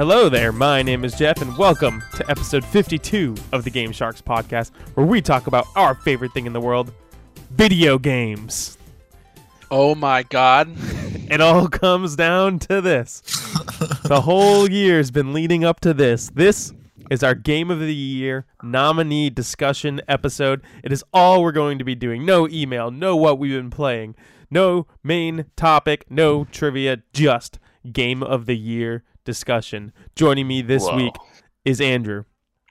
Hello there, my name is Jeff, and welcome to episode 52 of the Game Sharks podcast, where we talk about our favorite thing in the world video games. Oh my god. It all comes down to this. the whole year's been leading up to this. This is our Game of the Year nominee discussion episode. It is all we're going to be doing. No email, no what we've been playing, no main topic, no trivia, just Game of the Year discussion. Joining me this Whoa. week is Andrew,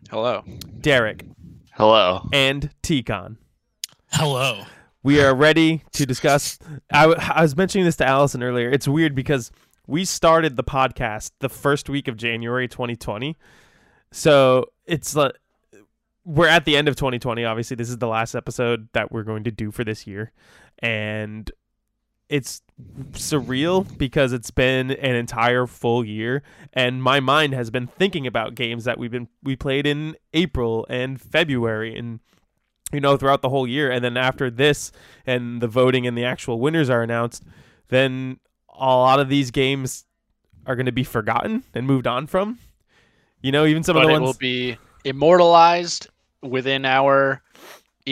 Hello. Derek, Hello. and T-Con. Hello. we are ready to discuss. I, w- I was mentioning this to Allison earlier. It's weird because we started the podcast the first week of January 2020. So it's like we're at the end of 2020. Obviously, this is the last episode that we're going to do for this year. And it's surreal because it's been an entire full year and my mind has been thinking about games that we've been we played in April and February and you know, throughout the whole year. And then after this and the voting and the actual winners are announced, then a lot of these games are going to be forgotten and moved on from. You know, even some but of the ones. will be immortalized within our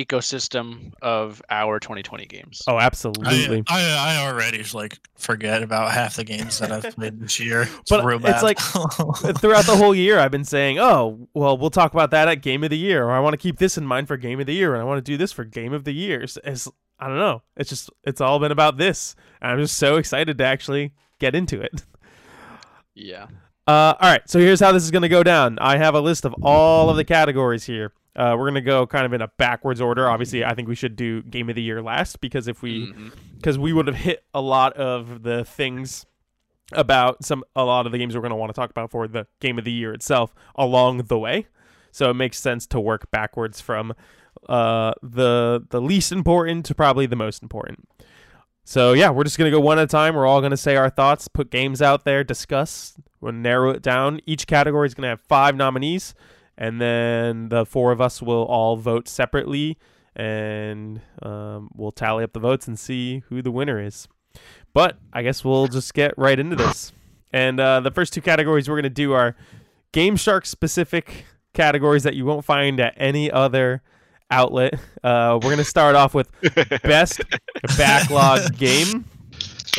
ecosystem of our 2020 games. oh, absolutely. I I already like forget about half the games that I've played this year. It's But real it's like- throughout the whole year, I've been saying, "Oh, well, we'll talk about that at Game of the Year," or "I want to keep this in mind for Game of the Year," and "I want to do this for Game of the Years." It's I don't know. It's just it's all been about this, and I'm just so excited to actually get into it. Yeah. Uh, all right, so here's how this is going to go down. I have a list of all of the categories here. Uh, we're going to go kind of in a backwards order. Obviously, I think we should do Game of the Year last because if we because we would have hit a lot of the things about some a lot of the games we're going to want to talk about for the Game of the Year itself along the way. So it makes sense to work backwards from uh, the the least important to probably the most important. So yeah, we're just gonna go one at a time. We're all gonna say our thoughts, put games out there, discuss. We'll narrow it down. Each category is gonna have five nominees, and then the four of us will all vote separately, and um, we'll tally up the votes and see who the winner is. But I guess we'll just get right into this. And uh, the first two categories we're gonna do are Game Shark specific categories that you won't find at any other outlet. Uh, we're gonna start off with best backlog game.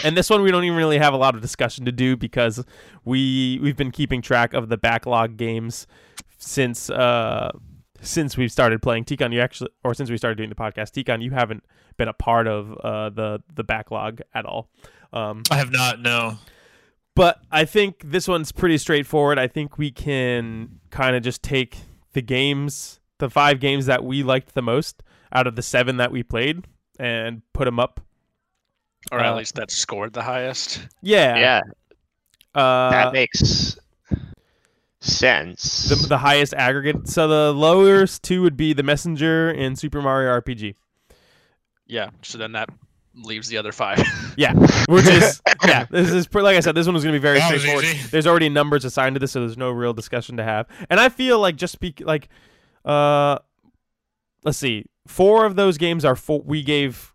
And this one we don't even really have a lot of discussion to do because we we've been keeping track of the backlog games since uh since we've started playing Tikon you actually or since we started doing the podcast Tikon you haven't been a part of uh the the backlog at all. Um I have not. No. but I think this one's pretty straightforward. I think we can kind of just take the games, the five games that we liked the most out of the seven that we played, and put them up. Or at Uh, least that scored the highest. Yeah, yeah, Uh, that makes sense. the the highest aggregate. So the lowest two would be the Messenger and Super Mario RPG. Yeah. So then that leaves the other five. Yeah, which is yeah. This is like I said. This one was going to be very That straightforward. There's already numbers assigned to this, so there's no real discussion to have. And I feel like just speak like, uh, let's see, four of those games are four. We gave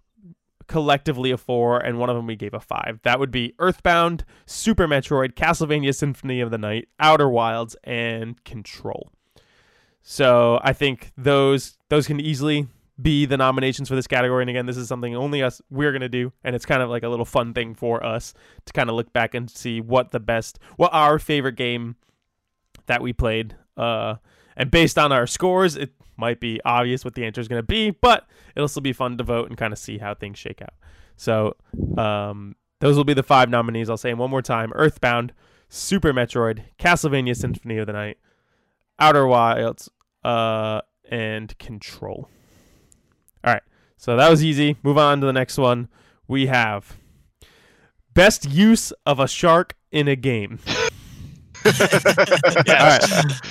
collectively a four, and one of them we gave a five. That would be Earthbound, Super Metroid, Castlevania Symphony of the Night, Outer Wilds, and Control. So I think those those can easily be the nominations for this category. And again, this is something only us we're gonna do, and it's kind of like a little fun thing for us to kind of look back and see what the best, what our favorite game that we played. Uh, and based on our scores, it might be obvious what the answer is gonna be, but it'll still be fun to vote and kind of see how things shake out. So, um, those will be the five nominees. I'll say them one more time: Earthbound, Super Metroid, Castlevania Symphony of the Night, Outer Wilds, uh, and Control. All right, so that was easy. Move on to the next one. We have best use of a shark in a game. Yeah. All right.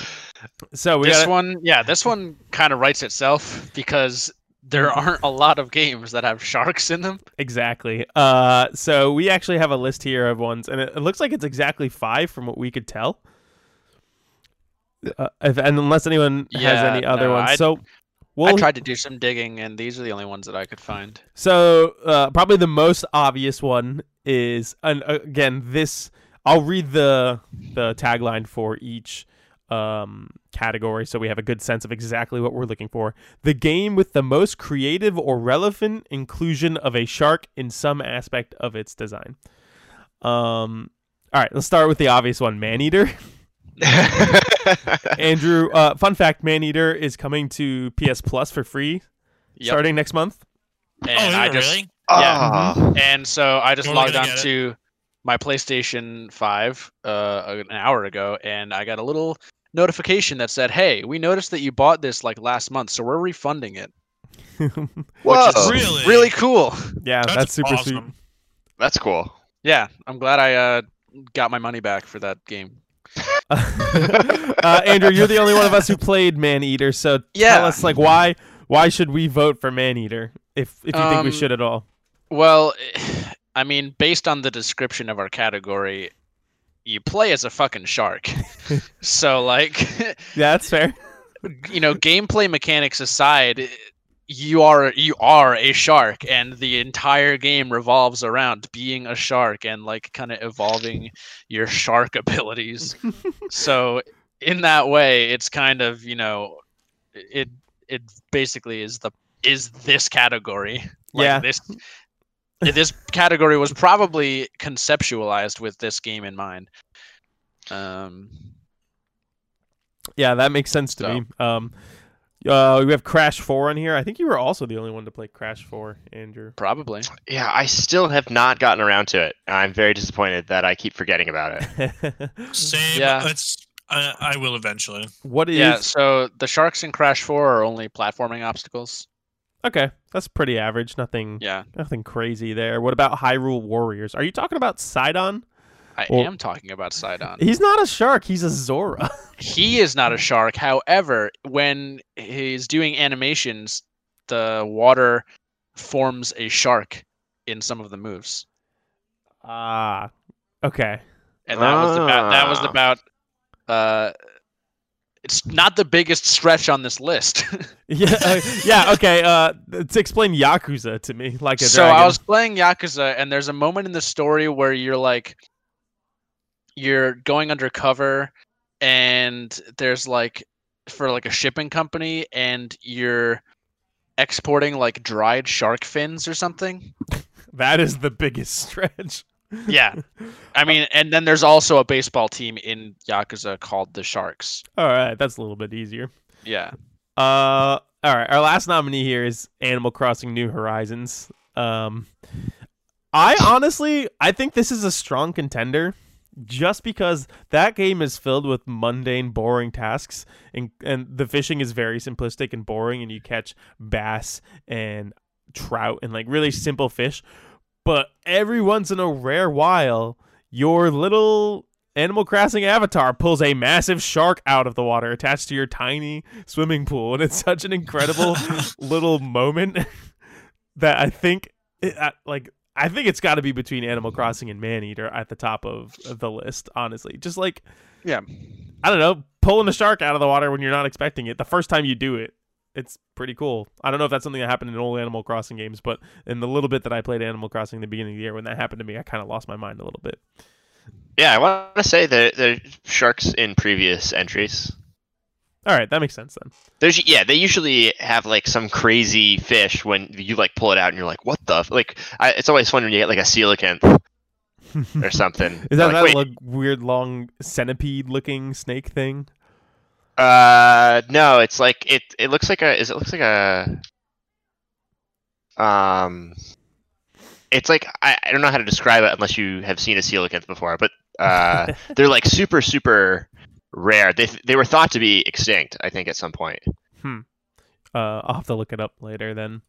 So we this got one, yeah, this one kind of writes itself because there aren't a lot of games that have sharks in them. exactly. Uh, so we actually have a list here of ones, and it, it looks like it's exactly five from what we could tell. Uh, if, and unless anyone has any other no, ones, I- so I we'll tried to do some digging, and these are the only ones that I could find. So uh, probably the most obvious one is, and uh, again, this I'll read the the tagline for each um, category so we have a good sense of exactly what we're looking for. The game with the most creative or relevant inclusion of a shark in some aspect of its design. Um, all right, let's start with the obvious one, Maneater. Andrew, uh, fun fact: Maneater is coming to PS Plus for free Yep. starting next month. And oh, I just really? Yeah. and so I just When are logged gonna on to my PlayStation 5 uh, an hour ago, and I got a little notification that said, "Hey, we noticed that you bought this like last month, so we're refunding it." Which Whoa, is Really? really cool. yeah, That's that's, super awesome. that's cool. Yeah, I'm glad I uh, got my money back for that game. uh, Andrew, you're the only one of us who played Maneater, so tell us like why why should we vote for Maneater if if you think we Um, should at all? Well, I mean, based on the description of our category, you play as a fucking shark. so, like, Yeah, that's fair. you know, gameplay mechanics aside, you are you are a shark, and the entire game revolves around being a shark and like kind of evolving your shark abilities. so, in that way, it's kind of you know, it it basically is the is this category. Like Yeah. This this category was probably conceptualized with this game in mind. Um, Yeah, that makes sense to So. me. Um, uh, we have Crash Four on here. I think you were also the only one to play Crash Four, Andrew. probably. Yeah, I still have not gotten around to it. I'm very disappointed that I keep forgetting about it. Same. Yeah. It's. I, I will eventually. what is Yeah, so the sharks in Crash 4 are only platforming obstacles. Okay? That's pretty average. Nothing, Yeah, nothing crazy there. What about Hyrule Warriors? Are you talking about Sidon? I Well- am talking about Sidon. He's not a shark. He's a Zora. He is not a shark. However, when he's doing animations, the water forms a shark in some of the moves. Ah, okay. And that was about that was Ah. about uh it's not the biggest stretch on this list. Yeah, uh, yeah. Okay. Uh, to explain Yakuza to me, like a so dragon. I was playing Yakuza, and there's a moment in the story where you're like, you're going undercover, and there's like, for like a shipping company, and you're exporting like dried shark fins or something. That is the biggest stretch. Yeah, I mean, and then there's also a baseball team in Yakuza called the Sharks. All right, that's a little bit easier. Yeah, Uh, all right. Our last nominee here is Animal Crossing: New Horizons. Um, I honestly, I think this is a strong contender, just because that game is filled with mundane, boring tasks, and and the fishing is very simplistic and boring, and you catch bass and trout and like really simple fish. But every once in a rare while, your little Animal Crossing avatar pulls a massive shark out of the water attached to your tiny swimming pool, and it's such an incredible little moment that I think, it, uh, like, I think it's got to be between Animal Crossing and Maneater at the top of, of the list. Honestly, just like, Yeah. I don't know, pulling a shark out of the water when you're not expecting it. The first time you do it, it's pretty cool. I don't know if that's something that happened in old Animal Crossing games, but in the little bit that I played Animal Crossing in the beginning of the year, when that happened to me, I kind of lost my mind a little bit. Yeah, I want to say that the sharks in previous entries. All right, that makes sense then. There's yeah, they usually have like some crazy fish when you like pull it out and you're like, what the f-? like? I, it's always fun when you get like a coelacanth or something. Is that Like, that look, weird long centipede-looking snake thing? Uh, no, it's like it. It looks like a. Is it looks like a. Um, it's like I, I don't know how to describe it unless you have seen a coelacanth before, but uh, they're like super super rare. They they were thought to be extinct, I think, at some point. Hmm. Uh, I'll have to look it up later then.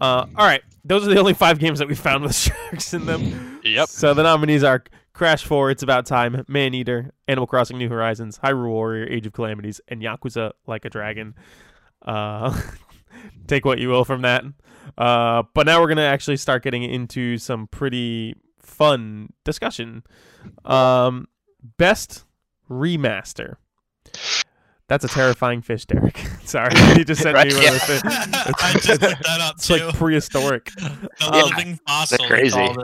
Uh, all right, those are the only five games that we found with sharks in them. Yep. So the nominees are Crash 4, It's About Time, Maneater, Animal Crossing New Horizons, Hyrule Warrior, Age of Calamities, and Yakuza Like a Dragon. Uh, take what you will from that. Uh, but now we're going to actually start getting into some pretty fun discussion. Um, best remaster. That's a terrifying fish, Derek. Sorry, he just sent Right, me one yeah. of those. I just looked that up It's too. like prehistoric. the um, living fossil. they crazy.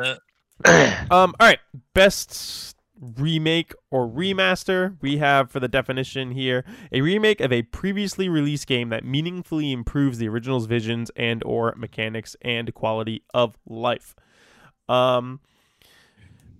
Um, all right, best remake or remaster, we have for the definition here a remake of a previously released game that meaningfully improves the original's visions and or mechanics and quality of life. Um,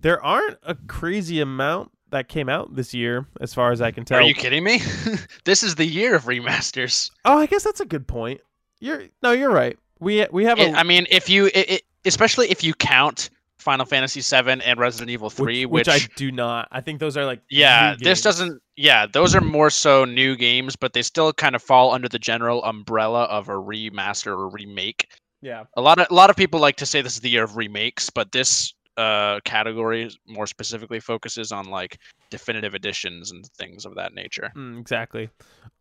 there aren't a crazy amount that came out this year, as far as I can tell. Are you kidding me? this is the year of remasters. Oh, I guess that's a good point. You're no, you're right. We we have a I mean, if you, it, especially if you count Final Fantasy VII and Resident Evil Three, which, which, which I do not. I think those are like yeah, this doesn't. Yeah, those are more so new games, but they still kind of fall under the general umbrella of a remaster or remake. Yeah, A lot of a lot of people like to say this is the year of remakes, but this uh category more specifically focuses on like definitive editions and things of that nature. Mm, exactly.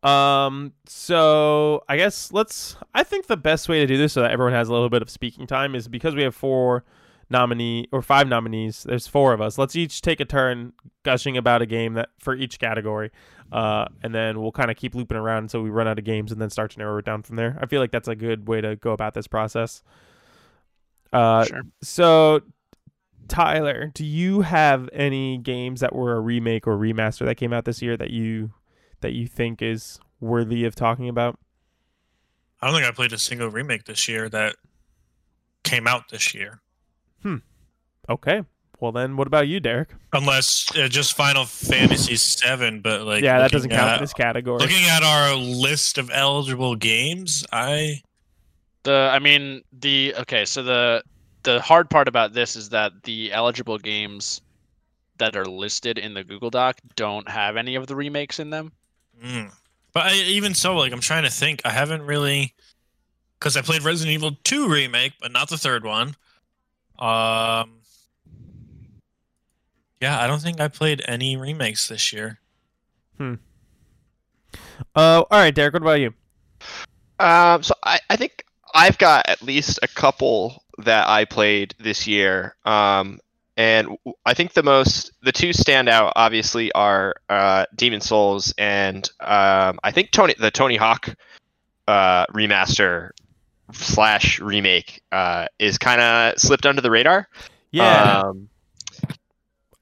Um, so I guess let's. I think the best way to do this so that everyone has a little bit of speaking time is because we have four nominee or five nominees. There's four of us. Let's each take a turn gushing about a game that for each category, uh, and then we'll kind of keep looping around until we run out of games, and then start to narrow it down from there. I feel like that's a good way to go about this process. Uh, Sure. so Tyler, do you have any games that were a remake or remaster that came out this year that you that you think is worthy of talking about? I don't think I played a single remake this year that came out this year, Okay. Well then, what about you, Derek? unless uh, just Final Fantasy VII. But like, yeah, that doesn't count at- in this category. Looking at our list of eligible games, I The I mean the okay, so the the hard part about this is that the eligible games that are listed in the Google Doc don't have any of the remakes in them. Mm. But I, even so, like I'm trying to think. I haven't really, because I played Resident Evil 2 remake, but not the third one. Um. Yeah, I don't think I played any remakes this year. Hmm. Uh, all right, Derek. What about you? Um, so I, I think I've got at least a couple that I played this year. Um, and I think the most, the two standout obviously are uh, Demon's Souls and um, I think Tony, the Tony Hawk uh, remaster slash remake uh, is kind of slipped under the radar. Yeah. Um,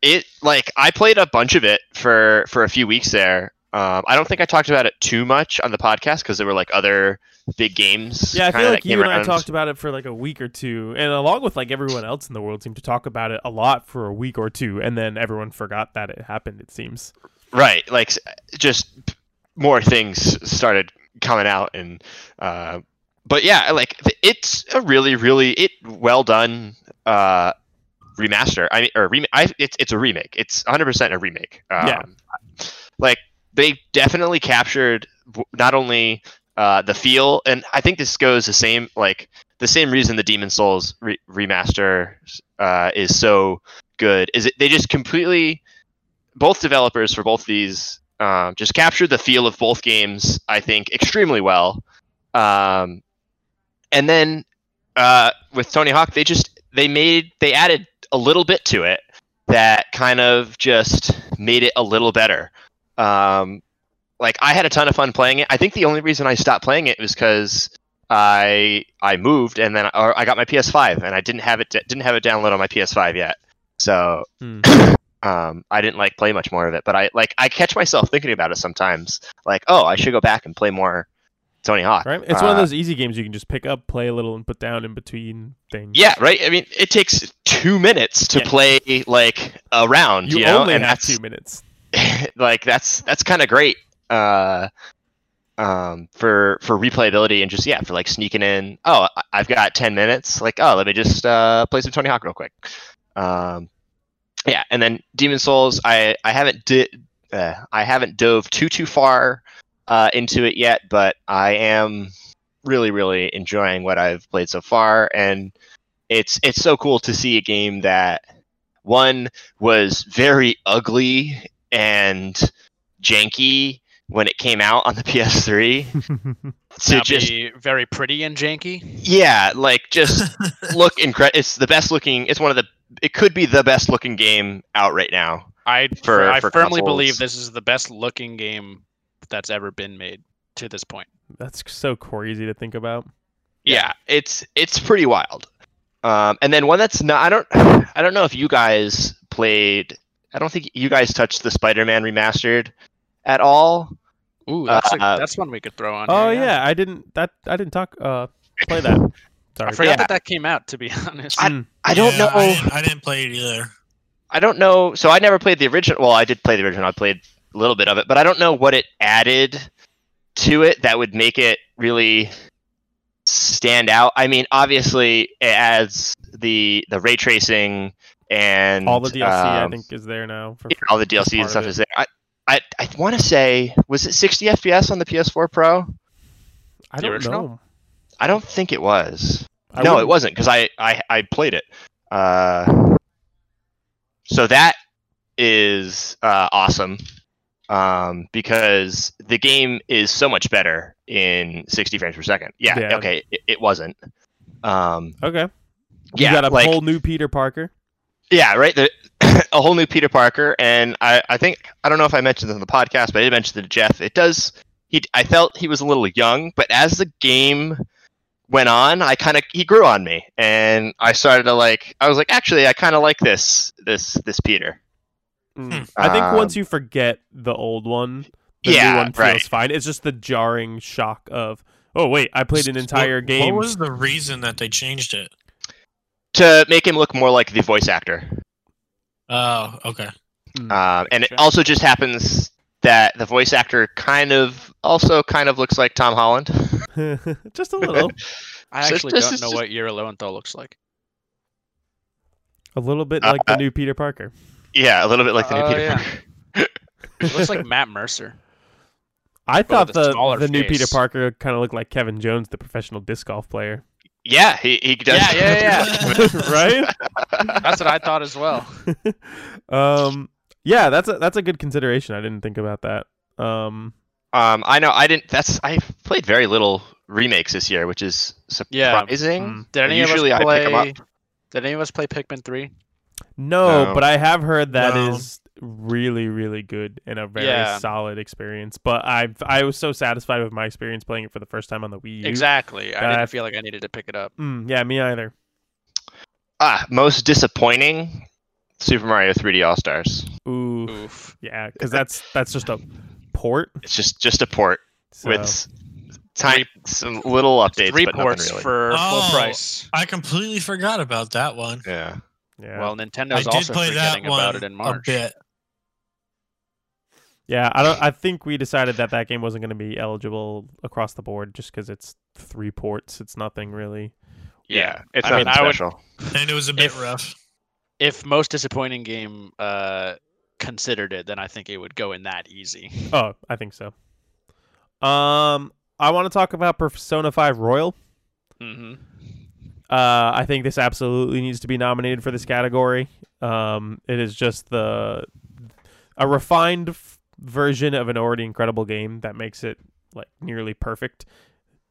it like I played a bunch of it for for a few weeks there. Um, I don't think I talked about it too much on the podcast because there were like other big games. yeah, I feel like you and I talked about it for like a week or two, and along with like everyone else in the world, seemed to talk about it a lot for a week or two, and then everyone forgot that it happened. It seems. Right, like just more things started coming out, and uh, but yeah, like it's a really, really it well done uh, remaster. I mean, or rem- I, it's it's a remake. It's 100 percent a remake. Um, Yeah. like they definitely captured not only uh, the feel, and I think this goes the same like the same reason the Demon's Souls re- remaster uh, is so good is it they just completely both developers for both these um, just captured the feel of both games I think extremely well. Um, and then uh, with Tony Hawk, they just they made they added a little bit to it that kind of just made it a little better. Um, like I had a ton of fun playing it. I think the only reason I stopped playing it was because I I moved and then or I got my PS5 and I didn't have it didn't have it download on my PS5 yet. So Hmm. um, I didn't like play much more of it, but I like I catch myself thinking about it sometimes. Like, oh, I should go back and play more Tony Hawk. Right? It's one of Uh, those easy games you can just pick up, play a little, and put down in between things. Yeah, right. I mean, it takes two minutes to Yeah. play like a round. You, You, know, only and have that's two minutes. like that's that's kind of great. Uh, um, for for replayability and just yeah, for like sneaking in. Oh, I've got ten minutes. Like, oh, let me just uh, play some Tony Hawk real quick. Um, yeah, and then Demon's Souls. I I haven't di- uh, I haven't dove too too far uh, into it yet, but I am really really enjoying what I've played so far, and it's it's so cool to see a game that one was very ugly and janky when it came out on the PS3 to Now just very pretty and janky. yeah, like just look incredible. It's the best looking. It's one of the. It could be the best looking game out right now. I For- I for firmly consoles. believe this is the best looking game that's ever been made to this point. That's so crazy to think about. Yeah, it's it's pretty wild. Um, and then one that's not. I don't. I don't know if you guys played I don't think you guys touched the Spider-Man remastered at all. Ooh, that's, a, Uh, that's one we could throw on. Oh here, yeah, I didn't that I didn't talk uh play that. Sorry. I forgot Yeah. that that came out. To be honest, Mm. I don't Yeah, know. I didn't, I didn't play it either. I don't know. So I never played the original. Well, I did play the original. I played a little bit of it, but I don't know what it added to it that would make it really stand out. I mean, obviously, it adds the the ray tracing and All the DLC I um, think is there now. For yeah, all the DLC and stuff is there. I I, I want to say was it 60 FPS on the PS4 Pro? I The don't original? know. I don't think it was. I no, it wouldn't- wasn't because I, I I played it. Uh, so that is uh, awesome um, because the game is so much better in 60 frames per second. Yeah, Yeah. okay, it, it wasn't. Um, Okay. yeah, you got a like whole new Peter Parker. yeah, right. The, a whole new Peter Parker, and I I think I don't know if I mentioned this on the podcast, but I did mention it to Jeff. It does. He I felt he was a little young, but as the game went on, I kind of he grew on me, and I started to like. I was like, actually, I kind of like this this this Peter. Mm. I think Um, once you forget the old one, the yeah, new one feels right. fine. It's just the jarring shock of, oh wait, I played an What- entire game. What was the reason that they changed it? To make him look more like the voice actor, Oh, okay. Mm. um, and it also just happens that the voice actor kind of also kind of looks like Tom Holland. just a little, I actually this don't know just- what Yuri Lowenthal looks like. a little bit Uh, like the new Peter Parker. Yeah, a little bit like the new Oh, Peter yeah. Parker. He looks like Matt Mercer. I thought with a the smaller the new Peter. Parker kind of looked like Kevin Jones, the professional disc golf player, Yeah, he, he does. Yeah, yeah, yeah. right? That's what I thought as well. um, yeah, that's a that's a good consideration. I didn't think about that. Um, Um, I know I didn't. That's I played very little remakes this year, which is Yeah. surprising. Mm. Did any Usually of I us pick 'em play? Did any of us play Pikmin three? No, No. but I have heard that is No. really really good and a very Yeah. solid experience. But I I was so satisfied with my experience playing it for the first time on the Wii U. Exactly. I didn't feel like I needed to pick it up. Mm, yeah, me either. Ah, most disappointing, Super Mario 3D All Stars. Ooh, Oof. yeah, because that's that's just a port. It's just just a port So. with tiny some little updates, Three but ports really. for Oh. full price. I completely forgot about that one. yeah. Yeah. Well, I Nintendo's did also play that forgetting one about it in a March. bit. Yeah, I don't. I think we decided that that game wasn't going to be eligible across the board just because it's three ports. It's nothing really. Yeah, it's I nothing mean, I would- special. And it was a bit If- rough. If most disappointing game uh, considered it, then I think it would go in that easy. Oh, I think so. Um, I want to talk about Persona Five Royal. hmm Uh, I think this absolutely needs to be nominated for this category. Um, it is just the a refined f- version of an already incredible game that makes it like nearly perfect.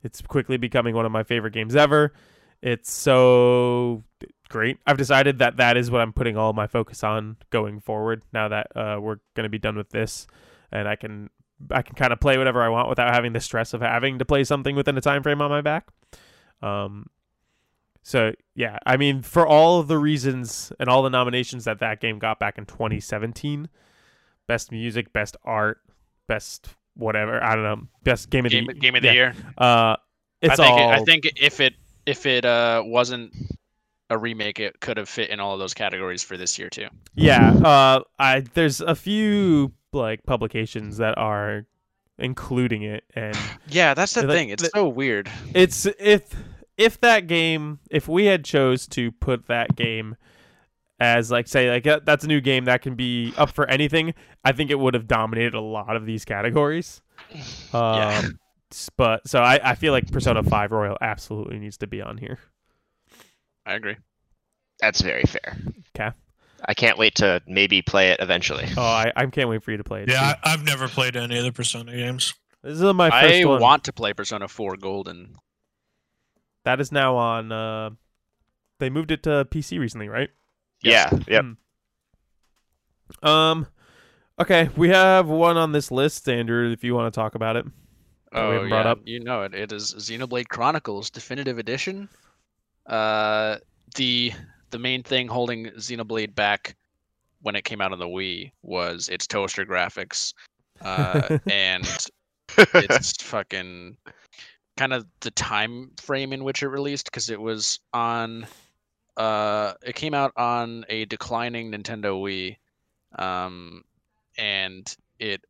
It's quickly becoming one of my favorite games ever. It's so great. I've decided that that is what I'm putting all my focus on going forward. Now that uh, we're going to be done with this, and I can I can kind of play whatever I want without having the stress of having to play something within a time frame on my back. Um, so yeah, I mean, for all of the reasons and all the nominations that that game got back in 2017, best music, best art, best whatever I don't know, best game of Game, the game of the yeah. year. Uh, it's I think. all It, I think if it if it uh, wasn't a remake, it could have fit in all of those categories for this year too. yeah. Uh, I there's a few like publications that are including it, and Yeah, that's the Like, thing. It's the- so weird. it's if if that game if we had chose to put that game as like say like uh, that's a new game that can be up for anything i think it would have dominated a lot of these categories um Yeah. but so I, I feel like persona 5 royal absolutely needs to be on here I agree. That's very fair. 'Kay. I can't wait to maybe play it eventually. oh i, I can't wait for you to play it Yeah, too. I, I've never played any of the Persona games. this is my first I one want to play Persona 4 Golden. That is now on uh they moved it to pc recently right Yeah. Yep. Hmm. Um. Okay, we have one on this list, Andrew. If you want to talk about it, Oh haven't brought yeah, up. you know it. It is Xenoblade Chronicles Definitive Edition. Uh, the the main thing holding Xenoblade back when it came out on the Wii was its toaster graphics, uh, and it's fucking kind of the time frame in which it released because it was on uh it came out on a declining Nintendo Wii um and it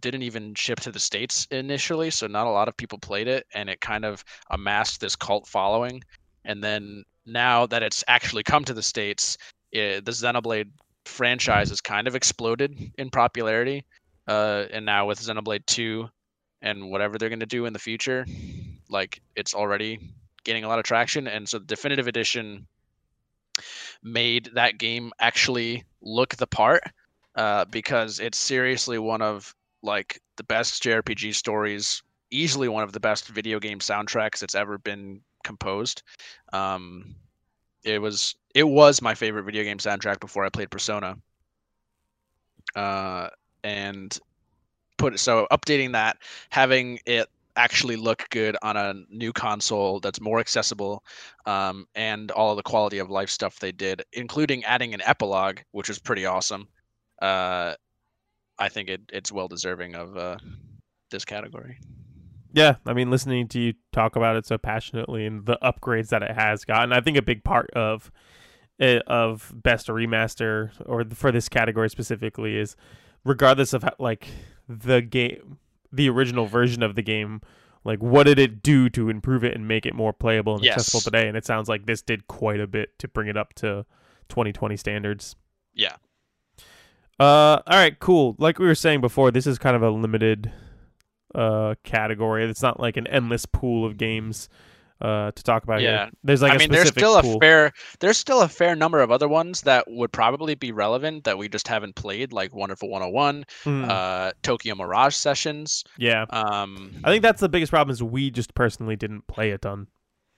didn't even ship to the states initially so not a lot of people played it and it kind of amassed this cult following. And then now that it's actually come to the states it, the Xenoblade franchise has kind of exploded in popularity uh and now with Xenoblade 2 and whatever they're going to do in the future like it's already gaining a lot of traction and so the definitive edition made that game actually look the part uh, because it's seriously one of like the best jrpg stories easily one of the best video game soundtracks that's ever been composed. Um, it was it was my favorite video game soundtrack before i played persona. Uh, and put so updating that, having it actually look good on a new console that's more accessible, um, and all the quality of life stuff they did, including adding an epilogue, which was pretty awesome. Uh, I think it, it's well deserving of uh, this category. Yeah, I mean, listening to you talk about it so passionately and the upgrades that it has gotten, I think a big part of it, of best remaster or for this category specifically is regardless of how, like the game, the original version of the game, like what did it do to improve it and make it more playable and Yes. accessible today? And it sounds like this did quite a bit to bring it up to 2020 standards. Yeah. Uh, all right, cool. Like we were saying before, this is kind of a limited uh category. It's not like an endless pool of games uh to talk about Yeah. here. There's like I a mean, there's still pool. a fair there's still a fair number of other ones that would probably be relevant that we just haven't played, like Wonderful 101, Hmm, uh, Tokyo Mirage Sessions. yeah. Um, I think that's the biggest problem is we just personally didn't play a ton,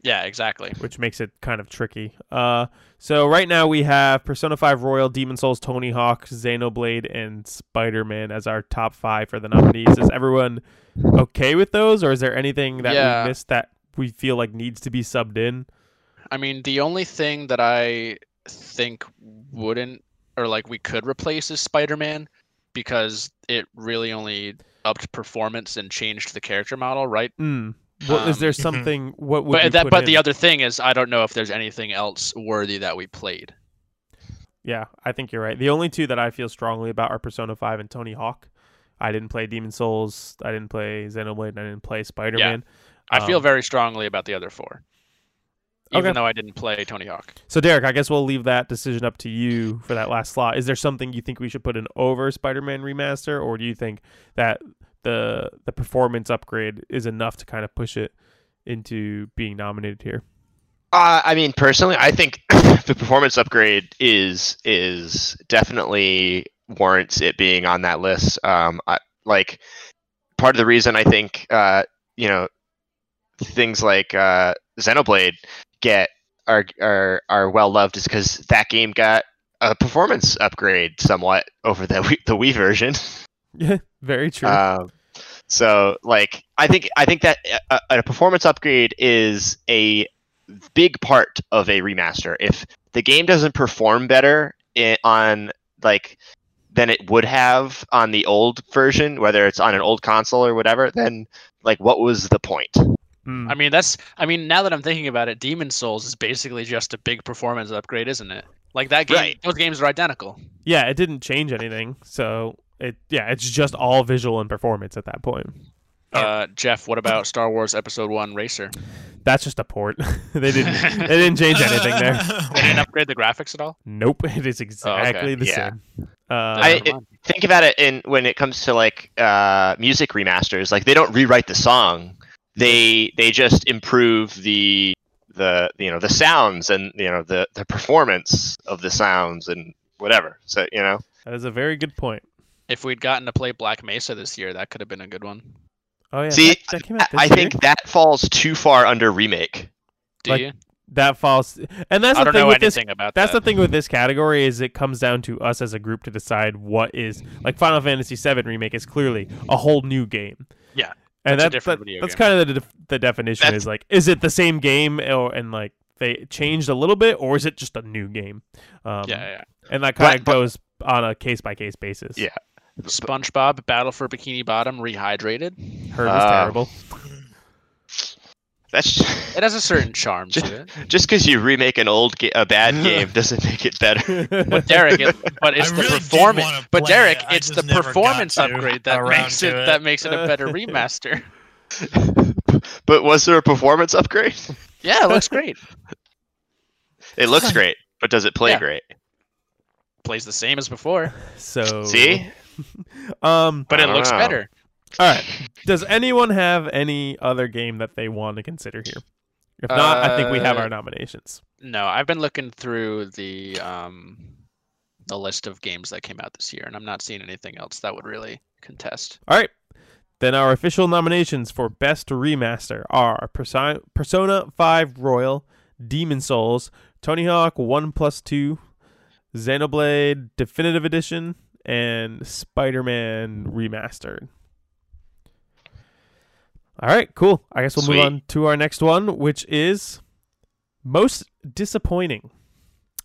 yeah, exactly. which makes it kind of tricky. Uh, so right now we have Persona 5 Royal, Demon's Souls, Tony Hawk, Xenoblade, and Spider-Man as our top five for the nominees. Is everyone okay with those, or is there anything that Yeah. we missed that we feel like needs to be subbed in? I mean, the only thing that I think wouldn't or like we could replace is Spider-Man because it really only upped performance and changed the character model, right? Mm. What, is Um, there Mhm. something? What would But that put but the other thing is I don't know if there's anything else worthy that we played. Yeah, I think you're right. The only two that I feel strongly about are Persona 5 and Tony Hawk. I didn't play Demon's Souls. I didn't play Xenoblade. And I didn't play Spider-Man. I feel Um, very strongly about the other four. Even Okay. though I didn't play Tony Hawk. So Derek, I guess we'll leave that decision up to you for that last slot. Is there something you think we should put in over Spider-Man remaster, or do you think that the the performance upgrade is enough to kind of push it into being nominated here? Uh, I mean, personally, I think the performance upgrade is is definitely warrants it being on that list. Um, I, like part of the reason I think uh, you know things like uh, Xenoblade get are are are well loved is because that game got a performance upgrade somewhat over the Wii, the Wii version. Yeah, very true. Um, so like I think I think that a, a performance upgrade is a big part of a remaster. If the game doesn't perform better i on like than it would have on the old version, whether it's on an old console or whatever, then like what was the point? Mm. I mean, that's. I mean, now that I'm thinking about it, Demon's Souls is basically just a big performance upgrade, isn't it? Like that game. Right. Those games are identical. yeah, it didn't change anything. So it yeah, it's just all visual and performance at that point. Uh, Jeff, what about Star Wars Episode One Racer? That's just a port. they didn't they didn't change anything there. They didn't upgrade the graphics at all. Nope, it is exactly the Yeah. same. Uh, I- it- Think about it in when it comes to like uh, music remasters. Like they don't rewrite the song; they they just improve the the you know the sounds and you know the the performance of the sounds and whatever. So you know. that is a very good point. if we'd gotten to play Black Mesa this year, that could have been a good one. Oh yeah, See, that, that came out this I year. think that falls too far under remake. Do Like, you? that falls, and that's I the don't thing know with this. anything about That's that. the thing with this category is it comes down to us as a group to decide what is like Final Fantasy VII remake is clearly a whole new game. Yeah, and that's that, that- that's kind of the, the definition That's- is like is it the same game or and like they changed a little bit or is it just a new game? Um, Yeah, yeah. and that kind of But- but- goes on a case by case basis. Yeah. SpongeBob Battle for Bikini Bottom rehydrated. Heard was Uh, terrible. That's It has a certain charm to it. just because you remake an old ga- a bad game doesn't make it better. But Derek, it, but it's I the really performance. But Derek, it, it's the just never got performance upgrade that makes it, it. that makes it a better remaster. but was there a performance upgrade? Yeah, it looks great. It looks great, but does it play Yeah. great? Plays the same as before, so See, um but it looks know. better. All right. Does anyone have any other game that they want to consider here? If not, I think we have Uh, our nominations. No, I've been looking through the um the list of games that came out this year, and I'm not seeing anything else that would really contest. All right. Then our official nominations for Best Remaster are Persi- Persona 5 Royal, Demon's Souls, Tony Hawk 1 Plus 2, Xenoblade Definitive Edition, and Spider Man Remastered. All right, cool. I guess we'll Sweet. move on to our next one, which is most disappointing.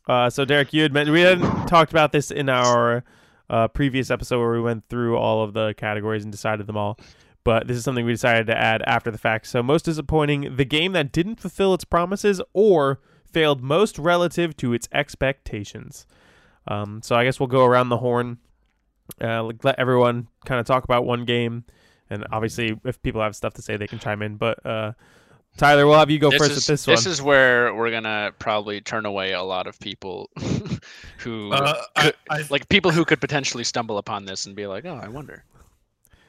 Uh, so, Derek, you had mentioned we hadn't talked about this in our uh, previous episode where we went through all of the categories and decided them all. But this is something we decided to add after the fact. So, most disappointing, the game that didn't fulfill its promises or failed most relative to its expectations. Um, so, I guess we'll go around the horn, uh, let everyone kind of talk about one game. And obviously, if people have stuff to say, they can chime in. But uh, Tyler, we'll have you go this first is with this, one. this is where we're gonna probably turn away a lot of people who Uh, I, I, like people who could potentially stumble upon this and be like, "Oh, I wonder."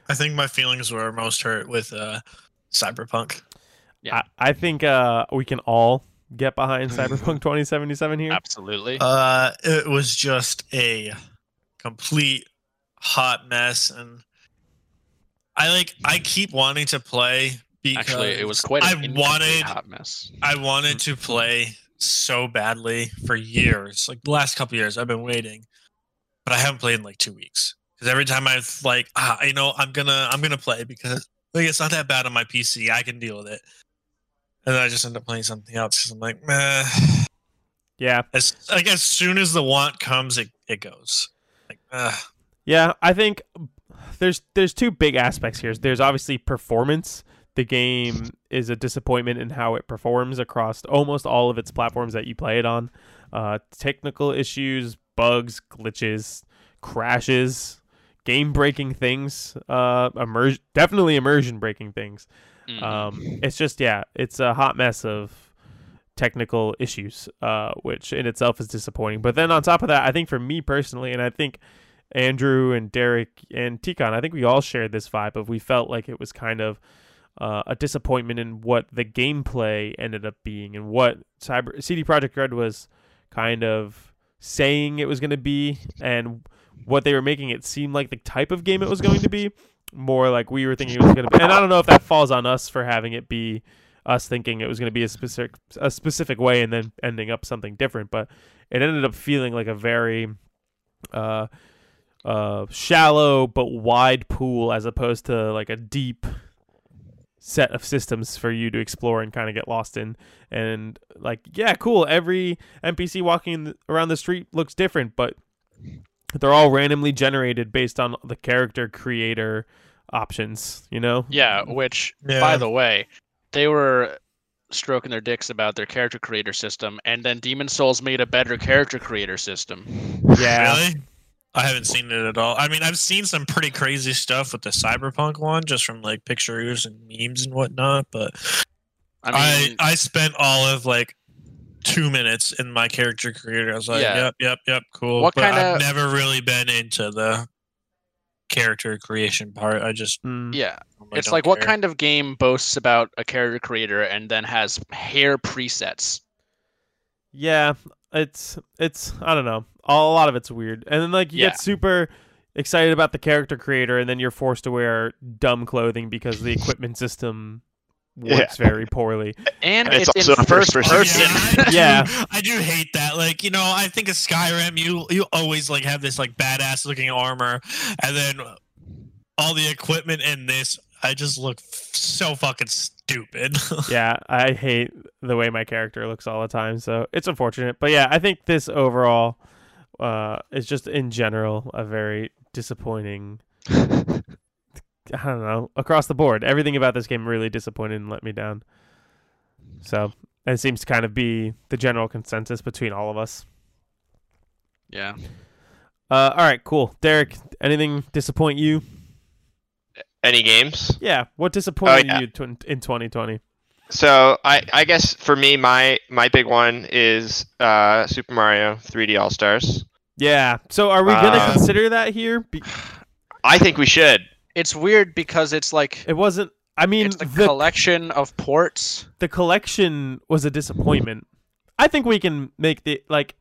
I think my feelings were most hurt with uh, Cyberpunk. Yeah. I, I think uh, we can all get behind Cyberpunk 2077 here. Absolutely. Uh, it was just a complete hot mess, and I like. I keep wanting to play because Actually, it was quite I wanted. hot mess. I wanted to play so badly for years. Like the last couple years, I've been waiting, but I haven't played in like two weeks. Because every time I've like, ah, you know, I'm gonna, I'm gonna play because like it's not that bad on my PC. I can deal with it. And then I just end up playing something else because I'm like, meh. Yeah, As like as soon as the want comes, it it goes. Like, uh, yeah. I think there's there's two big aspects here. There's obviously performance. The game is a disappointment in how it performs across almost all of its platforms that you play it on. Uh, technical issues, bugs, glitches, crashes, game breaking things, uh, immer- definitely immersion breaking things. Mhm. Um, it's just yeah, it's a hot mess of technical issues, uh, which in itself is disappointing. But then on top of that, I think for me personally, and I think Andrew and Derek and Tikon, I think we all shared this vibe of we felt like it was kind of uh, a disappointment in what the gameplay ended up being and what Cyber CD Projekt Red was kind of saying it was going to be and what they were making it seem like the type of game it was going to be. More like we were thinking it was going to be and I don't know if that falls on us for having it be us thinking it was going to be a specific a specific way and then ending up something different but it ended up feeling like a very uh uh shallow but wide pool as opposed to like a deep set of systems for you to explore and kind of get lost in and like yeah cool every npc walking th- around the street looks different but they're all randomly generated based on the character creator options you know Yeah, which Yeah. by the way, they were stroking their dicks about their character creator system, and then Demon's Souls made a better character creator system. yeah really? I haven't seen it at all. I mean, I've seen some pretty crazy stuff with the Cyberpunk one, just from like pictures and memes and whatnot. But I I mean, I, spent all of like two minutes in my character creator. I was like, Yeah. yep, yep, yep, cool. What but I've never really been into the character creation part. I just Mm. yeah, normally it's don't like what kind of game boasts about a character creator and then has hair presets? Yeah, it's it's I don't know. A lot of it's weird, and then like you Yeah. get super excited about the character creator, and then you're forced to wear dumb clothing because the equipment system works very poorly. And And it's, it's also a first first person. person. Yeah, I do, Yeah. I do hate that. Like, you know, I think of Skyrim, you you always like have this like badass looking armor, and then all the equipment in this, I just look f- so fucking stupid. yeah, I hate the way my character looks all the time, so it's unfortunate. But yeah, I think this overall uh, it's just in general a very disappointing. I don't know across the board. Everything about this game really disappointed and let me down. So it seems to kind of be the general consensus between all of us. Yeah. Uh, all right, cool. Derek, anything disappoint you? Any games? Yeah, what disappointed yeah. you tw- in 2020? So I, I guess for me, my my big one is uh, Super Mario 3D All Stars. Yeah. So are we gonna Uh, consider that here? Be- I think we should. It's weird because it's like it wasn't. I mean, it's the, the collection of ports. the collection was a disappointment. I think we can make the like.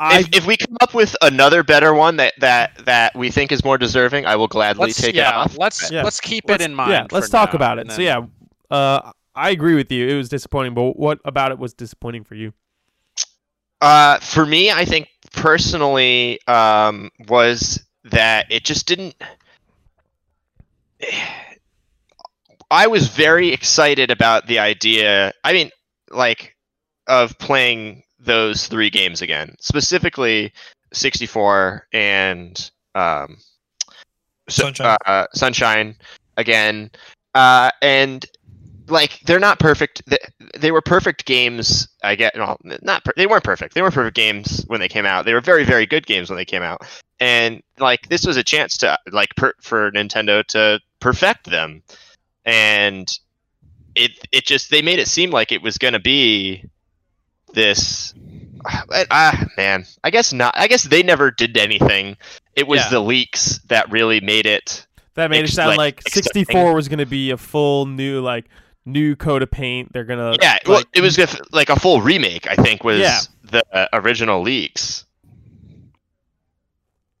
I If, if we come up with another better one that, that, that we think is more deserving, I will gladly Let's take yeah, it off. let's Yeah. let's keep let's- it in mind. Yeah, let's for talk now, about it. and So yeah, uh, I agree with you. It was disappointing, but what about it was disappointing for you? Uh, for me, I think personally um, was that it just didn't. I was very excited about the idea. I mean, like, of playing those three games again, specifically 64 and um, Sunshine. Uh, Sunshine again, uh, and like they're not perfect. They, they were perfect games. I get no, not per- they weren't perfect. They weren't perfect games when they came out. They were very very good games when they came out. And like this was a chance to like per- for Nintendo to perfect them, and it it just they made it seem like it was going to be this. Ah man, I guess not. I guess they never did anything. It was Yeah. the leaks that really made it. That made Ex- it sound like, like 64 was going to be a full new like new coat of paint. They're gonna Yeah, well, it was gonna- like a full remake. I think was Yeah. the uh, original leaks.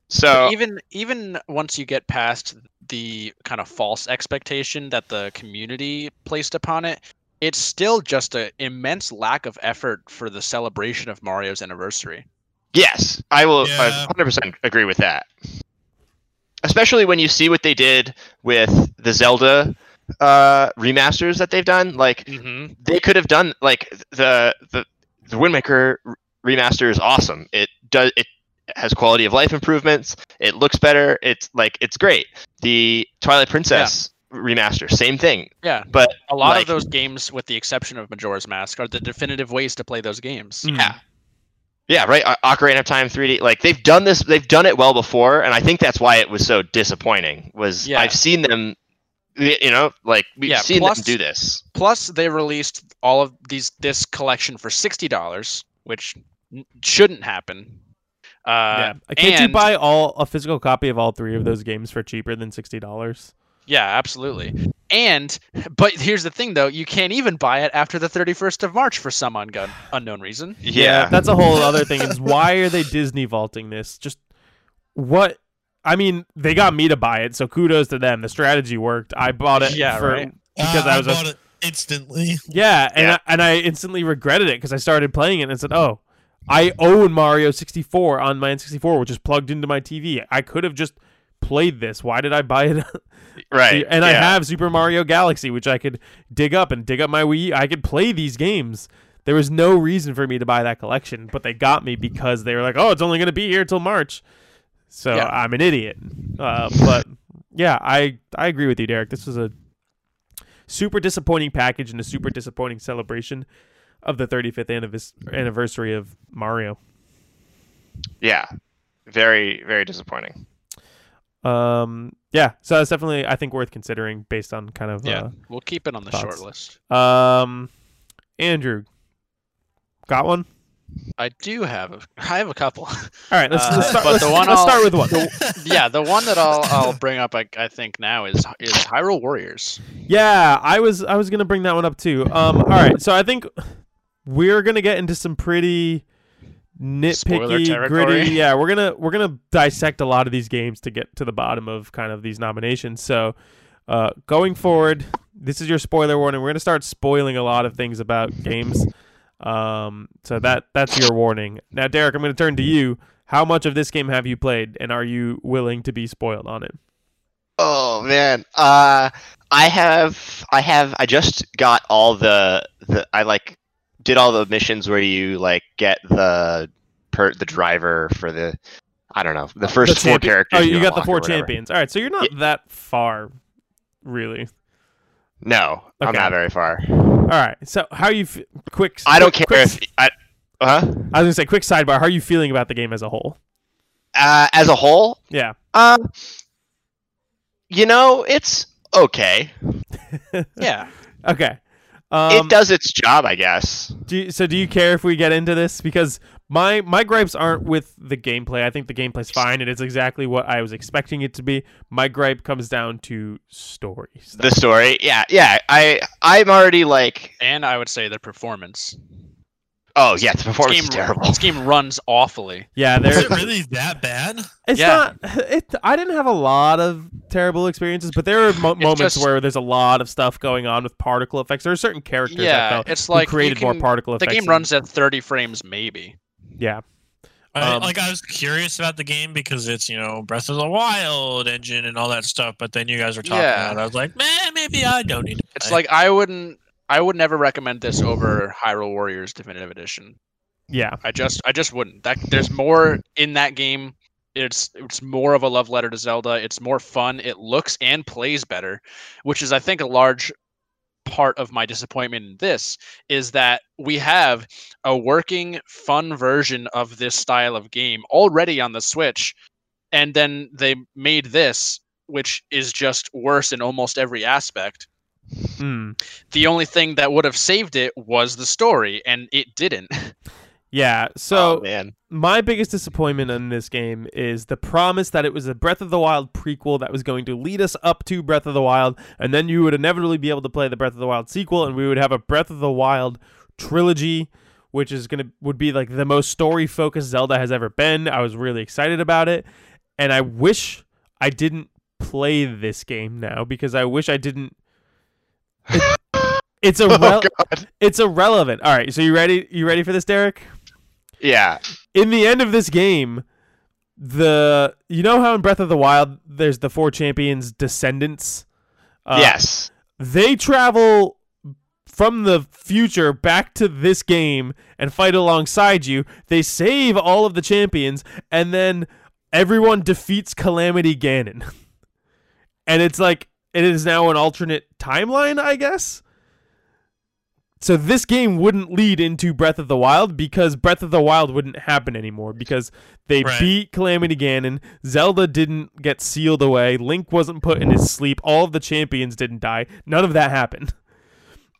So even even once you get past the kind of false expectation that the community placed upon it, it's still just an immense lack of effort for the celebration of Mario's anniversary. yes, I will Yeah. 100% agree with that. Especially when you see what they did with the Zelda uh, remasters that they've done. Like Mm-hmm. they could have done like the the the Wind Waker remaster is awesome. It does it has quality of life improvements. It looks better. It's like it's great. The Twilight Princess remaster, same thing. Yeah, But a lot like- of those games, with the exception of Majora's Mask, are the definitive ways to play those games. mm. Yeah. Yeah, right. O- Ocarina of Time 3D. Like they've done this. They've done it well before, and I think that's why it was so disappointing. Was Yeah. I've seen them. You know, like we've Yeah, seen plus- them do this. Plus, they released all of these this collection for sixty dollars, which n- shouldn't happen. Uh, yeah. Uh, Can't you buy all a physical copy of all three of those games for cheaper than sixty dollars? Yeah, absolutely. And but here's the thing though, you can't even buy it after the 31st of March for some ungun- unknown reason. Yeah. that's a whole other thing. Is why are they Disney vaulting this? Just what? I mean, they got me to buy it, so kudos to them. The strategy worked. I bought it Yeah, for right. because Uh, I was a- bought it instantly. Yeah, and Yeah. I, and I instantly regretted it because I started playing it and said, "Oh, I own Mario 64 on my N64, which is plugged into my TV. I could have just played this. Why did I buy it?" right. and I have Super Mario Galaxy, which I could dig up and dig up my Wii. I could play these games. There was no reason for me to buy that collection, but they got me because they were like, "Oh, it's only going to be here till March." So Yeah. I'm an idiot. Uh, but yeah, I I agree with you, Derek. This was a super disappointing package and a super disappointing celebration of the 35th anniversary of Mario. Yeah. Very very disappointing. Um, yeah, so that's definitely I think worth considering based on kind of Yeah, we'll keep it on the thoughts. short list. uh, um, Andrew, got one. I do have a, I have a couple. All right, let's, Uh, let's, start, but let's, the one let's start I'll- with one. yeah, the one that I'll I'll bring up I, I think now is is Hyrule Warriors. Yeah, I was I was gonna bring that one up too. Um, all right, so I think we're gonna get into some pretty nitpicky, gritty. Yeah, we're gonna we're gonna dissect a lot of these games to get to the bottom of kind of these nominations. So, uh, going forward, this is your spoiler warning. We're gonna start spoiling a lot of things about games. Um, so that that's your warning. Now, Derek, I'm gonna turn to you. How much of this game have you played, and are you willing to be spoiled on it? Oh man, uh, I have, I have, I just got all the, the, I like, did all the missions where you like get the, per the driver for the I don't know the first The four champion- characters. Oh, you got the four champions. All right, so you're not that far, really. No, I'm not very far. All right. So how you f- quick? I don't care quick, if I. Huh? I was gonna say quick sidebar. How are you feeling about the game as a whole? Uh, as a whole, Yeah. um, you know, it's okay. Yeah. Okay. Um, it does its job, I guess. Do you, so do you care if we get into this? Because my my gripes aren't with the gameplay. I think the gameplay's fine and it's exactly what I was expecting it to be. My gripe comes down to story stuff. The story, yeah, yeah. I I'm already like, And I would say the performance. Oh yeah, the This game, is terrible. this game runs awfully. yeah, Is there. it really that bad? It's Yeah. not. It. I didn't have a lot of terrible experiences, but there are mo- moments just- where there's a lot of stuff going on with particle effects. There are certain characters I Yeah, felt it's like you created more can- particle The game runs at 30 frames, maybe. Yeah. I, Um, like I was curious about the game because it's you know Breath of the Wild engine and all that stuff, but then you guys were talking Yeah. about. it. I was like, man, maybe I don't need to. It's play." like I wouldn't. I would never recommend this over Hyrule Warriors Definitive Edition. Yeah. I just, I just wouldn't. That there's more in that game. It's it's more of a love letter to Zelda. It's more fun. It looks and plays better, which is I think a large part of my disappointment in this is that we have a working fun version of this style of game already on the Switch and then they made this which is just worse in almost every aspect. Mm. The only thing that would have saved it was the story and it didn't. Yeah. So oh, man, my biggest disappointment in this game is the promise that it was a Breath of the Wild prequel that was going to lead us up to Breath of the Wild, and then you would inevitably be able to play the Breath of the Wild sequel, and we would have a Breath of the Wild trilogy, which is gonna would be like the most story focused Zelda has ever been. I was really excited about it, and I wish I didn't play this game now because I wish I didn't. It- it's a oh it's irrelevant. All right, so you ready? You ready for this, Derek? yeah, in the end of this game, the you know how in Breath of the Wild there's the four champions descendants. Uh, yes, they travel from the future back to this game and fight alongside you. They save all of the champions, and then everyone defeats Calamity Ganon. and it's like it is now an alternate timeline, I guess. So this game wouldn't lead into Breath of the Wild because Breath of the Wild wouldn't happen anymore because they Right. beat Calamity Ganon. Zelda didn't get sealed away. Link wasn't put in his sleep. All of the champions didn't die. None of that happened.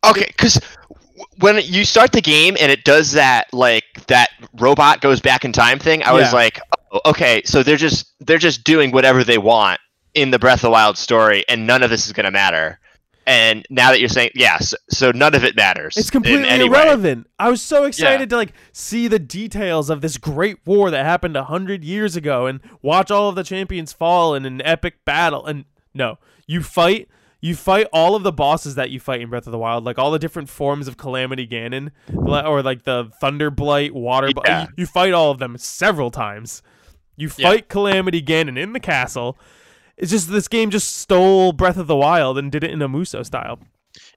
okay. Because when you start the game and it does that, like that robot goes back in time thing, I was like, oh, okay, so they're just they're just doing whatever they want in the Breath of the Wild story, and none of this is gonna matter. And now that you're saying, yes, so none of it matters. It's completely any way. irrelevant. I was so excited to like see the details of this great war that happened a hundred years ago and watch all of the champions fall in an epic battle. And no, you fight. You fight all of the bosses that you fight in Breath of the Wild, like all the different forms of Calamity Ganon, or like the Thunder Blight, Water. Yeah. you, you fight all of them several times. You Yeah. fight Calamity Ganon in the castle. It's just this game just stole Breath of the Wild and did it in a Musou style.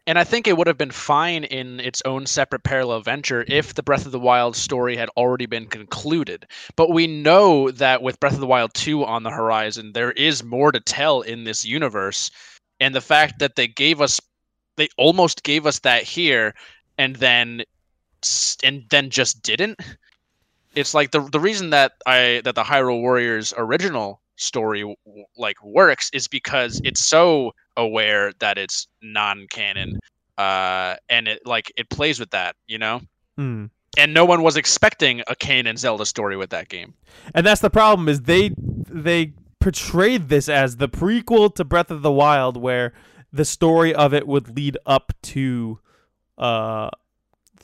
And I think it would have been fine in its own separate parallel venture if the Breath of the Wild story had already been concluded. But we know that with Breath of the Wild 2 on the horizon, there is more to tell in this universe. And the fact that they gave us, they almost gave us that here and then, and then just didn't. It's like the the reason that I that the Hyrule Warriors original story like works is because it's so aware that it's non-canon uh and it like it plays with that you know Hmm. and no one was expecting a canon Zelda story with that game And that's the problem is they they portrayed this as the prequel to Breath of the Wild where the story of it would lead up to uh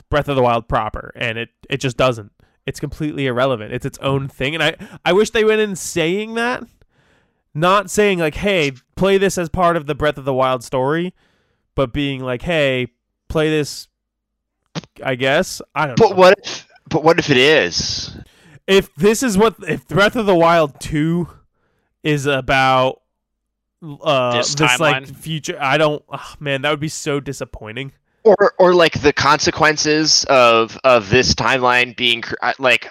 Breath of the Wild proper and it it just doesn't. It's completely irrelevant. It's its own thing and I I wish they went in saying that not saying like hey, play this as part of the Breath of the Wild story, but being like hey, play this I guess. I don't know. But what if? But what if it is? if this is what if Breath of the Wild 2 is about uh This this, like future I don't ah, man that would be so disappointing. Or or like the consequences of of this timeline being like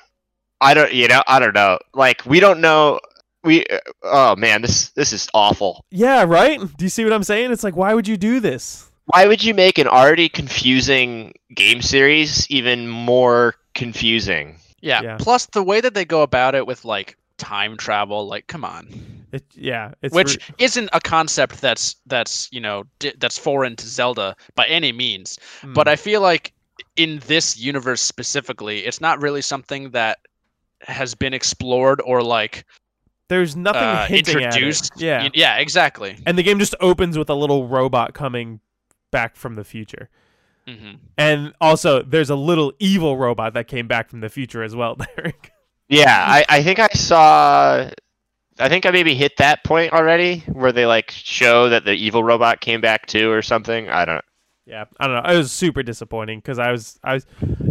I don't, you know, I don't know. Like we don't know. We, uh, oh man, this this is awful. Yeah, right? Do you see what I'm saying? It's like, why would you do this? Why would you make an already confusing game series even more confusing? Yeah. Yeah. Plus the way that they go about it with like time travel, like come on, It, yeah, it's which re- isn't a concept that's that's you know di- that's foreign to Zelda by any means. mm, But I feel like in this universe specifically, it's not really something that has been explored or like there's nothing uh, hinting at it. introduced. Yeah, Y- yeah, exactly. and the game just opens with a little robot coming back from the future. hmm And also, there's a little evil robot that came back from the future as well, Derek. Yeah, I, I think I saw. I think I maybe hit that point already where they like show that the evil robot came back too or something. I don't. Yeah, I don't know. It was super disappointing because I was, I was.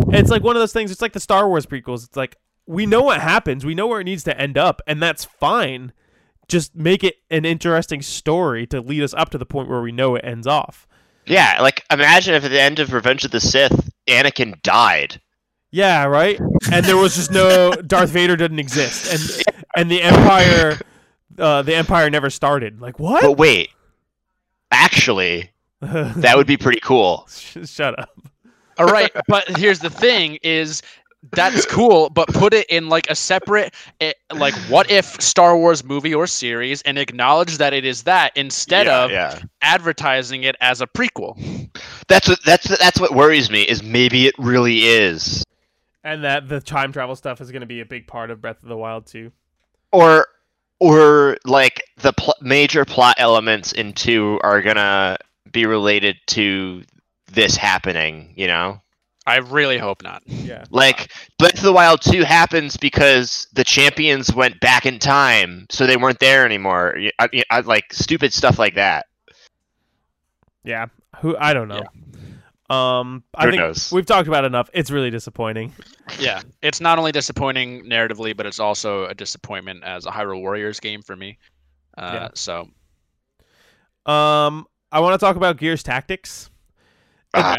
It's like one of those things. It's like the Star Wars prequels. It's like we know what happens. We know where it needs to end up, and that's fine. Just make it an interesting story to lead us up to the point where we know it ends off. Yeah, like imagine if at the end of Revenge of the Sith, Anakin died. Yeah, right. And there was just no Darth Vader didn't exist, and and the Empire, uh, the Empire never started. Like what? But wait, actually, that would be pretty cool. Shut up. All right, but here's the thing: is that's cool, but put it in like a separate, eh, like what if Star Wars movie or series, and acknowledge that it is that instead yeah, of yeah. advertising it as a prequel. That's what that's that's what worries me is maybe it really is, And that the time travel stuff is going to be a big part of Breath of the Wild too. or or like the pl- major plot elements in two are gonna be related to this happening. You know, I really hope not. Yeah. like Breath of the Wild two happens because the champions went back in time, so they weren't there anymore. Y- I, I, like stupid stuff like that. Yeah. Who I don't know. Um, I Who think knows? we've talked about enough. It's really disappointing. Yeah, it's not only disappointing narratively, but it's also a disappointment as a Hyrule Warriors game for me. Uh, Yeah. So Um, I want to talk about Gears Tactics. Ah,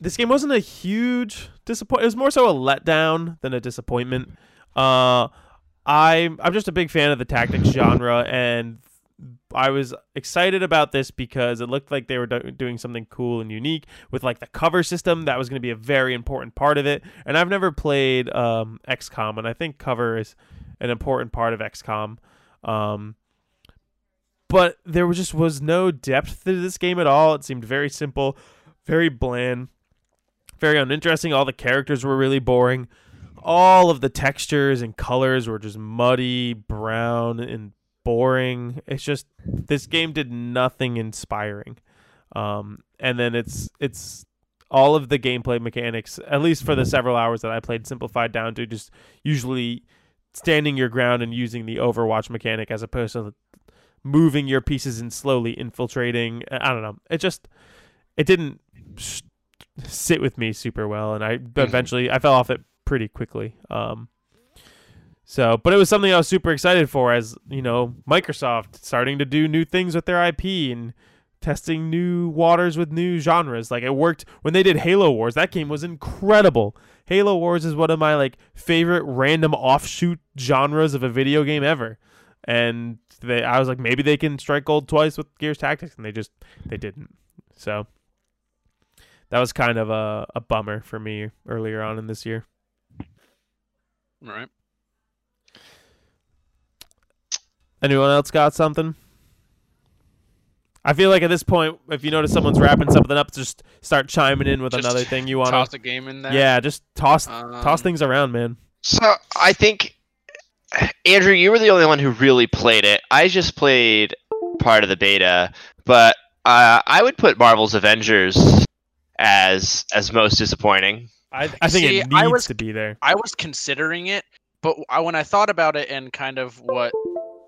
This game wasn't a huge disappointment. It was more so a letdown than a disappointment. Uh, I'm I'm just a big fan of the tactics genre, and I was excited about this because it looked like they were do- doing something cool and unique with like the cover system. That was going to be a very important part of it. And I've never played um, XCOM, and I think cover is an important part of XCOM. Um, but there was just was no depth to this game at all. It seemed very simple, very bland, very uninteresting. All the characters were really boring. All of the textures and colors were just muddy, brown, and boring. It's just this game did nothing inspiring. Um, and then it's it's all of the gameplay mechanics, at least for the several hours that I played, simplified down to just usually standing your ground and using the Overwatch mechanic as opposed to moving your pieces and slowly infiltrating. I don't know. It just it didn't sit with me super well, and I eventually I fell off it pretty quickly. Um, so, but it was something I was super excited for, as you know, Microsoft starting to do new things with their IP and testing new waters with new genres. Like it worked when they did Halo Wars. That game was incredible. Halo Wars is one of my like favorite random offshoot genres of a video game ever. And they I was like maybe they can strike gold twice with Gears Tactics and they just they didn't. So that was kind of a, a bummer for me earlier on in this year. all right. Anyone else got something? I feel like at this point, if you notice someone's wrapping something up, just start chiming in with Just another thing you want Toss to. a game in there. Yeah, just toss toss Um, things around, man. So I think Andrew, you were the only one who really played it. I just played part of the beta, but uh, I would put Marvel's Avengers as as most disappointing. I, I think See, it I needs was- to be there. I was considering it, but I, when I thought about it and kind of what,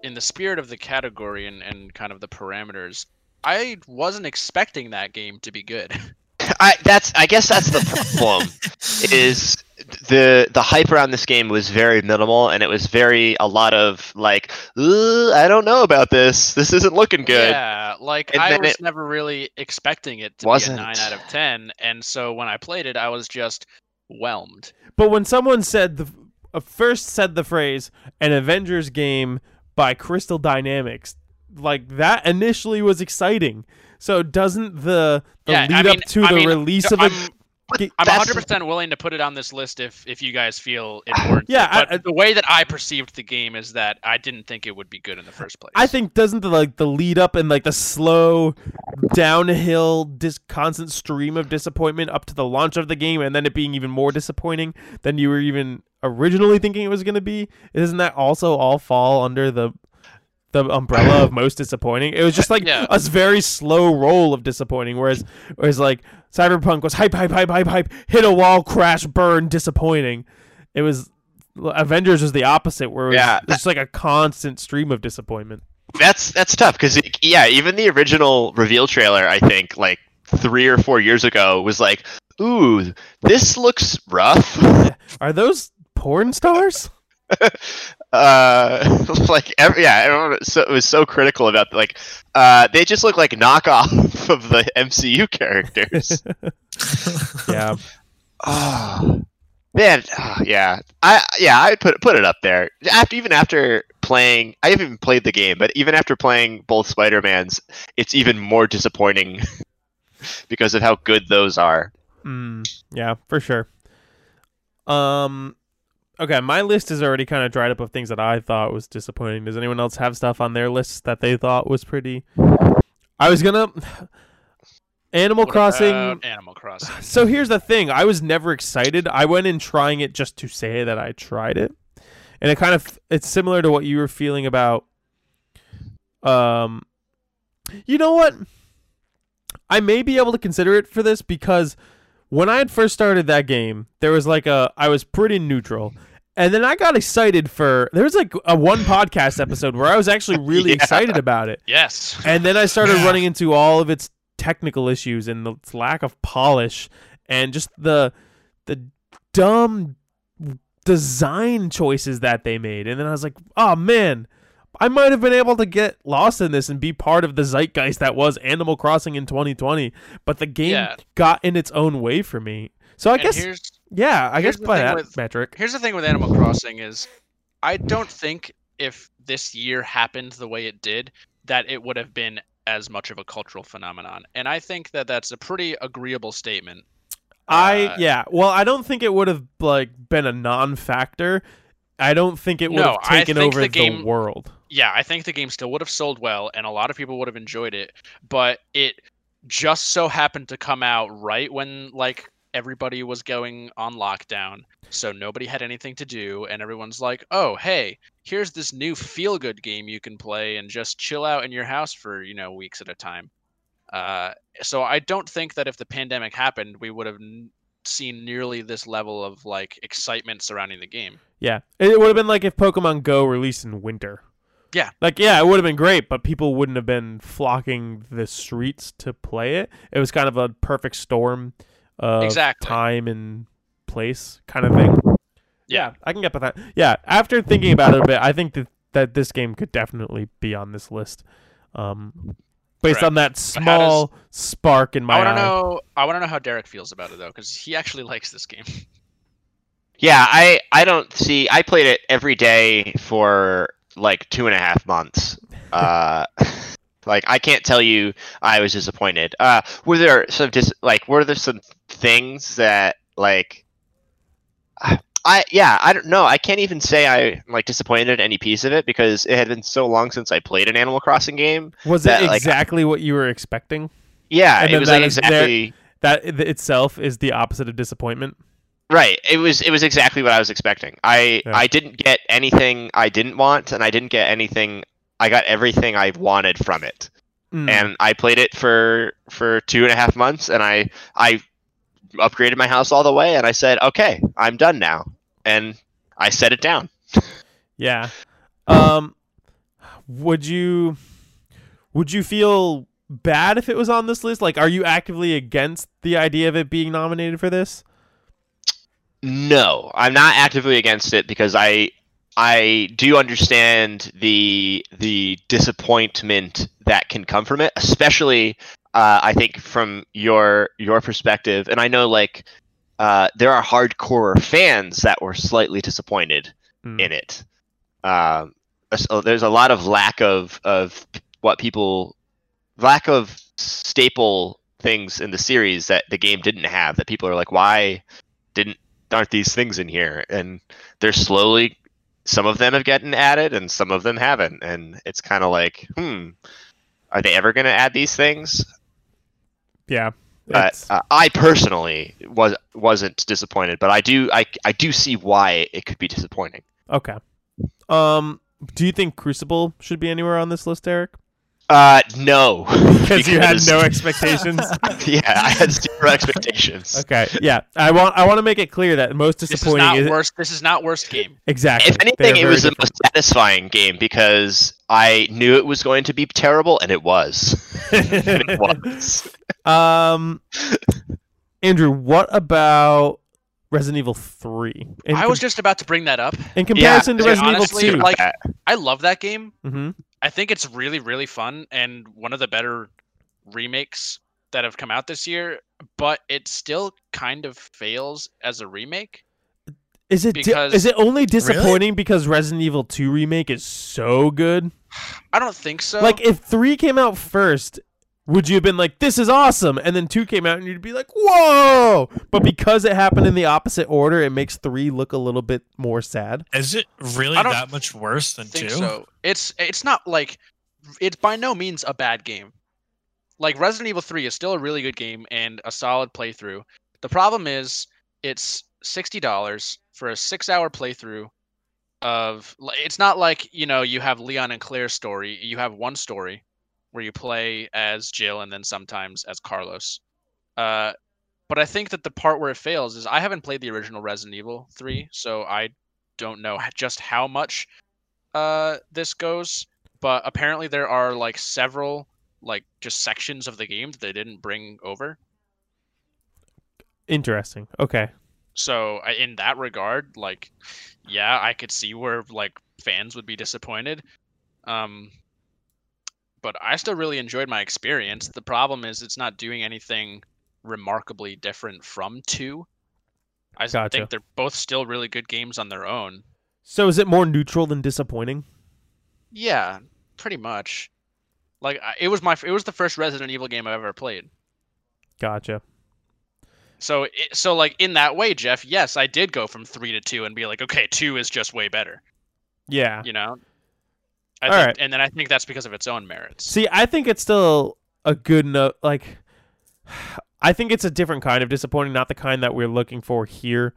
in the spirit of the category and, and kind of the parameters, I wasn't expecting that game to be good. I that's I guess that's the problem is the the hype around this game was very minimal and it was very a lot of like I don't know about this. This isn't looking good. Yeah, like And I was it never really expecting it to wasn't. be a nine out of ten, and so when I played it, I was just whelmed. But when someone said the uh, first said the phrase "an Avengers game by Crystal Dynamics," like that initially was exciting. So doesn't the the Yeah, lead I mean- up to I the mean, release of I'm, I'm 100% willing to put it on this list if if you guys feel it warrants. Yeah, it. I- I- the way that I perceived the game is that I didn't think it would be good in the first place. I think doesn't the like the lead up and like the slow downhill dis- constant stream of disappointment up to the launch of the game and then it being even more disappointing than you were even originally thinking it was going to be Isn't that also all fall under the the umbrella of most disappointing it was just like Yeah. a very slow roll of disappointing whereas whereas like cyberpunk was hype hype hype hype hype hit a wall crash burn disappointing it was avengers was the opposite where it was Yeah. just like a constant stream of disappointment That's that's tough because yeah, even the original reveal trailer, I think like three or four years ago, was like, "Ooh, this looks rough." Are those porn stars? uh, like every, yeah, everyone was so, was so critical about like uh, they just look like knockoff of the MCU characters. yeah. oh, man, ah, yeah, I yeah, I put put it up there. After even after playing, I haven't even played the game, but even after playing both Spider Mans, it's even more disappointing because of how good those are. Mm, yeah, for sure. Um okay, my list is already kind of dried up of things that I thought was disappointing. Does anyone else have stuff on their list that they thought was pretty I was to Animal What Crossing Animal Crossing. So here's the thing. I was never excited. I went in trying it just to say that I tried it. And it kind of it's similar to what you were feeling about um You know what? I may be able to consider it for this because when I had first started that game, there was like a I was pretty neutral. And then I got excited for there was like a one podcast episode where I was actually really Yeah. excited about it. Yes. And then I started running into all of its technical issues and its lack of polish and just the the dumb design choices that they made. And then I was like, "Oh man, I might have been able to get lost in this and be part of the zeitgeist that was Animal Crossing in 2020, but the game Yeah. got in its own way for me." So I And guess yeah, I guess by that with- metric. here's the thing with Animal Crossing is I don't think if this year happened the way it did that it would have been as much of a cultural phenomenon. And I think that that's a pretty agreeable statement. I Uh, yeah. Well, I don't think it would have like been a non-factor. I don't think it would No, have taken over the the, world. Yeah, I think the game still would have sold well and a lot of people would have enjoyed it, but it just so happened to come out right when like everybody was going on lockdown. So nobody had anything to do and everyone's like, "Oh, hey, here's this new feel good game you can play and just chill out in your house for, you know, weeks at a time." Uh so I don't think that if the pandemic happened, we would have n- seen nearly this level of like excitement surrounding the game. Yeah, it would have been like if Pokemon Go released in winter. Yeah. like yeah, it would have been great, but people wouldn't have been flocking the streets to play it. It was kind of a perfect storm of Exactly. time and place kind of thing. Yeah. I can get by that. Yeah, after thinking about it a bit, I think that that this game could definitely be on this list. Um, based on that But how does- small spark in my I want eye. to know. I want to know how Derek feels about it though, because he actually likes this game. Yeah, I I don't see. I played it every day for like two and a half months. Uh, like I can't tell you I was disappointed. Uh, were there some dis- like were there some things that like I yeah I don't know. I can't even say I like disappointed at any piece of it because it had been so long since I played an Animal Crossing game. Was that, it like, exactly what you were expecting? Yeah, And it was that like is there- exactly. That itself is the opposite of disappointment. Right. It was it was exactly what I was expecting. I Yeah. I didn't get anything I didn't want and I didn't get anything I got everything I wanted from it. Mm. And I played it for for two and a half months and I I upgraded my house all the way and I said, Okay, I'm done now. And I set it down. Yeah. Um would you would you feel bad if it was on this list? Like are you actively against the idea of it being nominated for this? No, I'm not actively against it because I I do understand the the disappointment that can come from it, especially uh, I think from your your perspective. And I know like uh, there are hardcore fans that were slightly disappointed Hmm. in it. Um, so there's a lot of lack of of what people lack of staple things in the series that the game didn't have that people are like why didn't aren't these things in here and they're slowly some of them have gotten added and some of them haven't and it's kind of like hmm are they ever going to add these things Yeah. but uh, I personally was wasn't disappointed, but I do I I do see why it could be disappointing. okay. Um, do you think Crucible should be anywhere on this list, Eric? Uh, no, Because you had no expectations. yeah, I had zero expectations. okay. Yeah. I want I want to make it clear that most This is disappointing not is worst. This is not worst game. exactly. If anything, it very was the most satisfying game because I knew it was going to be terrible, and it was. and it was. um, Andrew, what about Resident Evil Three? In, I was just about to bring that up. in comparison to Resident honestly, Evil Two. like- I love that game. hmm I think it's really, really fun and one of the better remakes that have come out this year. But it still kind of fails as a remake. Is it di- is it only disappointing because Resident Evil Two remake is so good? I don't think so. Like if three came out first, would you have been like, "This is awesome," and then two came out and you'd be like, "Whoa!" But because it happened in the opposite order, it makes three look a little bit more sad. Is it really that much worse than think two? so. It's it's not like it's by no means a bad game. Like Resident Evil 3 is still a really good game and a solid playthrough. The problem is it's $60 for a 6-hour playthrough of it's not like, you know, you have Leon and Claire's story. You have one story where you play as Jill and then sometimes as Carlos. Uh but I think that the part where it fails is I haven't played the original Resident Evil 3, so I don't know just how much uh this goes but apparently there are like several like just sections of the game that they didn't bring over Interesting. Okay. so in that regard like yeah i could see where like fans would be disappointed um but i still really enjoyed my experience the problem is it's not doing anything remarkably different from 2 I Gotcha. think they're both still really good games on their own So is it more neutral than disappointing? Yeah, pretty much. Like it was my it was the first Resident Evil game I've ever played. Gotcha. So it, so like in that way, Jeff, yes, I did go from 3 to 2 and be like, okay, 2 is just way better, Yeah. you know? I All think, right. and then I think that's because of its own merits. See, I think it's still a good note. Like, I think it's a different kind of disappointing, not the kind that we're looking for here,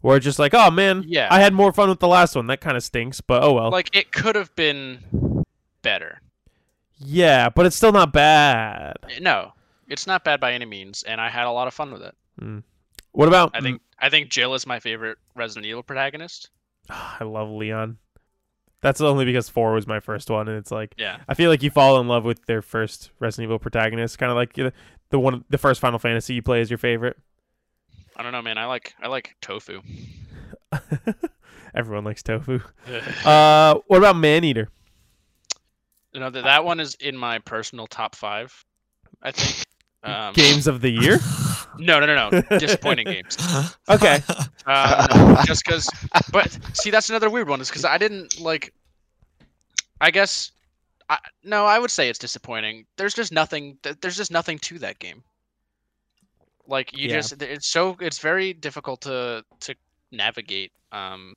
where it's just like, oh man, Yeah. I had more fun with the last one. That kind of stinks, but oh well. Like it could have been better. yeah, but it's still not bad. Eh, no, it's not bad by any means, and I had a lot of fun with it. Hmm. What about? I think I think Jill is my favorite Resident Evil protagonist. I love Leon. That's only because four was my first one, and it's like Yeah. I feel like you fall in love with their first Resident Evil protagonist, kind of like the, the one, the first Final Fantasy you play is your favorite. I don't know, man. I like I like tofu. Everyone likes tofu. Uh, what about Maneater? You know that that one is in my personal top five. I think. Um, Games of the year. No, no, no, no. Disappointing games. Okay. Uh, no, just because. But see, that's another weird one. Is because I didn't like. I guess. I, no, I would say it's disappointing. There's just nothing. There's just nothing to that game. Like you Yeah. just, it's so it's very difficult to to navigate. Um.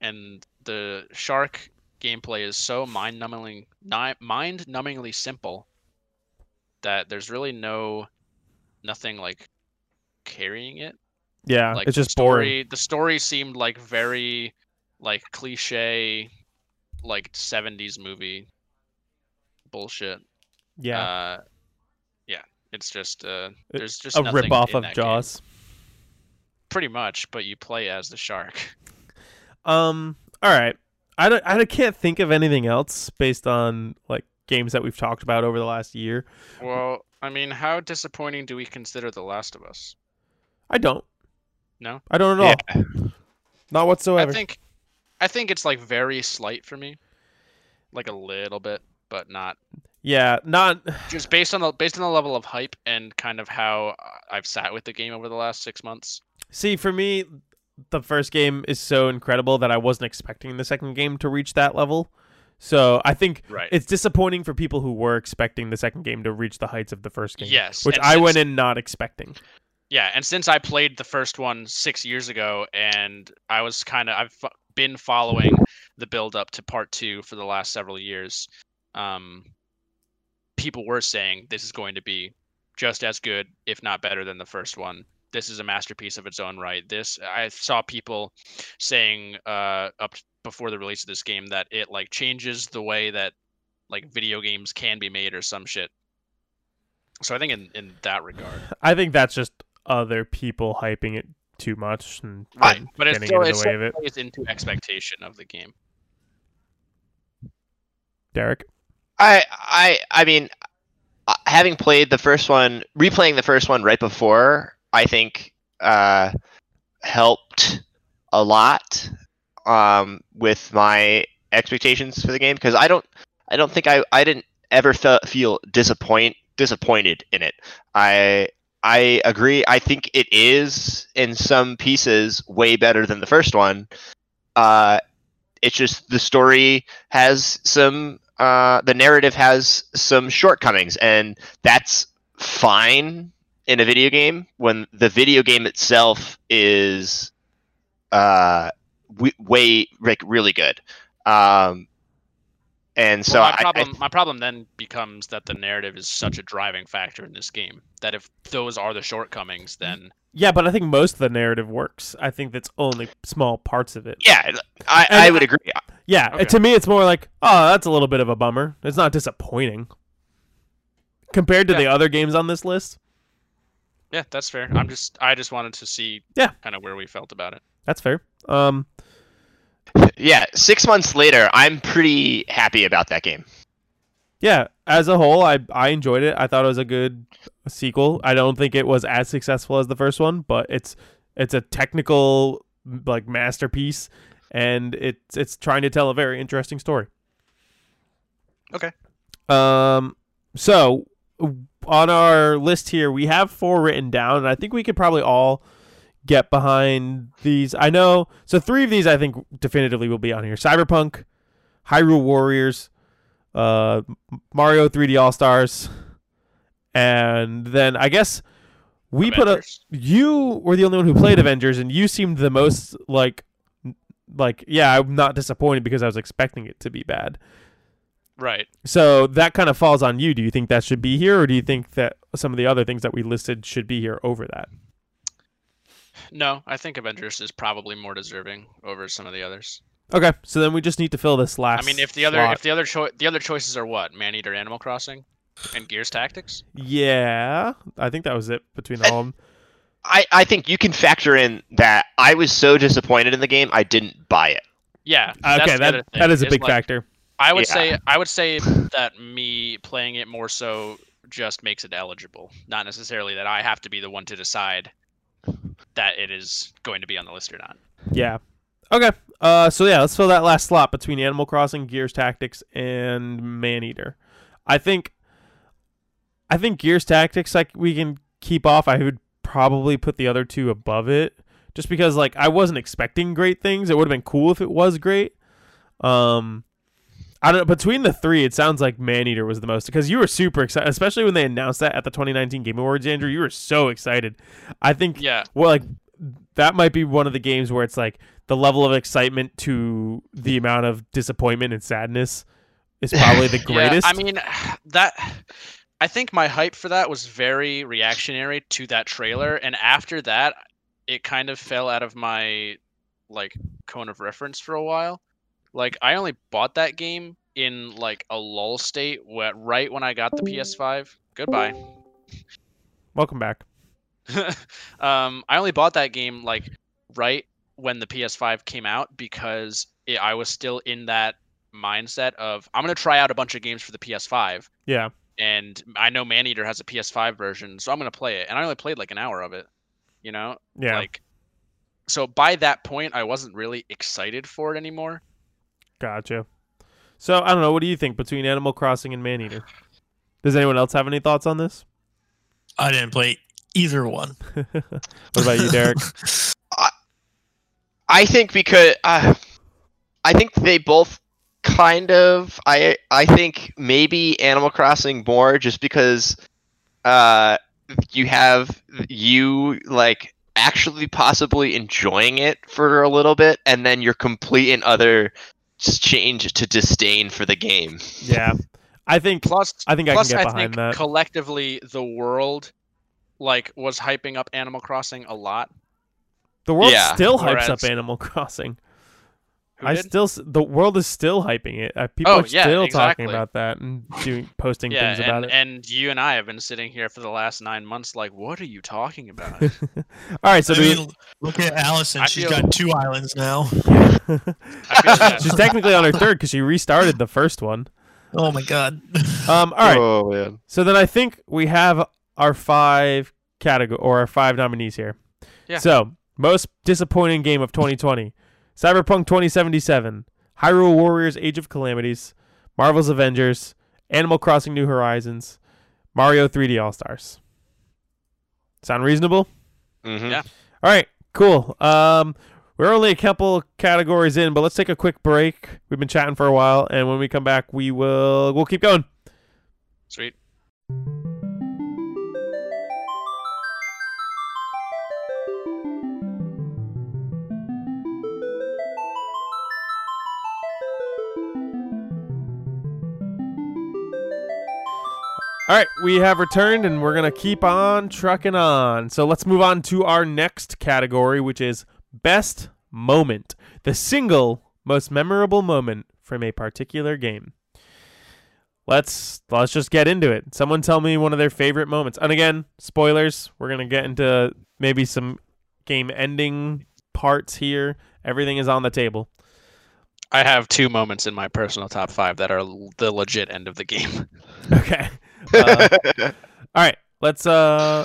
And the shark gameplay is so mind-numbing, ni- mind-numbingly simple that there's really no nothing like carrying it Yeah, like it's just boring. The story seemed like very like cliche, like '70s movie bullshit. Yeah, uh, yeah. It's just uh, there's just a rip off of that game. Jaws. pretty much. But you play as the shark. Um. All right. I don't. I can't think of anything else based on like games that we've talked about over the last year. Well, I mean, how disappointing do we consider The Last of Us? I don't. No? I don't at all. Not whatsoever. I think, I think it's like very slight for me, like a little bit, but not. Yeah, not just based on the based on the level of hype and kind of how I've sat with the game over the last six months. See, for me, the first game is so incredible that I wasn't expecting the second game to reach that level. So I think Right. it's disappointing for people who were expecting the second game to reach the heights of the first game. Yes, Which and I went in not expecting. Yeah, and since I played the first one six years ago, and I was kind of I've been following the build up to part two for the last several years. Um, people were saying this is going to be just as good, if not better, than the first one. This is a masterpiece of its own right. This I saw people saying uh, up before the release of this game that it like changes the way that like video games can be made or some shit. So I think in in that regard. I think that's just other people hyping it too much and Right, and but it's getting still, in it the way of it. plays into expectation of the game. Derek? I I I mean, uh, having played the first one, replaying the first one right before, I think uh, helped a lot um, with my expectations for the game because I don't I don't think I I didn't ever fe- feel disappoint disappointed in it. I I agree. I think it is in some pieces way better than the first one. Uh, it's just the story has some uh, the narrative has some shortcomings, and that's fine in a video game when the video game itself is uh, w- way like really good. Um, and so well, my I- I, problem, my problem then becomes that the narrative is such a driving factor in this game that if those are the shortcomings, then Yeah, but I think most of the narrative works. I think that's only small parts of it. yeah, I, And I would agree. Yeah, Okay. to me, it's more like, oh, that's a little bit of a bummer. It's not disappointing compared to Yeah. the other games on this list. Yeah, that's fair. I'm just, I just wanted to see, Yeah. kind of where we felt about it. That's fair. Um, Yeah, six months later, I'm pretty happy about that game. yeah, as a whole, I I enjoyed it. I thought it was a good sequel. I don't think it was as successful as the first one, but it's it's a technical like masterpiece, and it's it's trying to tell a very interesting story. Okay. Um. So on our list here, we have four written down, and I think we could probably all get behind these. I know. So three of these, I think, definitively will be on here: Cyberpunk, Hyrule Warriors, uh, Mario 3D All Stars, and then I guess we put a. You were the only one who played Avengers, and you seemed the most like, like yeah, I'm not disappointed because I was expecting it to be bad. Right. So that kind of falls on you. Do you think that should be here, or do you think that some of the other things that we listed should be here over that? No, I think Avengers is probably more deserving over some of the others. Okay, so then we just need to fill this last. I mean, if the other, slot. if the other choice, the other choices are what? Maneater, Animal Crossing, and Gears Tactics. yeah, I think that was it between all of them. I, I think you can factor in that I was so disappointed in the game, I didn't buy it. Yeah. Okay, that that is a big like, factor. I would Yeah. say I would say that me playing it more so just makes it eligible, not necessarily that I have to be the one to decide that it is going to be on the list or not. Yeah. Okay. Uh, so yeah, let's fill that last slot between Animal Crossing, Gears Tactics, and Maneater. I think, I think Gears Tactics like we can keep off. I would probably put the other two above it, just because like I wasn't expecting great things. It would have been cool if it was great. Um, I don't know. Between the three, it sounds like Maneater was the most because you were super excited, especially when they announced that at the 2019 Game Awards. Andrew, you were so excited. I think Yeah. well, like that might be one of the games where it's like the level of excitement to the amount of disappointment and sadness is probably the greatest. Yeah, I mean that I think my hype for that was very reactionary to that trailer and after that it kind of fell out of my like cone of reference for a while. Like I only bought that game in like a lull state wh- right when I got the PS5. Goodbye. Welcome back. um, I only bought that game like right when the PS5 came out because it, I was still in that mindset of I'm gonna try out a bunch of games for the PS5, Yeah, and I know Maneater has a PS5 version, so I'm gonna play it. And I only played like an hour of it, you know, yeah. like. So by that point, I wasn't really excited for it anymore. Gotcha. So I don't know. What do you think between Animal Crossing and Maneater? Does anyone else have any thoughts on this? I didn't play either one. what about you, Derek? I think because uh, I think they both kind of I I think maybe Animal Crossing more just because uh you have you like actually possibly enjoying it for a little bit and then your complete and utter s- change to disdain for the game. yeah, I think Plus, I think I can get I behind think that. collectively the world like was hyping up Animal Crossing a lot. the world yeah, still hypes up Animal Crossing. Who I did? still the world is still hyping it. Uh, people Oh, are yeah, still exactly. talking about that and doing posting yeah, things about and, it. and you and I have been sitting here for the last nine months, like, what are you talking about? All right, so I do we- look at Allison. I She's feel- got two islands now. Feel she's technically on her third because she restarted the first one. Oh my god. Um, all right, Oh man. so then I think we have our five category or our five nominees here. Yeah. So most disappointing game of 2020: Cyberpunk 2077, Hyrule Warriors: Age of Calamities, Marvel's Avengers, Animal Crossing: New Horizons, Mario 3D All Stars. Sound reasonable? Mhm. Yeah. All right, cool. Um, we're only a couple categories in, but let's take a quick break. We've been chatting for a while, and when we come back, we will we'll keep going. Sweet. All right, we have returned, and we're gonna keep on trucking on. So let's move on to our next category, which is best moment, the single most memorable moment from a particular game. Let's let's just get into it. Someone tell me one of their favorite moments. And again, spoilers. We're gonna get into maybe some game ending parts here. Everything is on the table. I have two moments in my personal top five that are the legit end of the game. Okay. Uh, all right. Let's uh,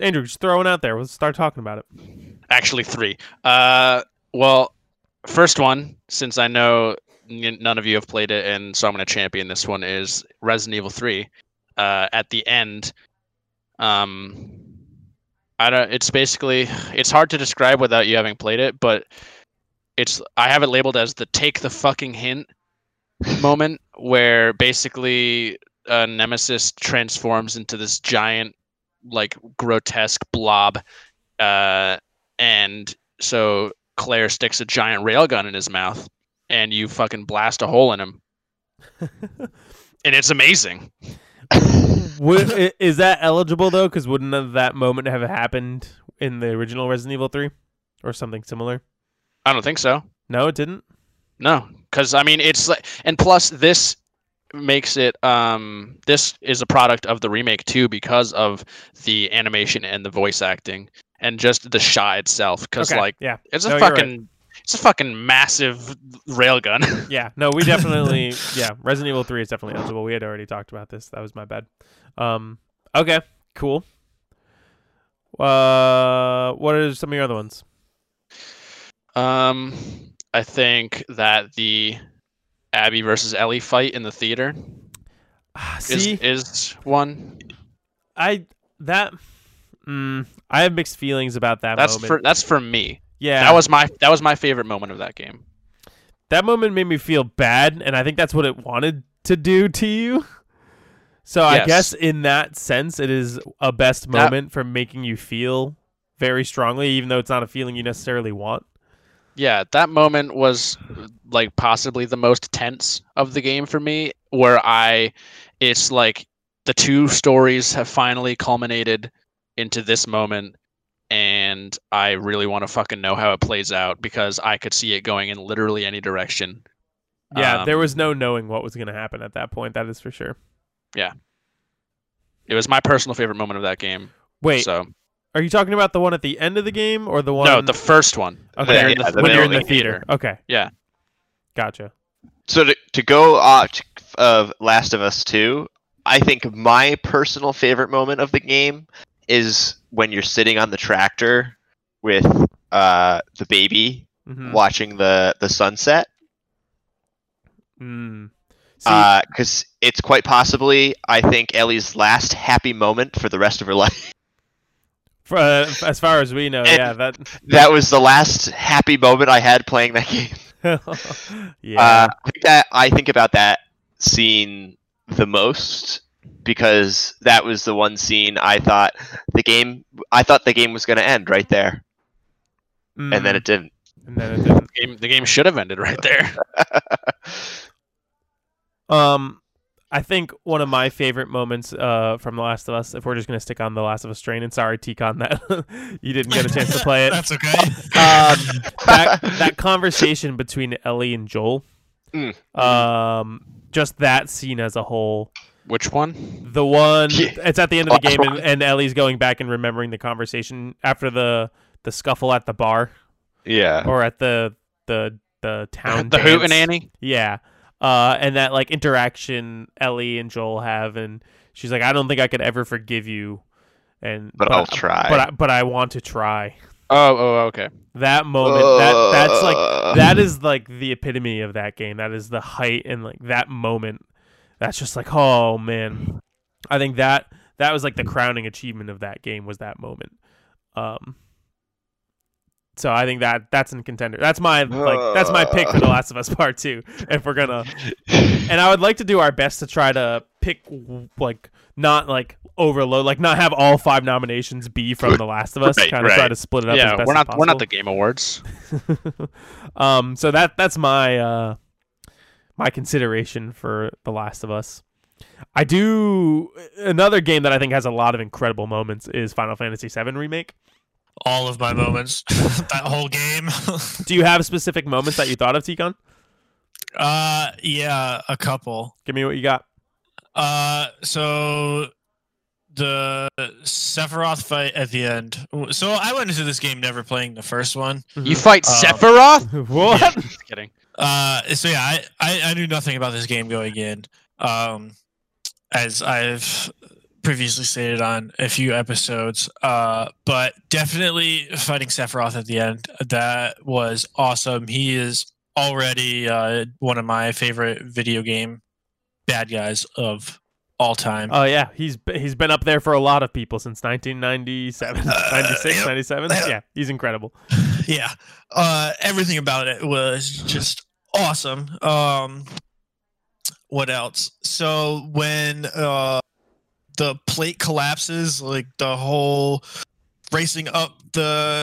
Andrew, just throw one out there. Let's start talking about it. Actually, three. Uh, well, first one, since I know n- none of you have played it, and so I'm going to champion this one, is Resident Evil 3. Uh, at the end, um, I don't. It's basically it's hard to describe without you having played it, but it's I have it labeled as the take the fucking hint moment, where basically uh, Nemesis transforms into this giant, like grotesque blob, uh, and so Claire sticks a giant railgun in his mouth, and you fucking blast a hole in him, and it's amazing. Would, is that eligible though? Because wouldn't that moment have happened in the original Resident Evil Three, or something similar? I don't think so. No, it didn't. No, because I mean it's like, and plus this makes it um this is a product of the remake too because of the animation and the voice acting and just the shot itself because Okay, like yeah, it's a No, you're right. fucking it's a fucking massive railgun. yeah. No, we definitely, yeah. Resident Evil Three is definitely eligible. We had already talked about this. That was my bad. Um. Okay. Cool. Uh, what are some of your other ones? um, I think that the Abby versus Ellie fight in the theater Ah, is is one. I that. Mm, I have mixed feelings about that That's moment. for that's for me. yeah, That was my that was my favorite moment of that game. that moment made me feel bad, and I think that's what it wanted to do to you. So I guess in that sense, it is a best That- moment for making you feel very strongly, even though it's not a feeling you necessarily want. Yeah, that moment was like possibly the most tense of the game for me, where I, it's like the two stories have finally culminated into this moment, and I really want to fucking know how it plays out because I could see it going in literally any direction. Yeah, there Um, was no knowing what was going to happen at that point. That is for sure. Yeah, it was my personal favorite moment of that game. Wait, so are you talking about the one at the end of the game or the one? no, the first one. okay, when you're in yeah, the, the when you're in the theater. Okay, Yeah. gotcha. So to, to go off of Last of Us 2, I think my personal favorite moment of the game is when you're sitting on the tractor with uh, the baby Mhm. watching the, the sunset. Mm. See, because it's quite possibly, I think, Ellie's last happy moment for the rest of her life. For, uh, as far as we know, and- yeah, that. That was the last happy moment I had playing that game. yeah. Uh, I think that I think about that scene the most because that was the one scene I thought the game. I thought the game was going to end right there, and then Mm, it didn't. and then it didn't. Game, the game should have ended right there. Um, I think one of my favorite moments uh, from The Last of Us, if we're just gonna stick on The Last of Us train, and sorry, Tikon, that you didn't get a chance to play it. That's okay. um, that that conversation between Ellie and Joel, Mm. um, just that scene as a whole. Which one? The one Yeah. it's at the end of the game, and, and Ellie's going back and remembering the conversation after the the scuffle at the bar yeah. or at the the the town. the Hoot and dance. Annie. Yeah. Uh, and that like interaction Ellie and Joel have, and she's like, "I don't think I could ever forgive you," and But I'll try. But I, but I want to try. Oh, oh, okay. That moment, that that's like Uh, that is like the epitome of that game. That is the height and like that moment. That's just like, oh man, I think that that was like the crowning achievement of that game was that moment. Um. So I think that that's in contender. That's my like that's my pick for The Last of Us Part Two. If we're gonna and I would like to do our best to try to pick like not like overload, like not have all five nominations be from The Last of Us. Right, kind of try to split it up. as Yeah, we're not we're not the. Game Awards. um, so that that's my uh my consideration for The Last of Us. I do another game that I think has a lot of incredible moments is Final Fantasy VII remake. All of my moments, that whole game. Do you have specific moments that you thought of, Tikon? uh, yeah, a couple. Give me what you got. Uh, so the Sephiroth fight at the end. So I went into this game never playing the first one. You fight Um, Sephiroth? what? Just kidding. Uh, so yeah, I, I, I knew nothing about this game going in. Um, as I've previously stated on a few episodes. Uh, but definitely fighting Sephiroth at the end. That was awesome. He is already uh, one of my favorite video game bad guys of all time. Oh yeah, he's he's been up there for a lot of people since 1997, Uh, 96, yeah. 97. Yeah, he's incredible. yeah uh everything about it was just awesome um what else so when uh the plate collapses like the whole racing up the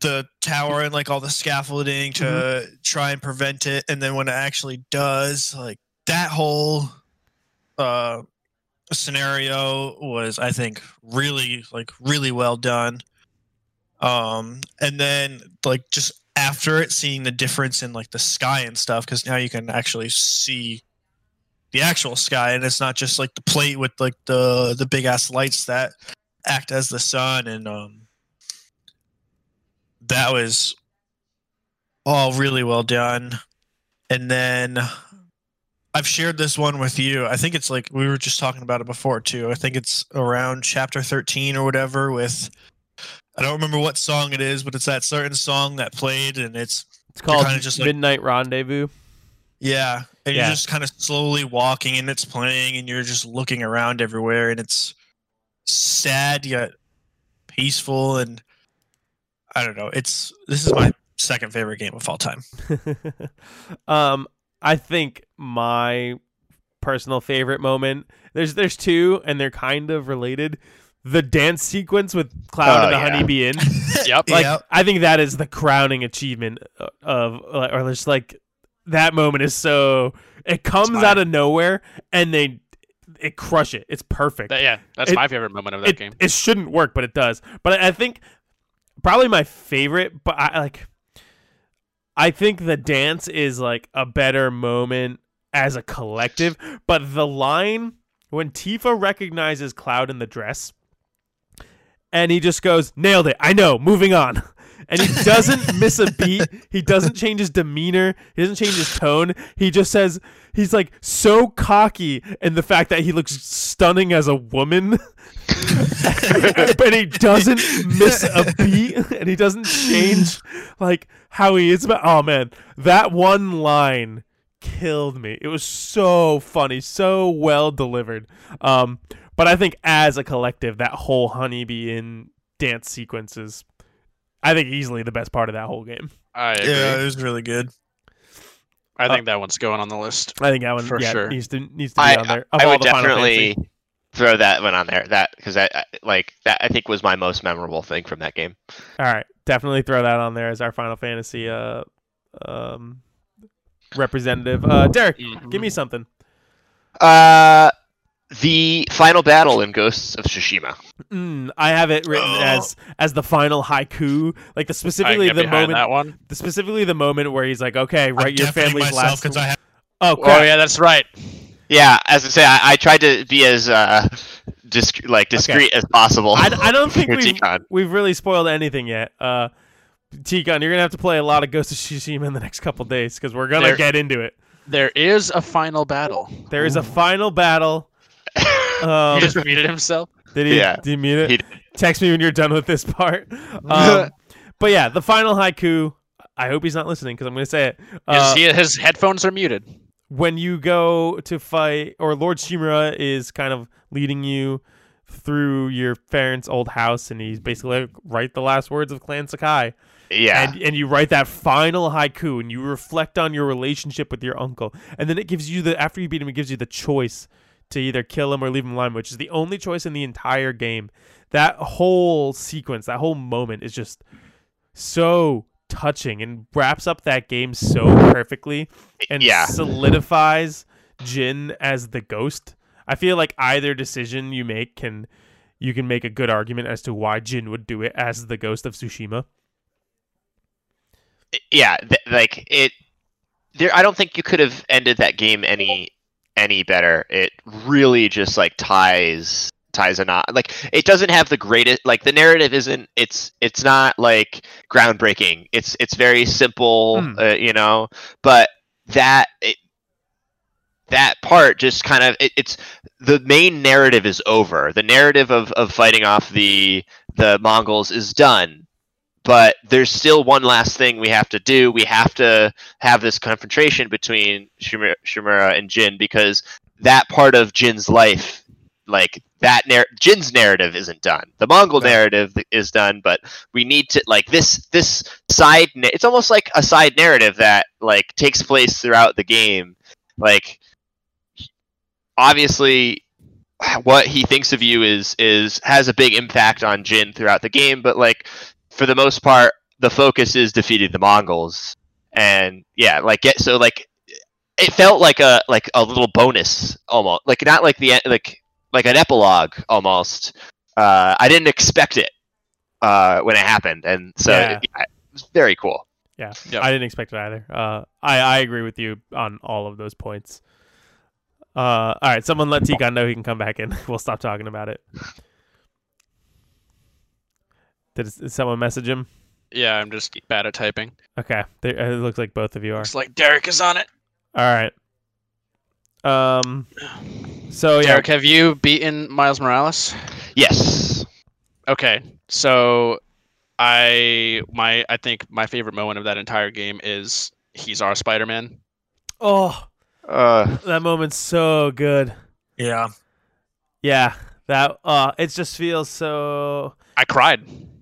the tower and like all the scaffolding to try and prevent it. And then when it actually does like that whole uh scenario was i think really like really well done. Um and then like just after it seeing the difference in like the sky and stuff because now you can actually see the actual sky and it's not just like the plate with like the the big ass lights that act as the sun and um that was all really well done and then I've shared this one with you. I think it's like we were just talking about it before too. I think it's around chapter 13 or whatever with I don't remember what song it is, but it's that certain song that played and it's It's called kinda just like- Midnight Rendezvous. Yeah, and Yeah. you're just kind of slowly walking and it's playing and you're just looking around everywhere and it's sad yet peaceful and I don't know. It's this is my second favorite game of all time. um, I think my personal favorite moment. There's there's two, and they're kind of related. The dance sequence with Cloud Oh, and the yeah. Honeybee Inn. Yep. Like Yep. I think that is the crowning achievement of, or just like that moment is so. It comes out of nowhere, and they it crush it. It's perfect. That- yeah, that's It- my favorite moment of that it, game. it shouldn't work, but it does. But I think probably my favorite, but I like I think the dance is like a better moment as a collective, but the line when Tifa recognizes Cloud in the dress and he just goes, "Nailed it. I know. Moving on." And he doesn't miss a beat. He doesn't change his demeanor. He doesn't change his tone. He just says he's like so cocky in the fact that he looks stunning as a woman. but he doesn't miss a beat and he doesn't change like how he is about oh man that one line killed me. It was so funny, so well delivered. Um, but I think as a collective, that whole Honeybee Inn dance sequences I think, easily the best part of that whole game. I agree. Yeah, it was really good. I think that one's going on the list. I think that one For yeah, sure. needs to needs to be I, on there. I Of all would the definitely throw that one on there. That because I, I like that. I think was my most memorable thing from that game. All right, definitely throw that on there as our Final Fantasy uh, um, representative. Uh, Derek, Mhm. give me something. Uh, the final battle in Ghosts of Tsushima. Mm, I have it written Oh. as as the final haiku, like the specifically the moment, that one. the specifically the moment where he's like, okay, write your family's last. because I have oh, Oh yeah, that's right. Yeah, as I say, I, I tried to be as uh, disc- like discreet as possible. I, I don't think we've, we've really spoiled anything yet. Uh, T-Gun, you're gonna have to play a lot of Ghost of Tsushima in the next couple days because we're gonna There- get into it. There is a final battle. There is a final battle. Um, he just muted himself. did he? Yeah. Did he mute it? He did. Text me when you're done with this part. Um, but yeah, the final haiku. I hope he's not listening because I'm gonna say it. Uh, his, he, his headphones are muted. when you go to fight, or Lord Shimura is kind of leading you through your parents' old house, and he's basically like, write the last words of Clan Sakai. yeah, and and you write that final haiku and you reflect on your relationship with your uncle and then it gives you the after you beat him it gives you the choice to either kill him or leave him alive which is the only choice in the entire game that whole sequence that whole moment is just so touching and wraps up that game so perfectly and yeah. solidifies Jin as the ghost i feel like either decision you make can you can make a good argument as to why Jin would do it as the ghost of Tsushima yeah, th- like it. There, I don't think you could have ended that game any any better. It really just like ties ties a knot. Like it doesn't have the greatest. Like the narrative isn't. It's it's not like groundbreaking. It's it's very simple. Hmm. Uh, you know, but that it, that part just kind of it, it's the main narrative is over. The narrative of of fighting off the the Mongols is done but there's still one last thing we have to do. We have to have this confrontation between Shimura, Shimura and Jin because that part of Jin's life, like that, nar- Jin's narrative isn't done. The Mongol Right. narrative is done, but we need to like this this side. Na- it's almost like a side narrative that like takes place throughout the game. Like obviously what he thinks of you is is has a big impact on Jin throughout the game, but like for the most part, the focus is defeating the Mongols, and yeah, like get so like it felt like a like a little bonus almost, like not like the like like an epilogue almost. Uh, I didn't expect it uh, when it happened, and so Yeah. it, it was very cool. Yeah, Yep. I didn't expect it either. Uh, I I agree with you on all of those points. Uh, all right, someone let Tigon know he can come back in. we'll stop talking about it. Did, did someone message him? Yeah, I'm just bad at typing. Okay, there, it looks like both of you are. It's like Derek is on it. All right. Um. So yeah, Derek, have you beaten Miles Morales? Yes. Okay, so I my I think my favorite moment of that entire game is he's our Spider-Man. oh, Uh, that moment's so good. yeah. Yeah, that uh, it just feels so. I cried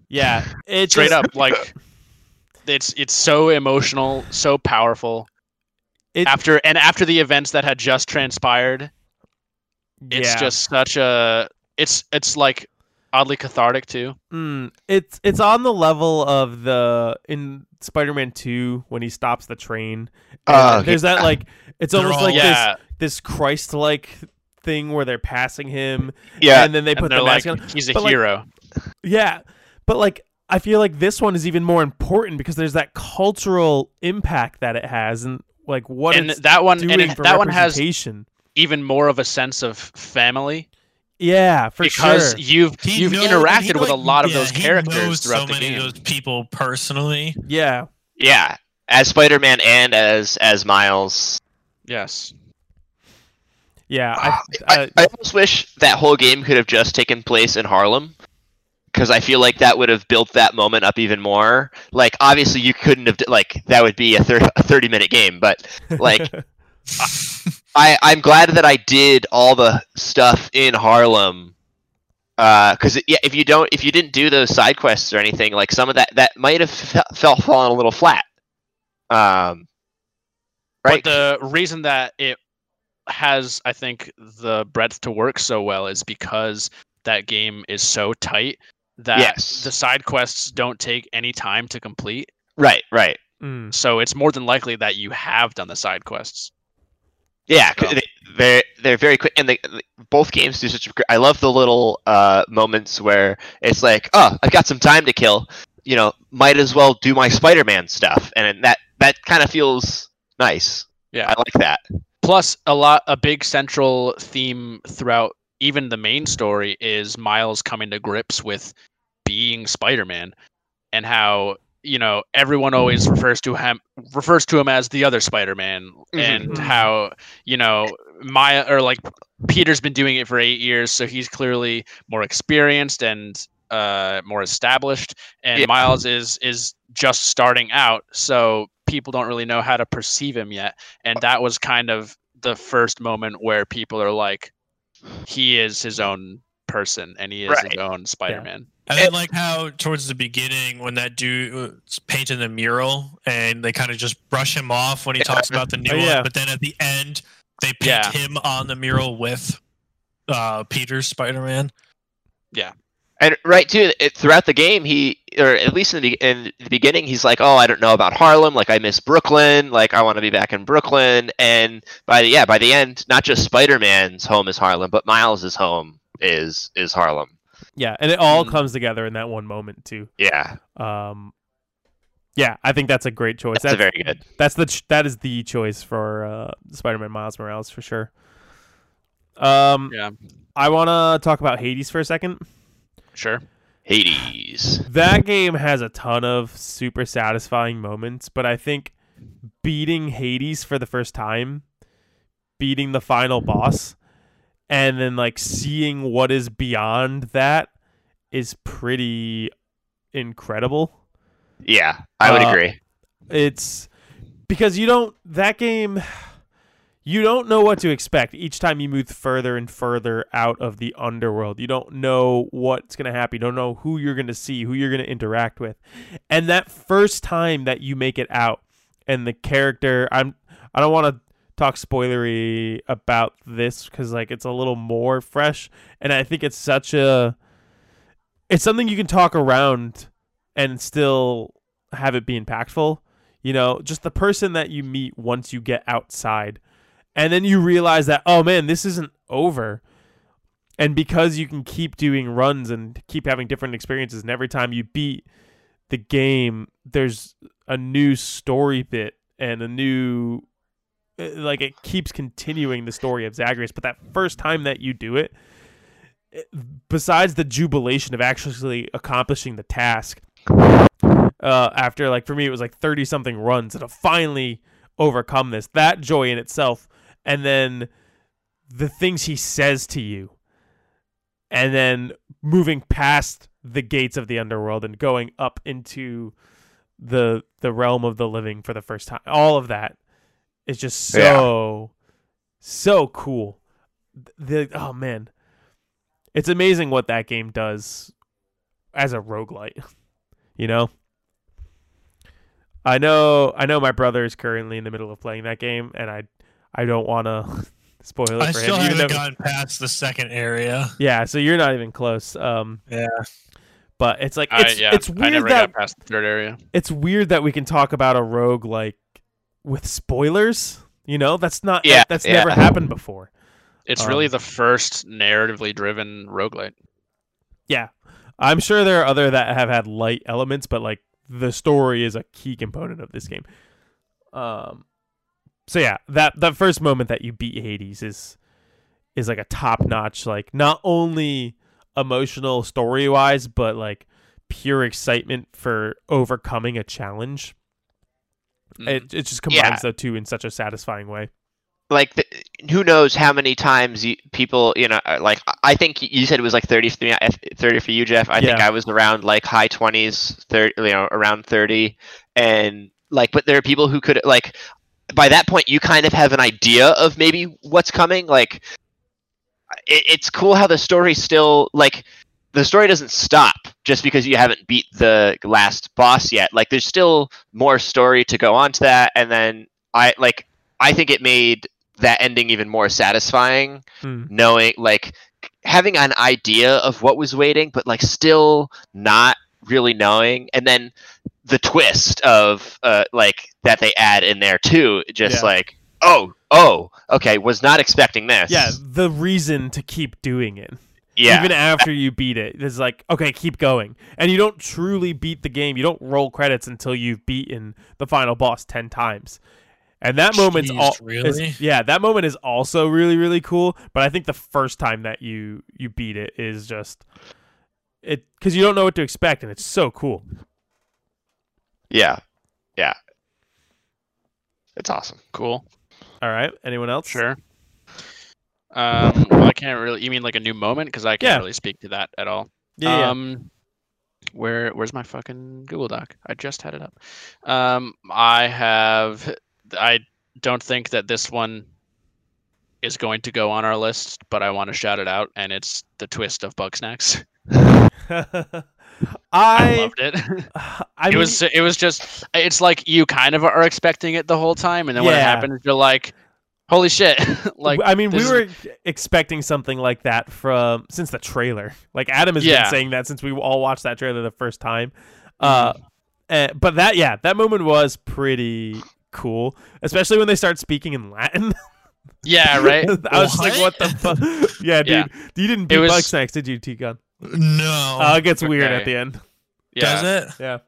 Yeah, it straight just- up like it's it's so emotional, so powerful. It, After and after the events that had just transpired, it's yeah. just such a it's it's like oddly cathartic too. Mm, it's it's on the level of the in Spider-Man Two when he stops the train. And Oh, there's that like it's almost all- like yeah, this this Christ-like thing where they're passing him, yeah. and then they put they're the like mask on. he's a but, like, hero. Yeah, but like I feel like this one is even more important because there's that cultural impact that it has, and like what and it's that one doing and it- that one has representation. even more of a sense of family Yeah, for because sure. you've He you've knows- interacted he, with a like, lot of yeah, those he characters knows throughout so the many game. of those people personally. Yeah, yeah. As Spider-Man and as as Miles, Yes. yeah. I, I, uh, I almost wish that whole game could have just taken place in Harlem. Because I feel like that would have built that moment up even more. Like, obviously, you couldn't have, like, that would be a, thir- a 30 minute game, but, like, I I'm glad that I did all the stuff in Harlem. Because yeah, if you don't, if you didn't do those side quests or anything, like some of that, that might have fe- fell fallen a little flat. Um, right? But the reason that it has, I think, the breadth to work so well is because that game is so tight that Yes. the side quests don't take any time to complete. right, right. Mm. So it's more than likely that you have done the side quests. Yeah, So- they, they're they're very quick, and they, both games do such. a gr- I love the little uh, moments where it's like, oh, I've got some time to kill. You know, might as well do my Spider-Man stuff, and that that kind of feels nice. Yeah. I like that. Plus, a lot, a big central theme throughout even the main story is Miles coming to grips with being Spider-Man, and how you know everyone always refers to him refers to him as the other Spider-Man, and Mhm. how you know Maya or like Peter's been doing it for eight years, so he's clearly more experienced and uh, more established, and Yeah. Miles is is just starting out, so people don't really know how to perceive him yet and that was kind of the first moment where people are like he is his own person and he is Right. his own spider-man I like how towards the beginning when that dude was painting the mural and they kind of just brush him off when he talks about the new Oh, yeah. one, but then at the end they paint Yeah. him on the mural with uh, Peter's Spider-Man. And right too, it, throughout the game, he or at least in the, in the beginning, he's like, "Oh, I don't know about Harlem. Like, I miss Brooklyn. Like, I want to be back in Brooklyn." And by the yeah, by the end, not just Spider-Man's home is Harlem, but Miles's home is is Harlem. Yeah, and it all Mm. comes together in that one moment too. Yeah, Um, yeah, I think that's a great choice. that's, a very good. That's the ch- that is the choice for uh, Spider-Man Miles Morales for sure. Um, yeah I want to talk about Hades for a second. Sure Hades. That game has a ton of super satisfying moments, but I think beating Hades for the first time, beating the final boss, and then like seeing what is beyond that is pretty incredible. Yeah, I would Uh, agree. it's because you don't that game you don't know what to expect each time you move further and further out of the underworld. You don't know what's going to happen. You don't know who you're going to see who you're going to interact with. And that first time that you make it out and the character i'm i don't want to talk spoilery about this because like it's a little more fresh. And i think it's such a it's something you can talk around and still have it be impactful. You know just the person that you meet once you get outside and then you realize that oh man this isn't over. And because you can keep doing runs and keep having different experiences and every time you beat the game there's a new story bit and a new uh, like it keeps continuing the story of Zagreus. But that first time that you do it it- besides the jubilation of actually accomplishing the task uh, after like for me it was like 30 something runs and to finally overcome this that joy in itself and then the things he says to you and then moving past the gates of the underworld and going up into the the realm of the living for the first time. All of that is just so so cool. The oh man. It's amazing what that game does as a roguelite you know? I know I know my brother is currently in the middle of playing that game and I I don't want to spoil it I for still him. Haven't though- gotten past the second area. yeah so you're not even close um Yeah. but it's like I, it's yeah it's i weird never that got past the third area it's weird that we can talk about a rogue like with spoilers you know that's not Yeah, that's yeah. never happened before it's really Um, the first narratively driven roguelite Yeah. I'm sure there are other that have had light elements, but like the story is a key component of this game. Um so yeah, that that first moment that you beat Hades is is like a top notch, like not only emotional story wise, but like pure excitement for overcoming a challenge. Mhm. It it just combines Yeah. the two in such a satisfying way. Like, the, who knows how many times you, people, you know, uh, like I think you said it was like 30 for me, uh, 30 for you, Jeff. I think I was around like high 20s, 30, you know, around 30, and like, but there are people who could like by that point you kind of have an idea of maybe what's coming. Like it, it's cool how the story still like the story doesn't stop just because you haven't beat the last boss yet. Like there's still more story to go on to that, and then I like I think it made that ending even more satisfying, Hmm. knowing like having an idea of what was waiting, but like still not really knowing, and then the twist of uh, like that they add in there too, just Yeah. like oh oh okay, was not expecting this. Yeah, the reason to keep doing it. yeah. Even after you beat it, it's like, okay, keep going. And you don't truly beat the game. You don't roll credits until you've beaten the final boss 10 times. And that moment's Jeez, all is- yeah, that moment is also really really cool, but I think the first time that you you beat it is just it cuz you don't know what to expect and it's so cool. Yeah. Yeah. It's awesome. Cool. All right, anyone else? Sure. Um, well, I can't really. You mean like a new moment? Because I can't Yeah. really speak to that at all. Yeah. yeah. Um, where where's my fucking Google Doc? I just had it up. Um, I have. I don't think that this one is going to go on our list, but I want to shout it out, and it's the twist of Bugsnax. I, I loved it. I it mean, was it was just it's like you kind of are expecting it the whole time, and then when it happens, you're like, "Holy shit!" like I mean, we this is- were expecting something like that from since the trailer. Like Adam has Yeah. been saying that since we all watched that trailer the first time. Uh, eh, but that yeah, that moment was pretty cool, especially when they start speaking in Latin. yeah, right. I was just like, What? the fuck? yeah, dude, Yeah. you didn't beat was- Bugsnax, did you, T-Gun? No. Uh, it gets weird at the end. Yeah, Does it? Yeah,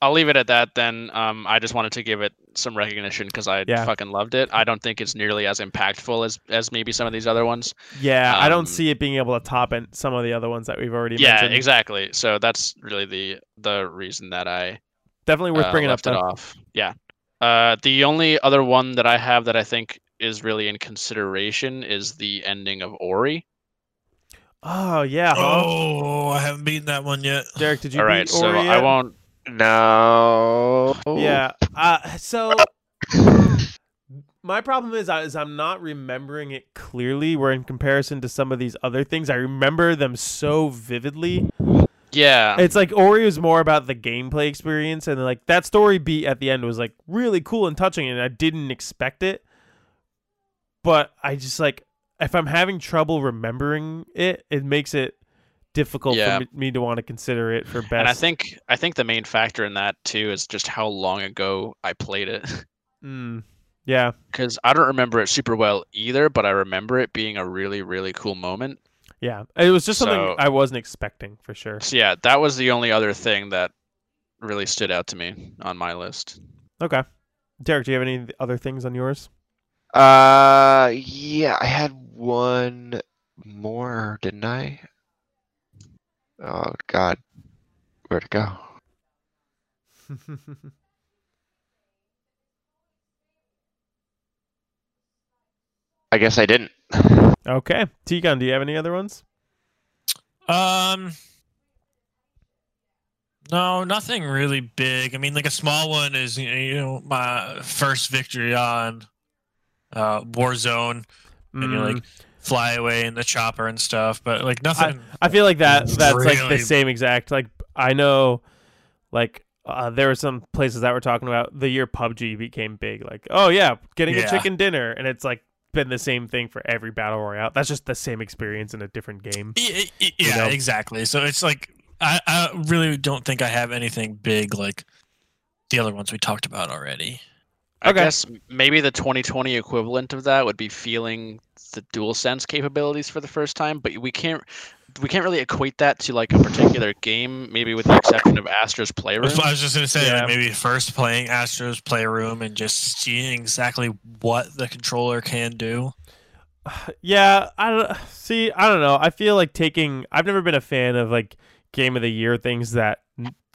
I'll leave it at that. Then um, I just wanted to give it some recognition because I Yeah. fucking loved it. I don't think it's nearly as impactful as as maybe some of these other ones. yeah. I don't Um, see it being able to top and some of the other ones that we've already mentioned. Yeah, mentioned. exactly. So that's really the the reason that I Definitely worth uh, bringing up. left it off. Yeah. Uh, the only other one that I have that I think is really in consideration is the ending of Ori. Oh yeah, Oh, I haven't beaten that one yet. Derek, did you All beat right, so Ori I won't. No. Yeah. Uh, so my problem is, I- is I'm not remembering it clearly. Where in comparison to some of these other things, I remember them so vividly. Yeah. It's like Ori was more about the gameplay experience, and like that story beat at the end was like really cool and touching, and I didn't expect it. But I just like if I'm having trouble remembering it, it makes it difficult Yeah. for me, to want to consider it for best. and I think I think the main factor in that too is just how long ago I played it. Mm, yeah. because I don't remember it super well either, but I remember it being a really, really cool moment. Yeah, it was just something I wasn't expecting for sure. So yeah, that was the only other thing that really stood out to me on my list. Okay, Derek, do you have any other things on yours? Uh, yeah, I had one more, didn't I? Oh God, where'd it go? I guess I didn't. okay, T-Gun, do you have any other ones? Um, no, nothing really big. I mean, like a small one is you know my first victory on uh, Warzone, and you Mm, like fly away in the chopper and stuff, but like nothing. I feel like that that's like the same exact. Like I know, like uh, there were some places that were talking about the year PUBG became big. Like, oh yeah, getting a chicken dinner, and it's like been the same thing for every battle royale. That's just the same experience in a different game. Y- y- yeah, know? exactly. So it's like I, I really don't think I have anything big like the other ones we talked about already. I Okay. guess maybe the 2020 equivalent of that would be feeling the DualSense capabilities for the first time, but we can't we can't really equate that to like a particular game, maybe with the exception of Astro's Playroom. I was just gonna say Yeah. like maybe first playing Astro's Playroom and just seeing exactly what the controller can do. Yeah, I don't see. I don't know. I feel like taking. I've never been a fan of like game of the year things that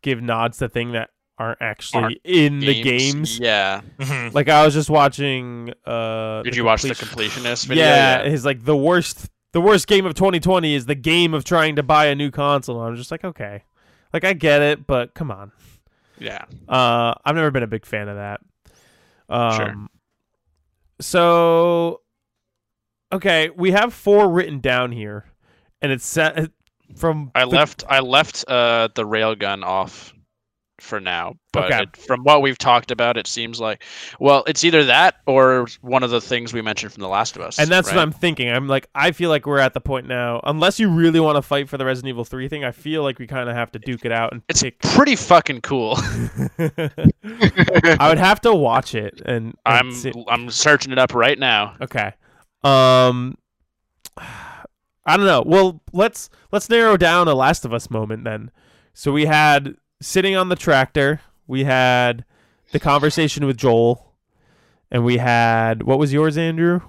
give nods to thing that aren't actually Aren't in the games. Yeah. Mhm. Like I was just watching. uh Did the you watch the completionist video? Yeah, his like the worst. The worst game of 2020 is the game of trying to buy a new console. And I'm just like, okay, like I get it, but come on. Yeah. Uh, I've never been a big fan of that. Um, Sure. So, okay, we have four written down here, and it's set from. I the- left I left uh the railgun off for now, but Okay. it, from what we've talked about, it seems like well, it's either that or one of the things we mentioned from The Last of Us. And that's right? what I'm thinking. I'm like, I feel like we're at the point now. Unless you really want to fight for the Resident Evil 3 thing, I feel like we kind of have to duke it out and It's pick. pretty fucking cool. I would have to watch it and. and I'm see- I'm searching it up right now. Okay. Um I don't know. Well, let's let's narrow down a Last of Us moment then. So we had sitting on the tractor, we had the conversation with Joel, and we had what was yours, Andrew?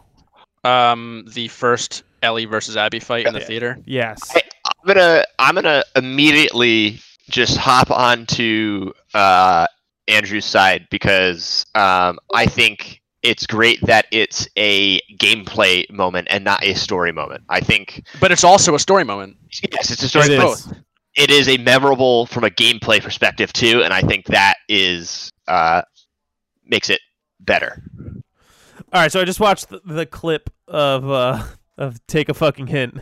Um, the first Ellie versus Abby fight in the Yeah. theater. Yes. I- I'm gonna I'm gonna immediately just hop onto uh, Andrew's side because um, I think it's great that it's a gameplay moment and not a story moment. I think But it's also a story moment. yes, it's a story. It moment. Is. It is a memorable from a gameplay perspective too, and I think that is uh, makes it better. All right, so I just watched the, the clip of uh of take a fucking hint,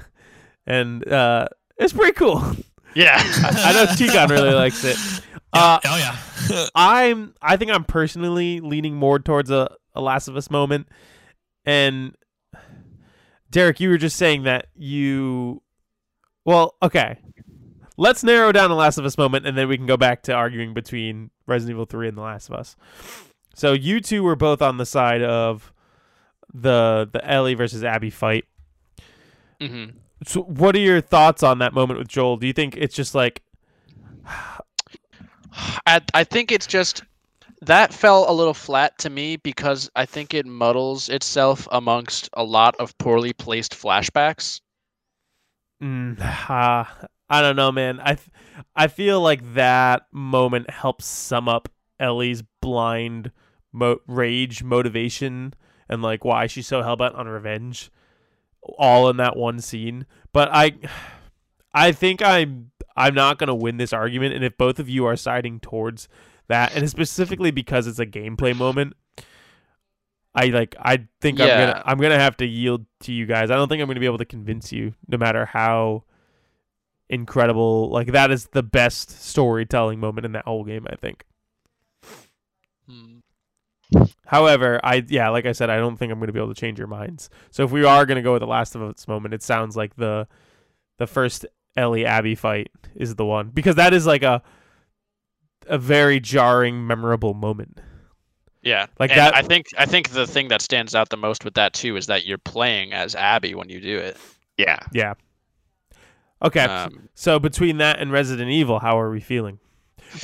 and uh it's pretty cool. Yeah. I know Tigon really likes it. Uh, oh yeah. I'm I think I'm personally leaning more towards a, a Last of Us moment. And Derek, you were just saying that you well, okay. Let's narrow down the Last of Us moment and then we can go back to arguing between Resident Evil 3 and The Last of Us. So you two were both on the side of the the Ellie versus Abby fight. hmm So what are your thoughts on that moment with Joel? Do you think it's just like I, I think it's just that fell a little flat to me because I think it muddles itself amongst a lot of poorly placed flashbacks. Mm, uh, I don't know, man. I I feel like that moment helps sum up Ellie's blind mo- rage, motivation, and like why she's so hellbent on revenge, all in that one scene. But I, I think I'm I'm not gonna win this argument, and if both of you are siding towards that, and specifically because it's a gameplay moment. I like. I think I'm gonna. I'm gonna have to yield to you guys. I don't think I'm gonna be able to convince you, no matter how incredible. Like that is the best storytelling moment in that whole game. I think. Hmm. However, I yeah, like I said, I don't think I'm going to be able to change your minds. So if we are going to go with the Last of Us moment, it sounds like the the first Ellie Abby fight is the one because that is like a a very jarring, memorable moment. Yeah, Like and that- I think I think the thing that stands out the most with that too is that you're playing as Abby when you do it. Yeah. Yeah. Okay. Um, so between that and Resident Evil, how are we feeling?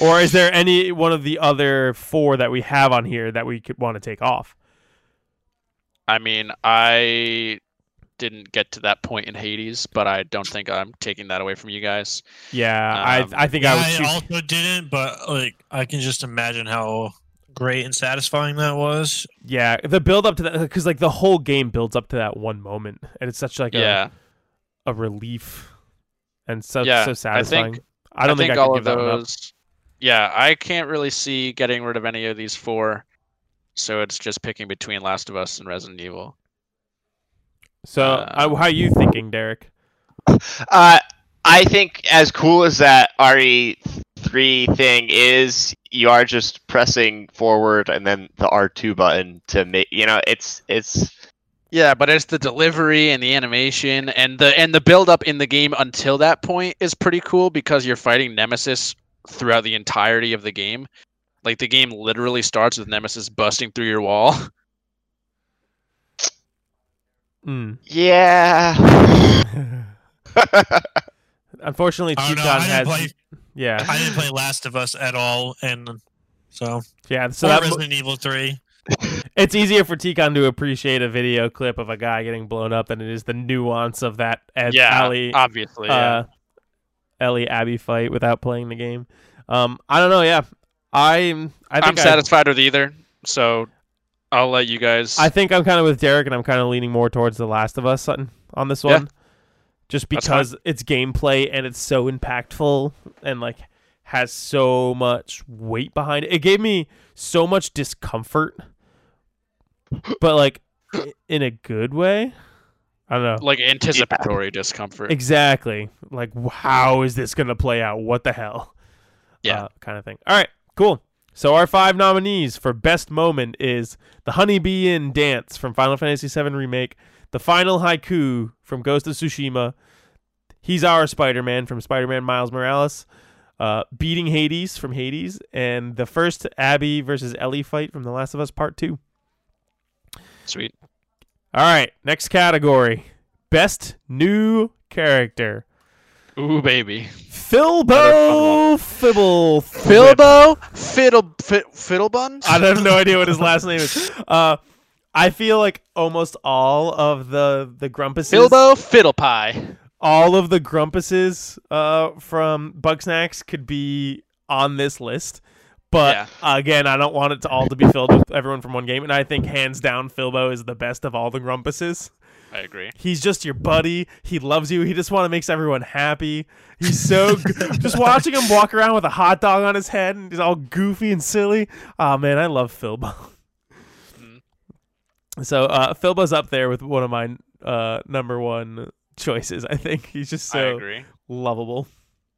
Or is there any one of the other four that we have on here that we could want to take off? I mean, I didn't get to that point in Hades, but I don't think I'm taking that away from you guys. Yeah, Um, I I think Yeah, I would I choose. also didn't, but like I can just imagine how great and satisfying that was. Yeah, the build up to that because like the whole game builds up to that one moment, and it's such like yeah, a, a relief and so Yeah, so I satisfying. think- I don't think, I, all of give that one up. those. Yeah, I can't really see getting rid of any of these four, so it's just picking between Last of Us and Resident Evil. So, uh, uh, how are you thinking, Derek? Uh, I think as cool as that RE3 thing is, you are just pressing forward and then the R2 button to make. You know, it's it's. Yeah, but it's the delivery and the animation and the and the build up in the game until that point is pretty cool because you're fighting Nemesis throughout the entirety of the game. Like the game literally starts with Nemesis busting through your wall. Mm. Yeah. Unfortunately, I don't know. Didn't has play. yeah I didn't play Last of Us at all, and so yeah. So or that mo- Resident Evil Three. It's easier for Tikon to appreciate a video clip of a guy getting blown up than it is the nuance of that Ed, yeah, Ellie, obviously. Yeah. uh, Ellie Abby fight without playing the game. Um, I don't know. Yeah, I'm. I I'm think I, satisfied with either, so I'll let you guys. I think I'm kind of with Derek, and I'm kind of leaning more towards The Last of Us on, on this Yeah. one, just because it's gameplay and it's so impactful and like has so much weight behind it. It gave me so much discomfort, but like in a good way. I don't know. Like anticipatory discomfort. Exactly. Like, how is this going to play out? What the hell? Yeah. Uh, kind of thing. All right, cool. So our five nominees for best moment is the Honeybee Inn dance from Final Fantasy VII Remake, the final haiku from Ghost of Tsushima, He's Our Spider-Man from Spider-Man Miles Morales, uh, beating Hades from Hades, and the first Abby versus Ellie fight from The Last of Us Part Two. Sweet. All right, next category: best new character. Ooh, baby. Filbo Fibble. Filbo Fiddle fi- Fiddlebuns. I have no idea what his last name is. Uh, I feel like almost all of the the grumpuses, Filbo Fiddle Pie. all of the grumpuses uh, from Bugsnax could be on this list. But Yeah. again, I don't want it to all to be filled with everyone from one game, and I think hands down Filbo is the best of all the grumpuses. I agree. He's just your buddy. He loves you. He just want to makes everyone happy. He's so g- just watching him walk around with a hot dog on his head and he's all goofy and silly. Oh man, I love Filbo. Mm. So uh, Filbo's up there with one of my uh, number one choices. I think he's just so agree. lovable.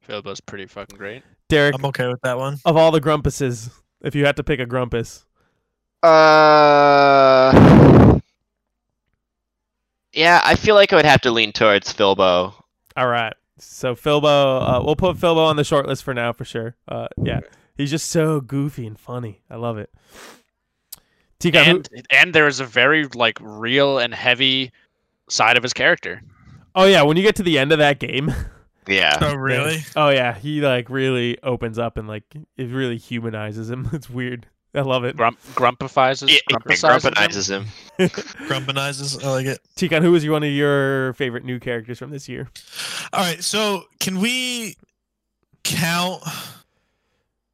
Filbo's pretty fucking great. Derek, I'm okay with that one. of all the grumpuses, if you had to pick a grumpus, Uh, yeah, I feel like I would have to lean towards Filbo. all right. So Filbo, uh, we'll put Filbo on the short list for now for sure. Uh, yeah, he's just so goofy and funny. I love it. Tika, who- And and there is a very like real and heavy side of his character. oh yeah, when you get to the end of that game, Yeah. Oh, really? oh yeah, he like really opens up and like it really humanizes him. It's weird. I love it. Grump grumpifies Yeah, it grumpicizes him. grumpinizes him. Grumpinizes. I like it. Tikan, who was one of your favorite new characters from this year? All right, so can we count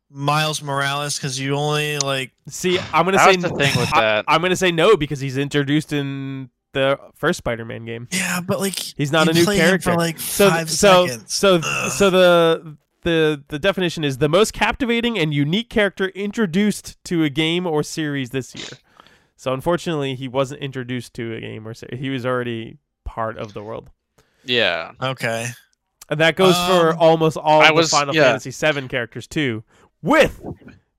Miles Morales because you only like See, I'm gonna That say was the thing with I- that. I'm gonna say no because he's introduced in the first Spider-Man game. yeah, but like He's not you a new play him character. for like So five so seconds. so Ugh. so the the the definition is the most captivating and unique character introduced to a game or series this year. So unfortunately, he wasn't introduced to a game or series. He was already part of the world. Yeah. okay. And that goes for Um, almost all I of was- the Final yeah. Fantasy VII characters too, with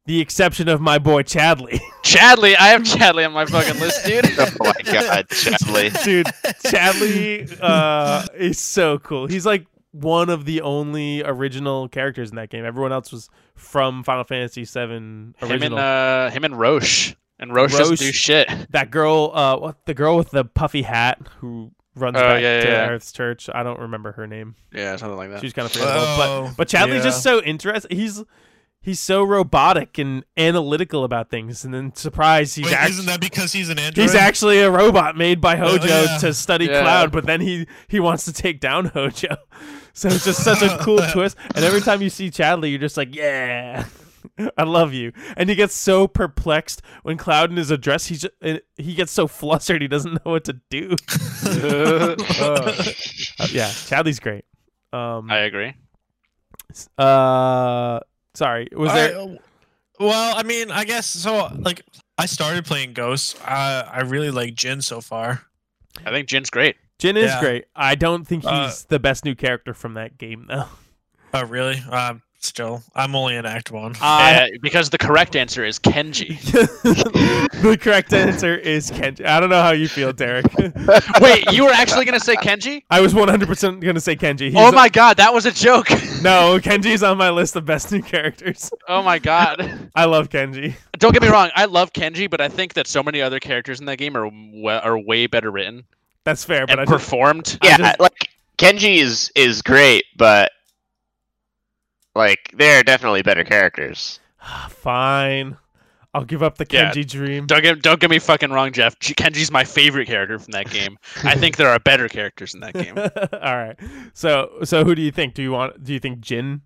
the exception of my boy Chadley. Chadley, I have Chadley on my fucking list, dude. Oh my god, Chadley. Dude, Chadley uh, is so cool. He's like one of the only original characters in that game. Everyone else was from Final Fantasy VII him original. and uh him and Roche. And Roche, Roche- do shit. that girl, uh, what the girl with the puffy hat who runs Oh, back yeah, to yeah, yeah. Aerith's Church. I don't remember her name. Yeah, something like that. She's kind of forgettable, Oh, but but Chadley's yeah. just so interesting. He's he's so robotic and analytical about things, and then surprise, he's Wait, act- isn't that because he's an android? he's actually a robot made by Oh, Hojo yeah. to study Yeah. Cloud, but then he he wants to take down Hojo. So it's just such a cool twist. And every time you see Chadley, you're just like, yeah. I love you, and he gets so perplexed when Cloud is addressed. He just, he gets so flustered he doesn't know what to do. Uh, yeah, Chadley's great. Um, I agree. uh, sorry, was All there? right, uh, well, I mean, I guess so. Like, I started playing Ghosts. Uh, I really like Jin so far. I think Jin's great. Jin is Yeah. great. I don't think he's Uh, the best new character from that game though. Oh, really? Um, still, I'm only in Act One. I Uh, because the correct answer is Kenji. the correct answer is Kenji. I don't know how you feel, Derek. Wait, you were actually gonna say Kenji? I was 100% going to say Kenji. He's oh my god, that was a joke. no, Kenji's on my list of best new characters. oh my god. I love Kenji. Don't get me wrong, I love Kenji, but I think that so many other characters in that game are we- are way better written That's fair, but and I just, performed. I Yeah, just- like Kenji is is great, but like they're definitely better characters. fine. I'll give up the Yeah. Kenji dream. Don't get don't get me fucking wrong, Jeff. Kenji's my favorite character from that game. I think there are better characters in that game. All right. So so who do you think? Do you want do you think Jin?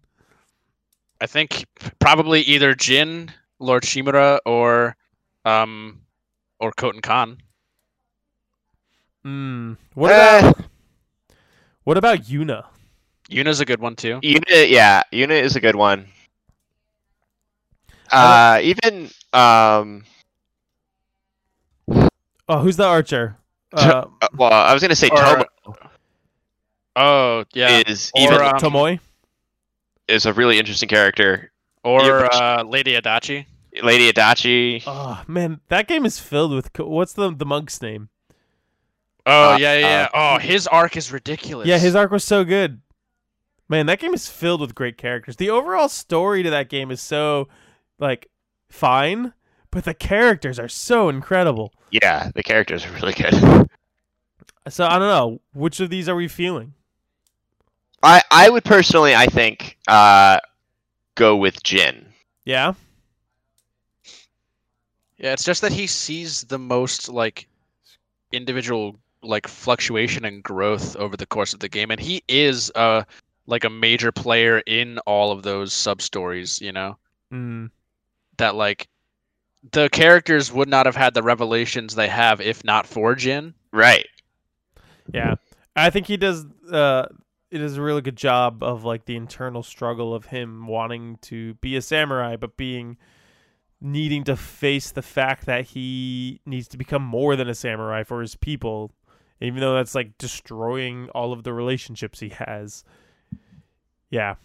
I think probably either Jin, Lord Shimura, or um, or Khotun Khan. Mm. What about what about Yuna? Yuna's a good one too. Yuna, yeah, Yuna is a good one. Uh, even um, Oh, who's the archer? Uh, Uh, well, I was gonna say Or- Tomo Oh yeah, is Or, even um, Tomoe. is a really interesting character. or Yeah, uh, Lady Adachi. Lady Adachi. Oh man, that game is filled with. co- What's the the monk's name? Oh Uh, yeah, yeah. yeah. uh, oh, his arc is ridiculous. Yeah, his arc was so good. Man, that game is filled with great characters. The overall story to that game is so like fine, but the characters are so incredible. Yeah, the characters are really good. So I don't know which of these are we feeling. I I would personally, I think, uh, go with Jin. Yeah, Yeah, it's just that he sees the most like individual like fluctuation and growth over the course of the game, and he is uh like a major player in all of those sub stories. You know mm, that like the characters would not have had the revelations they have if not for Jin. Right. yeah. I think he does. Uh, it is a really good job of like the internal struggle of him wanting to be a samurai, but being needing to face the fact that he needs to become more than a samurai for his people, even though that's like destroying all of the relationships he has. Yeah,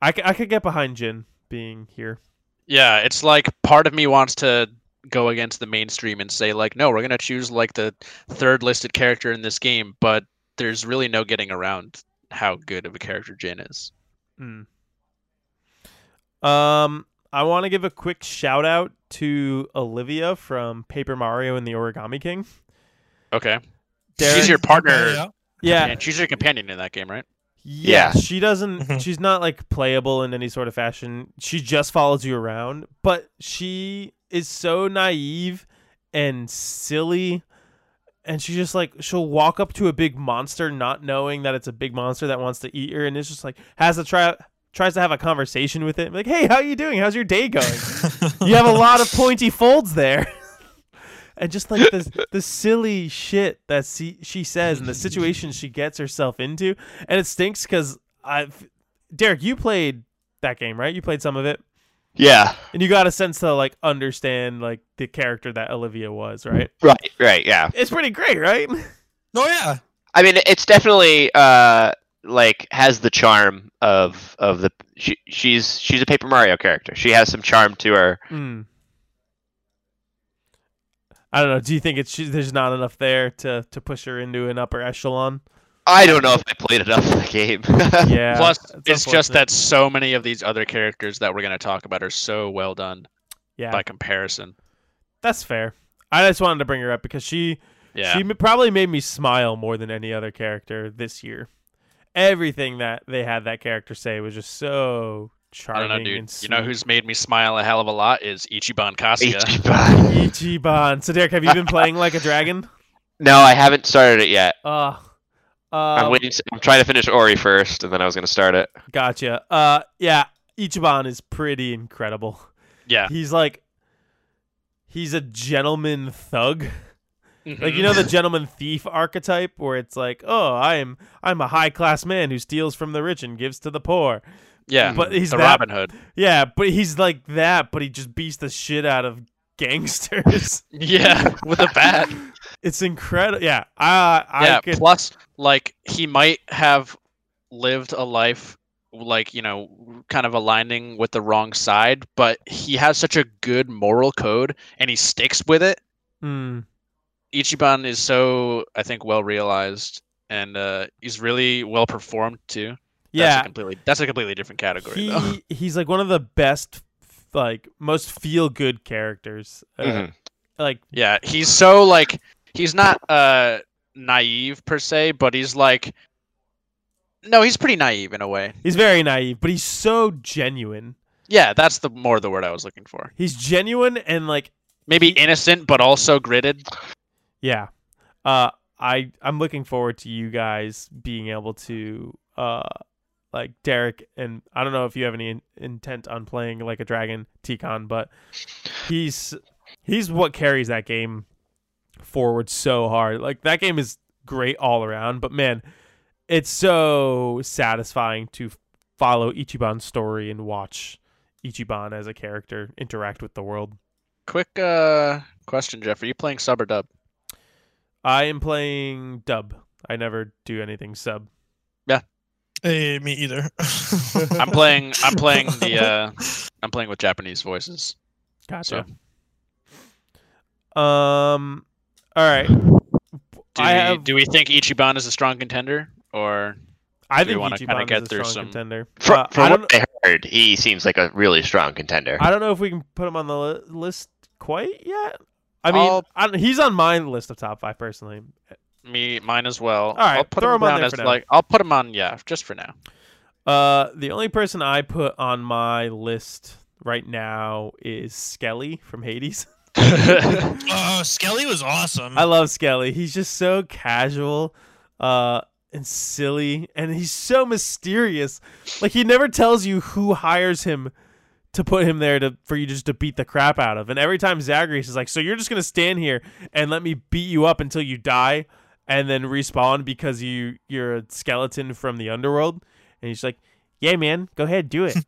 I, c- I could get behind Jin being here. Yeah, it's like part of me wants to go against the mainstream and say like, no, we're gonna choose like the third listed character in this game, but there's really no getting around how good of a character Jin is. Mm. Um, I want to give a quick shout out to Olivia from Paper Mario and the Origami King. Okay, Darren- she's your partner. Yeah. Yeah, and she's your companion in that game, right? Yeah. Yeah. She doesn't. Mhm. she's not like playable in any sort of fashion. She just follows you around, but she is so naive and silly. And she just like she'll walk up to a big monster, not knowing that it's a big monster that wants to eat her, and it's just like has to try tries to have a conversation with it. Like, hey, how are you doing? How's your day going? you have a lot of pointy folds there. and just like this the silly shit that she, she says and the situations she gets herself into. And it stinks because I've Derek, you played that game, right? You played some of it. Yeah. And you got a sense to like understand like the character that Olivia was, right? Right. Right. Yeah. It's pretty great, right? Oh yeah. I mean, it's definitely uh like has the charm of of the she, she's she's a Paper Mario character. She has some charm to her. Mm. I don't know. Do you think it's there's not enough there to to push her into an upper echelon? I don't know if I played enough of the game. Yeah. Plus, it's it's just that so many of these other characters that we're gonna talk about are so well done yeah, by comparison. that's fair. I just wanted to bring her up because she Yeah, She probably made me smile more than any other character this year. Everything that they had that character say was just so I don't know, dude. and You know who's made me smile a hell of a lot is Ichiban Kasuga. Ichiban. Ichiban. So Derek, have you been playing like a dragon? no, I haven't started it yet. Uh, I'm uh waiting. To, I'm trying to finish Ori first, and then I was gonna start it. gotcha. Uh, yeah, Ichiban is pretty incredible. Yeah, He's like, he's a gentleman thug. Like Mhm. you know the gentleman thief archetype, where it's like, oh, I am, I'm a high class man who steals from the rich and gives to the poor. Yeah, but he's the that Robin Hood. Yeah, but he's like that, but he just beats the shit out of gangsters. Yeah, with a bat. it's incredible. Yeah, I I yeah. could. Plus, like he might have lived a life like you know kind of aligning with the wrong side but he has such a good moral code and he sticks with it Mm, ichiban is so i think well realized and uh he's really well performed too that's yeah, a completely that's a completely different category though he he's like one of the best, like most feel good characters. Uh, Mhm. Like Yeah, he's so like he's not uh naive per se, but he's like no, he's pretty naive in a way. he's very naive, but he's so genuine. Yeah, that's the more the word I was looking for. He's genuine and like Maybe innocent but also gritted. yeah. Uh, I I'm looking forward to you guys being able to uh like Derek and I don't know if you have any in- intent on playing like a dragon Ticon, but he's he's what carries that game forward so hard. Like that game is great all around, but man, it's so satisfying to follow Ichiban's story and watch Ichiban as a character interact with the world. quick uh question, Jeff. Are you playing sub or dub? I am playing dub. I never do anything sub. Hey, me either. I'm playing. I'm playing the. uh I'm playing with Japanese voices. Gotcha. Um. All right. Do we, have. do we think Ichiban is a strong contender, or I do we think wanna kinda Ichiban get is a through strong some- contender. From, Uh, from I what I heard, he seems like a really strong contender. I don't know if we can put him on the li- list quite yet. I mean, I'll- I he's on my list of top five personally. Me, mine as well? right, I'll put throw him him on there as for now. like. I'll put him on. Yeah, just for now. Uh, the only person I put on my list right now is Skelly from Hades. oh, Skelly was awesome. I love Skelly. He's just so casual, uh, and silly, and he's so mysterious. Like he never tells you who hires him to put him there to for you just to beat the crap out of. And every time Zagreus is like, "So you're just gonna stand here and let me beat you up until you die, and then respawn because you you're a skeleton from the underworld?" And he's like, "Yeah, man, go ahead, do it."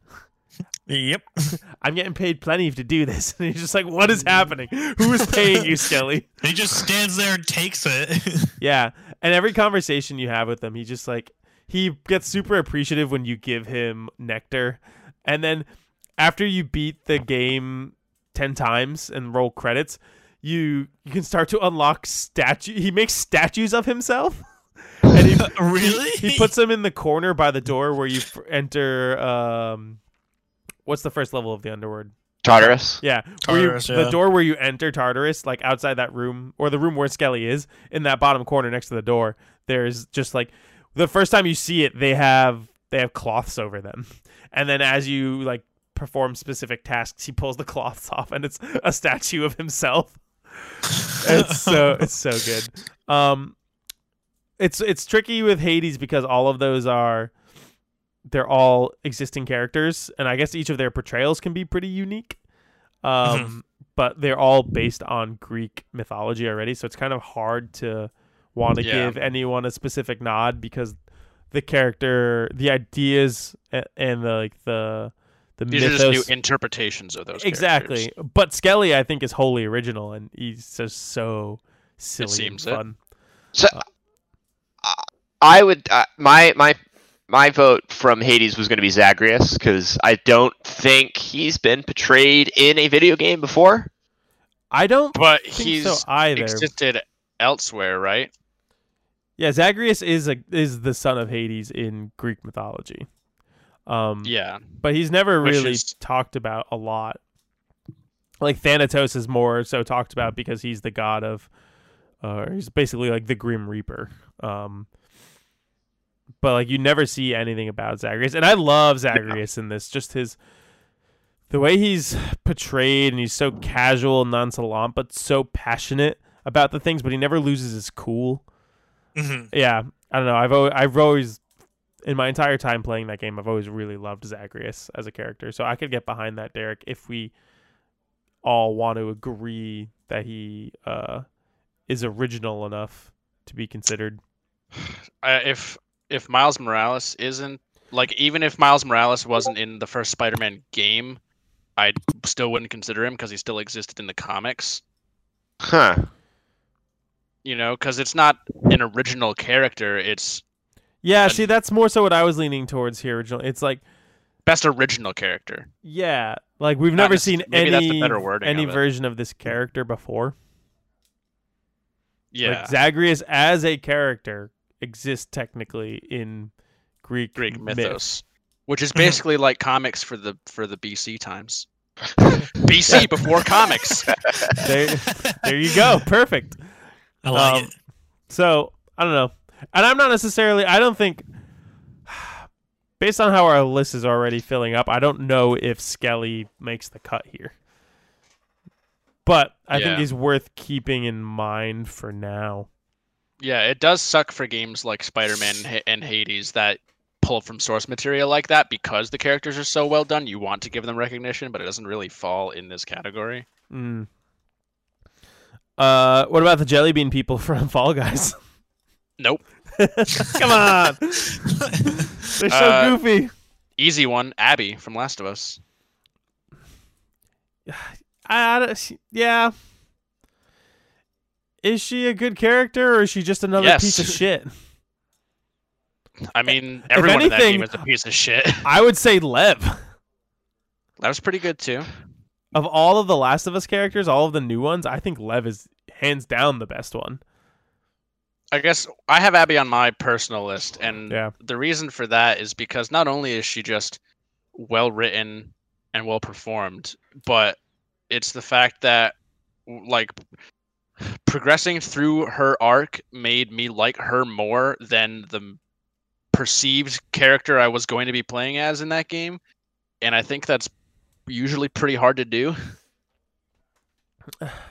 yep. I'm getting paid plenty to do this. And he's just like, what is happening? Who is paying you, Skelly? He just stands there and takes it. Yeah. And every conversation you have with him, he just like, he gets super appreciative when you give him nectar. And then after you beat the game 10 times and roll credits, you you can start to unlock statue. He makes statues of himself. and he, really? he puts them in the corner by the door where you f- enter um what's the first level of the underworld Tartarus. Yeah, where you- Tartarus, the door where you enter Tartarus, like outside that room, or the room where Skelly is, in that bottom corner next to the door, there's just like the first time you see it, they have they have cloths over them, and then as you like perform specific tasks, he pulls the cloths off, and it's a statue of himself. it's so it's so good. Um, it's it's tricky with Hades because all of those are they're all existing characters, and I guess each of their portrayals can be pretty unique. Um, but they're all based on Greek mythology already, so it's kind of hard to want to Yeah. give anyone a specific nod because the character, the ideas, and the like the the These are just new interpretations of those. exactly. characters. But Skelly, I think, is wholly original, and he's just so silly seems and fun. So, uh, I would uh, my my my vote from Hades was going to be Zagreus because I don't think he's been portrayed in a video game before. I don't But think he's so either. existed elsewhere, right? Yeah, Zagreus is a is the son of Hades in Greek mythology. Um, Yeah. but he's never Which really is- talked about a lot. Like Thanatos is more so talked about because he's the god of, uh, he's basically like the Grim Reaper. Um, but like you never see anything about Zagreus, and I love Zagreus in this. Just his, the way he's portrayed, and he's so casual, and nonchalant, but so passionate about the things. But he never loses his cool Mhm. yeah, I don't know. I've always, I've always, in my entire time playing that game, I've always really loved Zagreus as a character. So I could get behind that, Derek, if we all want to agree that he uh, is original enough to be considered. Uh, if if Miles Morales isn't like even if Miles Morales wasn't in the first Spider-Man game, I still wouldn't consider him because he still existed in the comics. Huh. You know, because it's not an original character; it's Yeah, And- see, that's more so what I was leaning towards here originally. It's like, best original character. yeah, like we've Not never seen maybe that's the any better wording any of version of this character before. Yeah, Like Zagreus as a character exists technically in Greek Greek myth. mythos, which is basically like comics for the for the BC times. BC before comics. There, there you go. Perfect. I like Um, it. So I don't know, and I'm not necessarily. I don't think, based on how our list is already filling up, I don't know if Skelly makes the cut here. But I think he's worth keeping in mind for now. Yeah, it does suck for games like Spider-Man and and Hades that pull from source material like that because the characters are so well done. You want to give them recognition, but it doesn't really fall in this category. Mm. Uh, what about the jelly bean people from Fall Guys? Nope. Come on, they're so Uh, goofy. Easy one, Abby from Last of Us. I, I- yeah. Is she a good character or is she just another Yes. piece of shit? I mean, everyone in that anything- game is a piece of shit. I would say Lev. that was pretty good too. Of all of the Last of Us characters, all of the new ones, I think Lev is hands down the best one. I guess I have Abby on my personal list, and Yeah. the reason for that is because not only is she just well written and well performed, but it's the fact that like progressing through her arc made me like her more than the perceived character I was going to be playing as in that game, and I think that's usually pretty hard to do.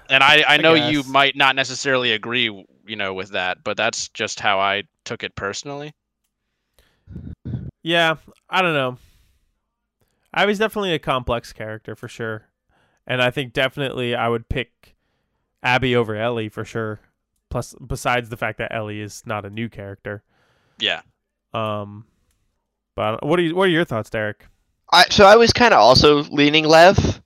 And I, I know you might not necessarily agree, you know, with that, but that's just how I took it personally. Yeah, I don't know. Abby's definitely a complex character for sure. And I think definitely I would pick Abby over Ellie for sure. Plus besides the fact that Ellie is not a new character. Yeah. Um but what are you, what are your thoughts, Derek? I, so I was kind of also leaning Lev.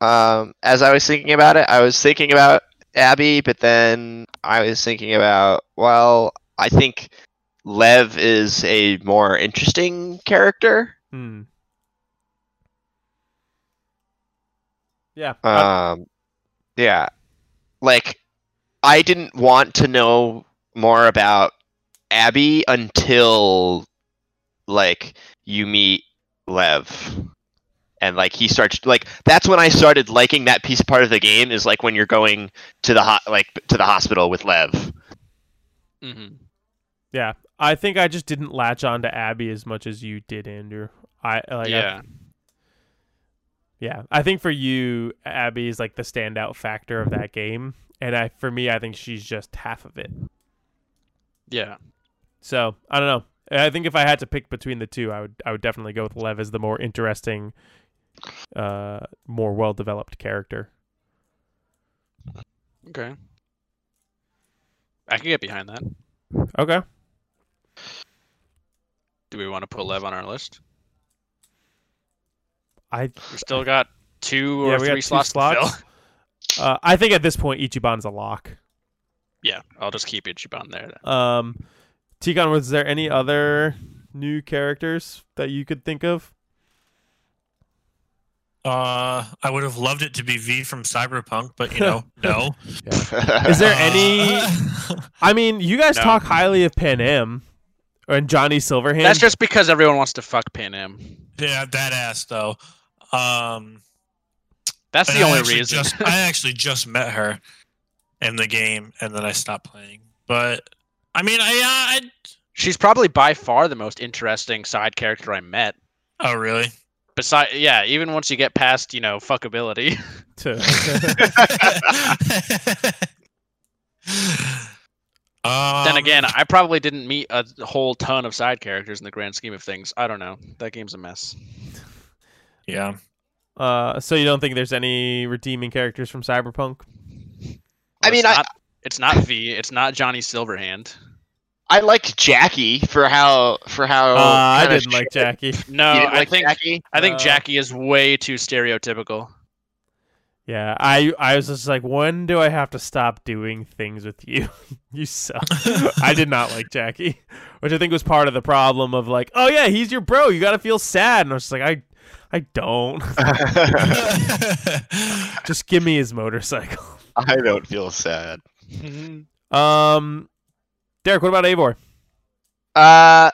Um, as I was thinking about it, I was thinking about Abby, but then I was thinking about well, I think Lev is a more interesting character. Hmm. Yeah. Um, yeah, like I didn't want to know more about Abby until like you meet Lev, and like he starts like that's when I started liking that piece part of the game. Is like when you're going to the hot like to the hospital with Lev. hmm yeah. I think I just didn't latch on to Abby as much as you did, Andrew. I like I- yeah. Yeah, I think for you, Abby is like the standout factor of that game, and I for me, I think she's just half of it. Yeah. So I don't know. I think if I had to pick between the two, I would I would definitely go with Lev as the more interesting, uh, more well developed character. Okay. I can get behind that. Okay. Do we want to put Lev on our list? I We still got two Yeah, or we got three slots, slots. uh, I think at this point Ichiban's a lock. yeah, I'll just keep Ichiban there. Then. Um, Tikon, was there any other new characters that you could think of? Uh, I would have loved it to be V from Cyberpunk, but you know, no. Is there any? I mean, you guys No. talk highly of Panam and Johnny Silverhand. That's just because everyone wants to fuck Panam. yeah, that ass though. Um, That's the I only actually reason. Just, I actually just met her in the game, and then I stopped playing. But I mean, I, uh, I She's probably by far the most interesting side character I met. oh really? Besides, yeah, even once you get past, you know, fuckability. to um, then again, I probably didn't meet a whole ton of side characters in the grand scheme of things. I don't know. That game's a mess. yeah. Uh, so you don't think there's any redeeming characters from Cyberpunk? I mean, it's I- not, it's not V. It's not Johnny Silverhand. I liked Jackie for how for how. uh, I didn't like Jackie. No, you I like think Jackie. I think Uh, Jackie is way too stereotypical. Yeah, I I was just like, when do I have to stop doing things with you? you suck. I did not like Jackie, which I think was part of the problem of like, oh yeah, he's your bro. You got to feel sad, and I was just like, I I don't. just give me his motorcycle. I don't feel sad. Um, Derek, what about Eivor? Uh,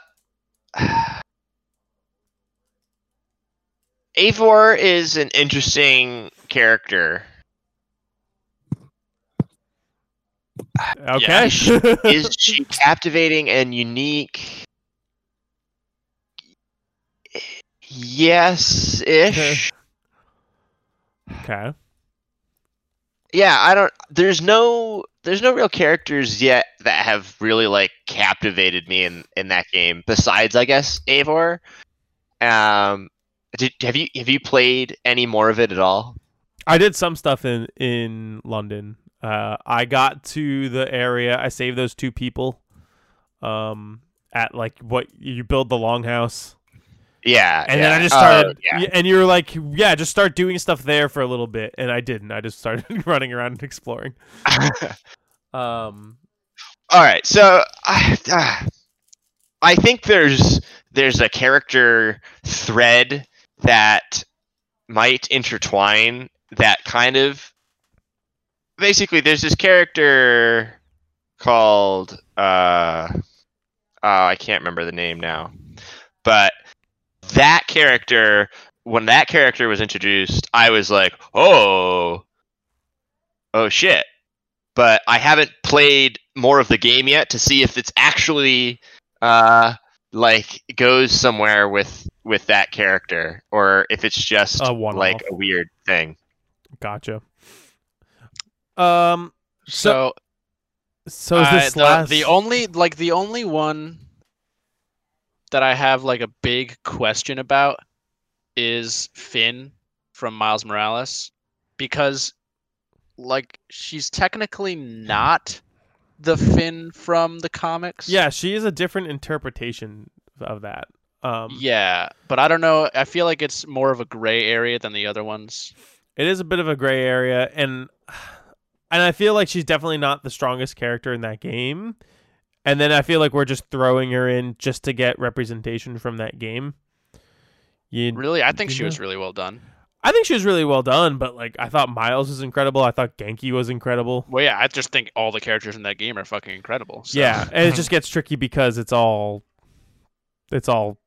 Eivor is an interesting character. Okay. Is she captivating and unique? Yes, ish. okay. Yeah, I don't. There's no. There's no real characters yet that have really like captivated me in in that game. Besides, I guess Eivor. Um, did have you have you played any more of it at all? I did some stuff in in London. Uh, I got to the area. I saved those two people. Um, at like what you build the longhouse. Yeah. And yeah. then I just Oh, started, yeah. and you were like, yeah, just start doing stuff there for a little bit, and I didn't. I just started running around and exploring. Um, All right, so I, uh, I think there's there's a character thread that might intertwine that kind of basically there's this character called uh, uh I can't remember the name now. But that character when that character was introduced, I was like, "Oh, oh shit." But I haven't played more of the game yet to see if it's actually uh like goes somewhere with with that character or if it's just A like a weird thing. gotcha. Um, So, so is uh, this the, last? the only like the only one that I have like a big question about is Phin from Miles Morales because like she's technically not the Phin from the comics. yeah, she is a different interpretation of that. Um, Yeah, but I don't know. I feel like it's more of a gray area than the other ones. it is a bit of a gray area, and and I feel like she's definitely not the strongest character in that game. And then I feel like we're just throwing her in just to get representation from that game. You, Really, I think she Yeah. was really well done. I think she was really well done, but like I thought Miles was incredible. I thought Ganke was incredible. Well, yeah, I just think all the characters in that game are fucking incredible. So. Yeah, and it just gets tricky because it's all it's all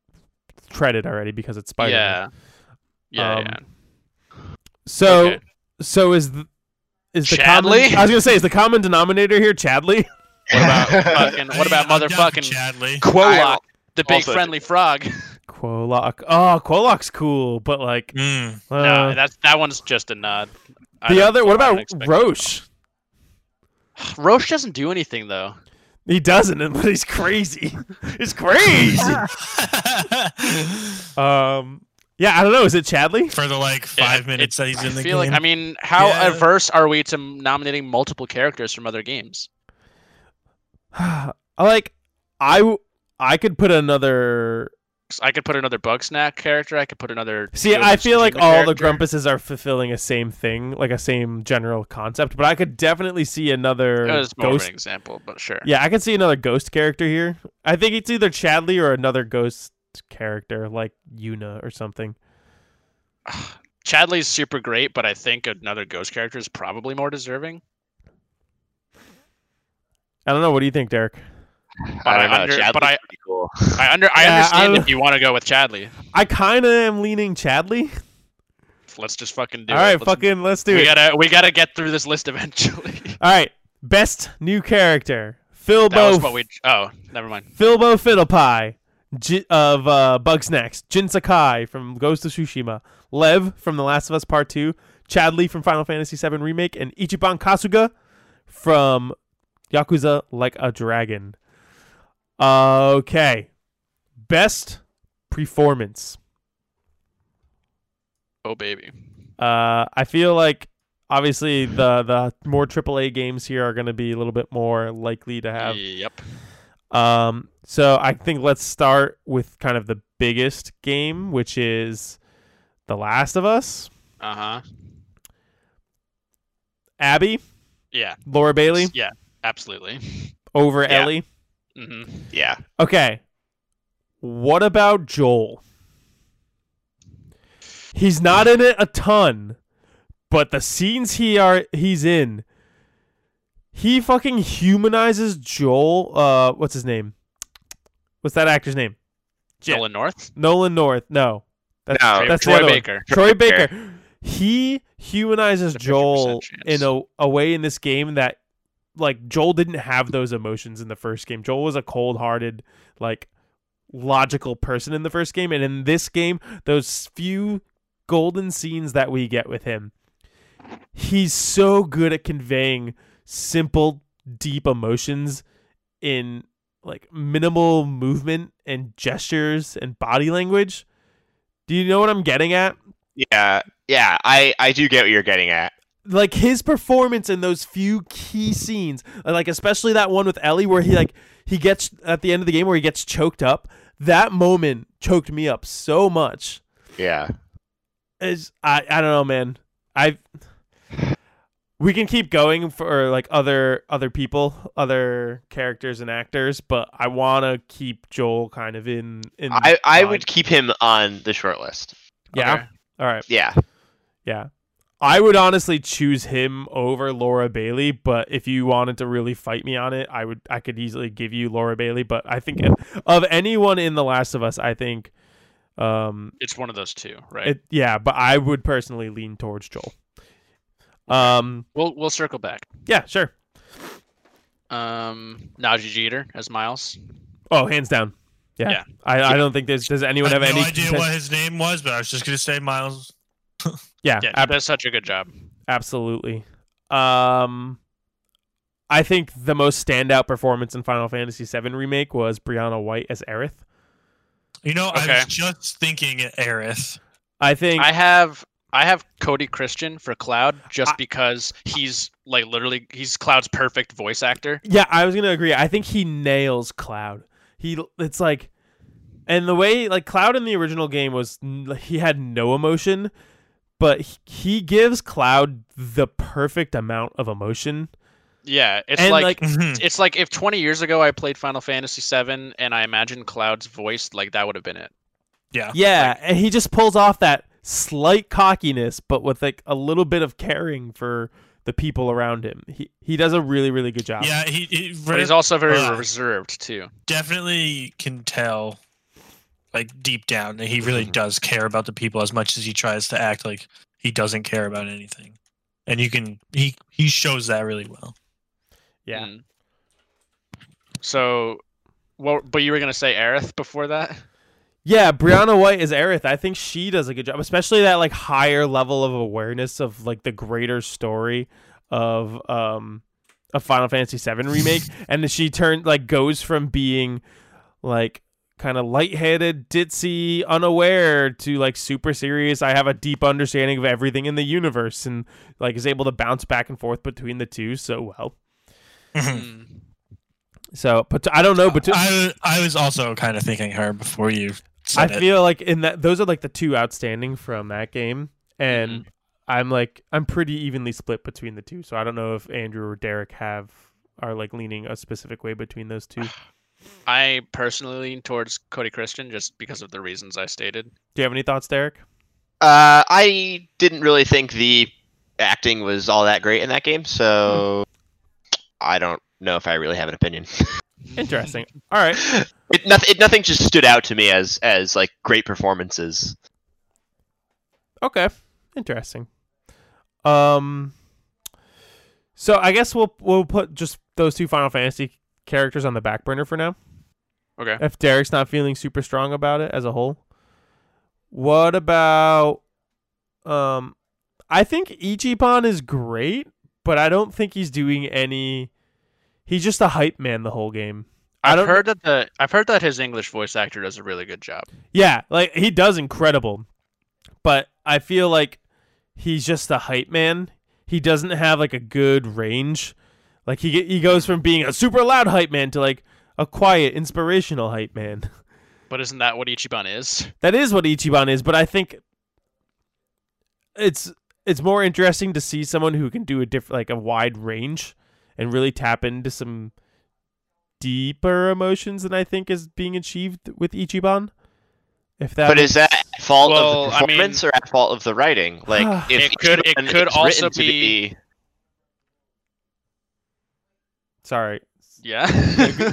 treaded already because it's Spider. yeah, yeah, Um, yeah. So Okay. so is the is the Chadley? common, I was gonna say is the common denominator here Chadley? What about fucking? What about I'm down for motherfucking Chadley? Quolock, the big also- friendly frog? Quolock. Oh, Quolock's cool, but like Mm. uh, no, that's that one's just a nod. I the don't- other. What I about don't expect Roche? Roche doesn't do anything though. He doesn't, but he's crazy. he's crazy. um, yeah, I don't know. Is it Chadley? for the like Yeah, five it- minutes that he's I in the feel game. like I mean, how Yeah. averse are we to nominating multiple characters from other games? I like. I I could put another. I could put another Bugsnax character. I could put another. See, I feel like all the. Grumpuses are fulfilling a same thing, like a same general concept. But I could definitely see another It was more of ghost. an example, but sure. Yeah, I could see another ghost character here. I think it's either Chadley or another ghost character, like Yuna or something. Chadley's super great, but I think another Ghost character is probably more deserving. I don't know. What do you think, Derek? But I I don't know. under- Chadley's but I- pretty cool. I under I Yeah, understand I- if you want to go with Chadley. I kind of am leaning Chadley. Let's just fucking do All it. All right, Let's- fucking, let's do it. we it. gotta we gotta get through this list eventually. All right, best new character: that was Filbo, what we. Oh, never mind. Filbo Fiddlepie J- of uh, Bugsnax, Jin Sakai from Ghost of Tsushima, Lev from The Last of Us Part Two, Chadley from Final Fantasy VII Remake, and Ichiban Kasuga from Yakuza Like a Dragon. Okay, best performance. Oh baby. Uh, I feel like obviously the the more AAA games here are going to be a little bit more likely to have. Yep. Um, so I think let's start with kind of the biggest game, which is The Last of Us. Uh huh. Abby, Yeah. Laura Bailey Yeah. Absolutely. over Yeah. Ellie. hmm Yeah. Okay, what about Joel? He's not in it a ton, but the scenes he are he's in, he fucking humanizes Joel. Uh, what's his name? What's that actor's name? Nolan North. Nolan North. No, that's No, that's Troy. Baker. Troy Troy Baker. He humanizes There's a 50% Joel in a, a way in this game that like Joel didn't have those emotions in the first game. Joel was a cold-hearted, like logical person in the first game, and in this game, those few golden scenes that we get with him, he's so good at conveying simple, deep emotions in like minimal movement and gestures and body language. Do you know what I'm getting at? Yeah. Yeah. I I do get what you're getting at. Like his performance in those few key scenes, like especially that one with Ellie where he like he gets at the end of the game where he gets choked up. That moment choked me up so much. Yeah. Is I I don't know, man. I we can keep going for like other other people, other characters and actors, but I want to keep Joel kind of in in. I, I mind. would keep him on the short list. yeah. Okay. All right. Yeah. Yeah. I would honestly choose him over Laura Bailey, but if you wanted to really fight me on it, I would I could easily give you Laura Bailey, but I think of, of anyone in The Last of Us, I think um It's one of those two, right? it yeah, but I would personally lean towards Joel. Um we'll we'll circle back. yeah, sure. Um, Nadji Jeter as Miles. Oh, hands down. Yeah. Yeah. I, I don't think there's does anyone I have have no any idea conten- what his name was, but I was just gonna say Miles. Yeah, Yeah, ab- does such a good job. absolutely. Um I think the most standout performance in Final Fantasy VII remake was Briana White as Aerith. You know, I Okay. was just thinking Aerith. I think I have I have Cody Christian for Cloud just I- because he's like literally he's Cloud's perfect voice actor. Yeah, I was gonna agree. I think he nails Cloud. He it's like, and the way like Cloud in the original game was he had no emotion, but he, he gives Cloud the perfect amount of emotion. Yeah, it's and like, like, it's like if 20 years ago I played Final Fantasy 7 and I imagined Cloud's voice like that would have been it. yeah. yeah, and he just pulls off that slight cockiness, but with like a little bit of caring for the people around him. He he does a really really good job. Yeah, he, he But he's also very uh, reserved too. definitely can tell, like deep down, that he really Mhm. does care about the people as much as he tries to act like he doesn't care about anything. And you can he he shows that really well. yeah. Mm. So, well, but you were gonna say Aerith before that? Yeah, Briana White is Aerith. I think she does a good job, especially that like higher level of awareness of like the greater story of um a Final Fantasy VII remake, and she turned like goes from being like kind of lightheaded, ditzy, unaware to like super serious. I have a deep understanding of everything in the universe, and like is able to bounce back and forth between the two so well. Mm. So, but I don't know, but I I was also kind of thinking her before you I said it. feel like in that those are like the two outstanding from that game, and Mm-hmm. I'm like I'm pretty evenly split between the two. So I don't know if Andrew or Derek have are like leaning a specific way between those two. Do I personally lean towards Cody Christian just because of the reasons I stated. Do you have any thoughts, Derek? Uh, I didn't really think the acting was all that great in that game, so I don't know if I really have an opinion. Interesting. All right. it, nothing, it, nothing just stood out to me as as like great performances. Okay. Interesting. Um. So I guess we'll we'll put just those two Final Fantasy characters on the back burner for now. Okay. if Derek's not feeling super strong about it as a whole. What about um I think Ichiban is great, but I don't think he's doing any he's just a hype man the whole game. I've heard that the I've heard that his English voice actor does a really good job. Yeah, like he does incredible. But I feel like he's just a hype man. He doesn't have like a good range. Like he he goes from being a super loud hype man to like a quiet inspirational hype man. But isn't that what Ichiban is? That is what Ichiban is, but I think it's it's more interesting to see someone who can do a different like a wide range and really tap into some deeper emotions than I think is being achieved with Ichiban. If that But is that at fault Well, of the I mean- performance or at fault of the writing? Like, It could- it could also written to be- sorry. Yeah.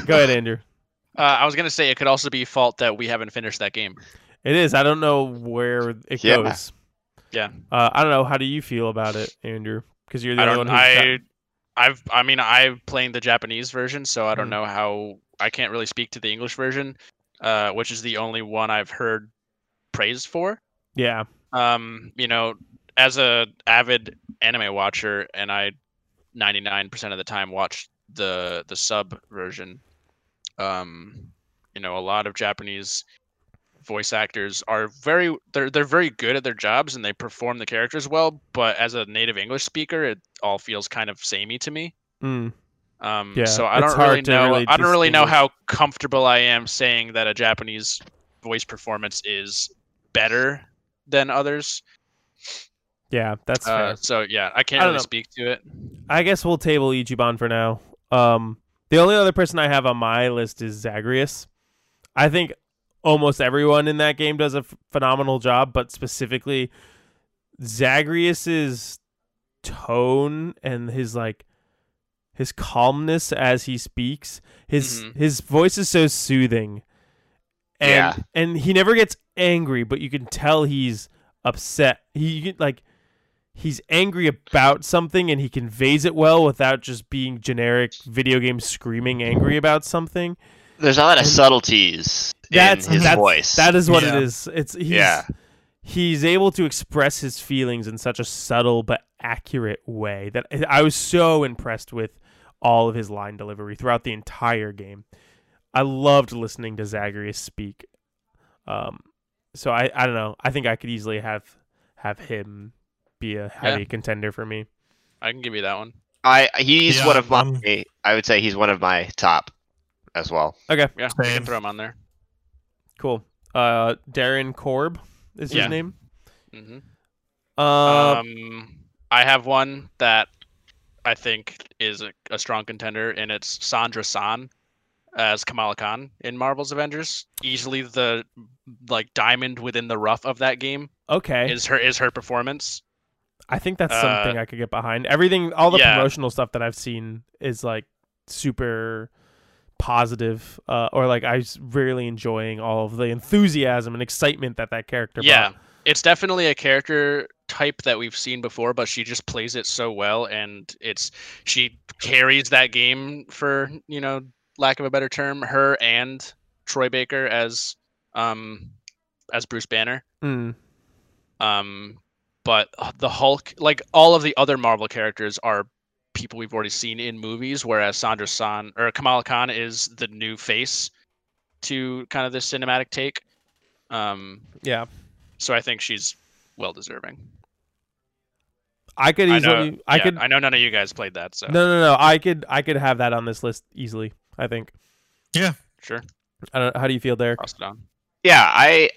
Go ahead, Andrew. Uh, I was gonna say it could also be fault that we haven't finished that game. It is. I don't know where it Yeah. goes. Yeah. Uh, I don't know. How do you feel about it, Andrew? Because you're the I only one who's got- I. I've. I mean, I'm playing the Japanese version, so I don't Hmm. know how. I can't really speak to the English version, uh, which is the only one I've heard praised for. yeah. Um, you know, as a avid anime watcher, and I, 99% of the time watch the the sub version. Um, you know, a lot of Japanese voice actors are very they're they're very good at their jobs and they perform the characters well. But as a native English speaker, it all feels kind of samey to me. Mm. Um, Yeah, so I don't really know. really I don't really know how comfortable I am saying that a Japanese voice performance is better than others. Yeah, that's fair. Uh, so yeah, I can't I really know. speak to it. I guess we'll table Ichiban for now. Um, the only other person I have on my list is Zagreus. I think almost everyone in that game does a f- phenomenal job, but specifically Zagreus's tone and his like his calmness as he speaks. His Mhm. his voice is so soothing. And Yeah. and he never gets angry, but you can tell he's upset. He like he's angry about something and he conveys it well without just being generic video game screaming angry about something. There's a lot of And subtleties That's in his that's, voice. That is what Yeah. it is. It's he's, Yeah. He's able to express his feelings in such a subtle but accurate way that I was so impressed with all of his line delivery throughout the entire game. I loved listening to Zagreus speak. Um, so I, I don't know. I think I could easily have have him be a heavy contender for me. I can give you that one. I he's Yeah, one of my. um, I would say he's one of my top as well. Okay, Yeah, we Same. can throw him on there. cool. Uh, Darren Korb is Yeah. his name. hmm Uh, um, I have one that I think is a, a strong contender, and it's Sandra Saad as Kamala Khan in Marvel's Avengers. Easily the like diamond within the rough of that game okay. is her is her performance. I think that's Uh, something I could get behind. Everything, all the yeah. promotional stuff that I've seen is like super positive, uh, or like I am really enjoying all of the enthusiasm and excitement that that character. Yeah, brought. it's definitely a character type that we've seen before, but she just plays it so well, and it's she carries that game for you know lack of a better term. Her and Troy Baker as um as Bruce Banner. Mm. Um, but the Hulk, like all of the other Marvel characters, are people we've already seen in movies, whereas Sandra Saad or Kamala Khan is the new face to kind of this cinematic take. Um, yeah. so I think she's well deserving. I could I easily. know, I yeah, could. I know none of you guys played that, so no, no, no. I could. I could have that on this list easily. I think. Yeah. Sure, I don't. How do you feel there? toss it on. Yeah, I,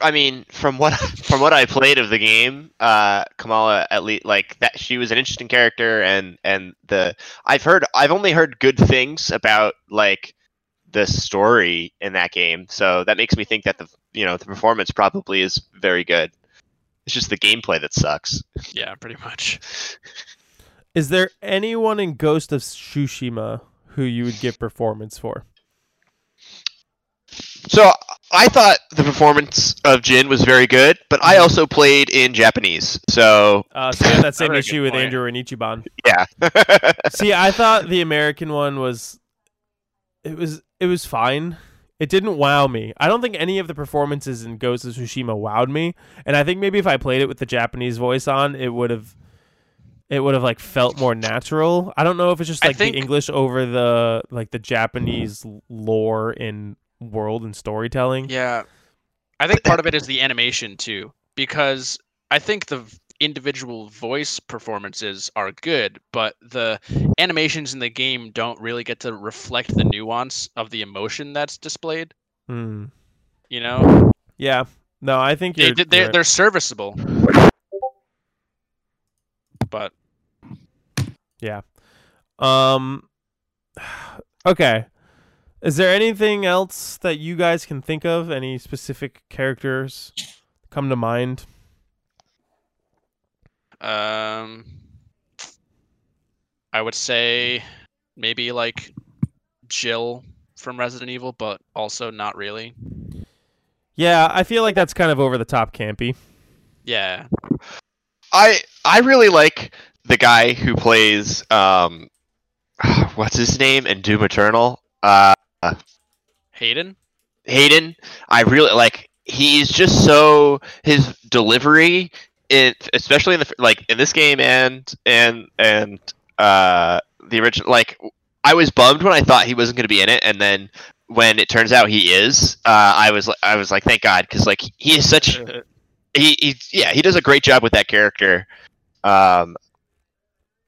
I mean, from what from what I played of the game, uh, Kamala at least like that she was an interesting character, and and the I've heard I've only heard good things about like the story in that game, so that makes me think that the you know the performance probably is very good. It's just the gameplay that sucks. Yeah, pretty much. Is there anyone in Ghost of Tsushima who you would give performance for? So I thought the performance of Jin was very good, but I also played in Japanese, so Uh, so you have that same issue with point. Andrew and Ichiban. yeah. See, I thought the American one was it was it was fine. It didn't wow me. I don't think any of the performances in Ghost of Tsushima wowed me, and I think maybe if I played it with the Japanese voice on, it would have it would have like felt more natural. I don't know if it's just like think- the English over the like the Japanese lore in world and storytelling. Yeah, I think part of it is the animation too, because I think the individual voice performances are good, but the animations in the game don't really get to reflect the nuance of the emotion that's displayed. Hmm. You know, Yeah. No, I think they, you're, they're, they're serviceable, but yeah. Um. Okay. Is there anything else that you guys can think of? Any specific characters come to mind? um, I would say maybe like Jill from Resident Evil, but also not really. Yeah, I feel like that's kind of over the top campy. Yeah, I I really like the guy who plays um what's his name in Doom Eternal? Uh Hayden. Hayden. I really like he's just so his delivery in especially in the like in this game and and and uh the original like I was bummed when I thought he wasn't going to be in it and then when it turns out he is uh I was I was like thank god cuz like he is such he, he yeah he does a great job with that character um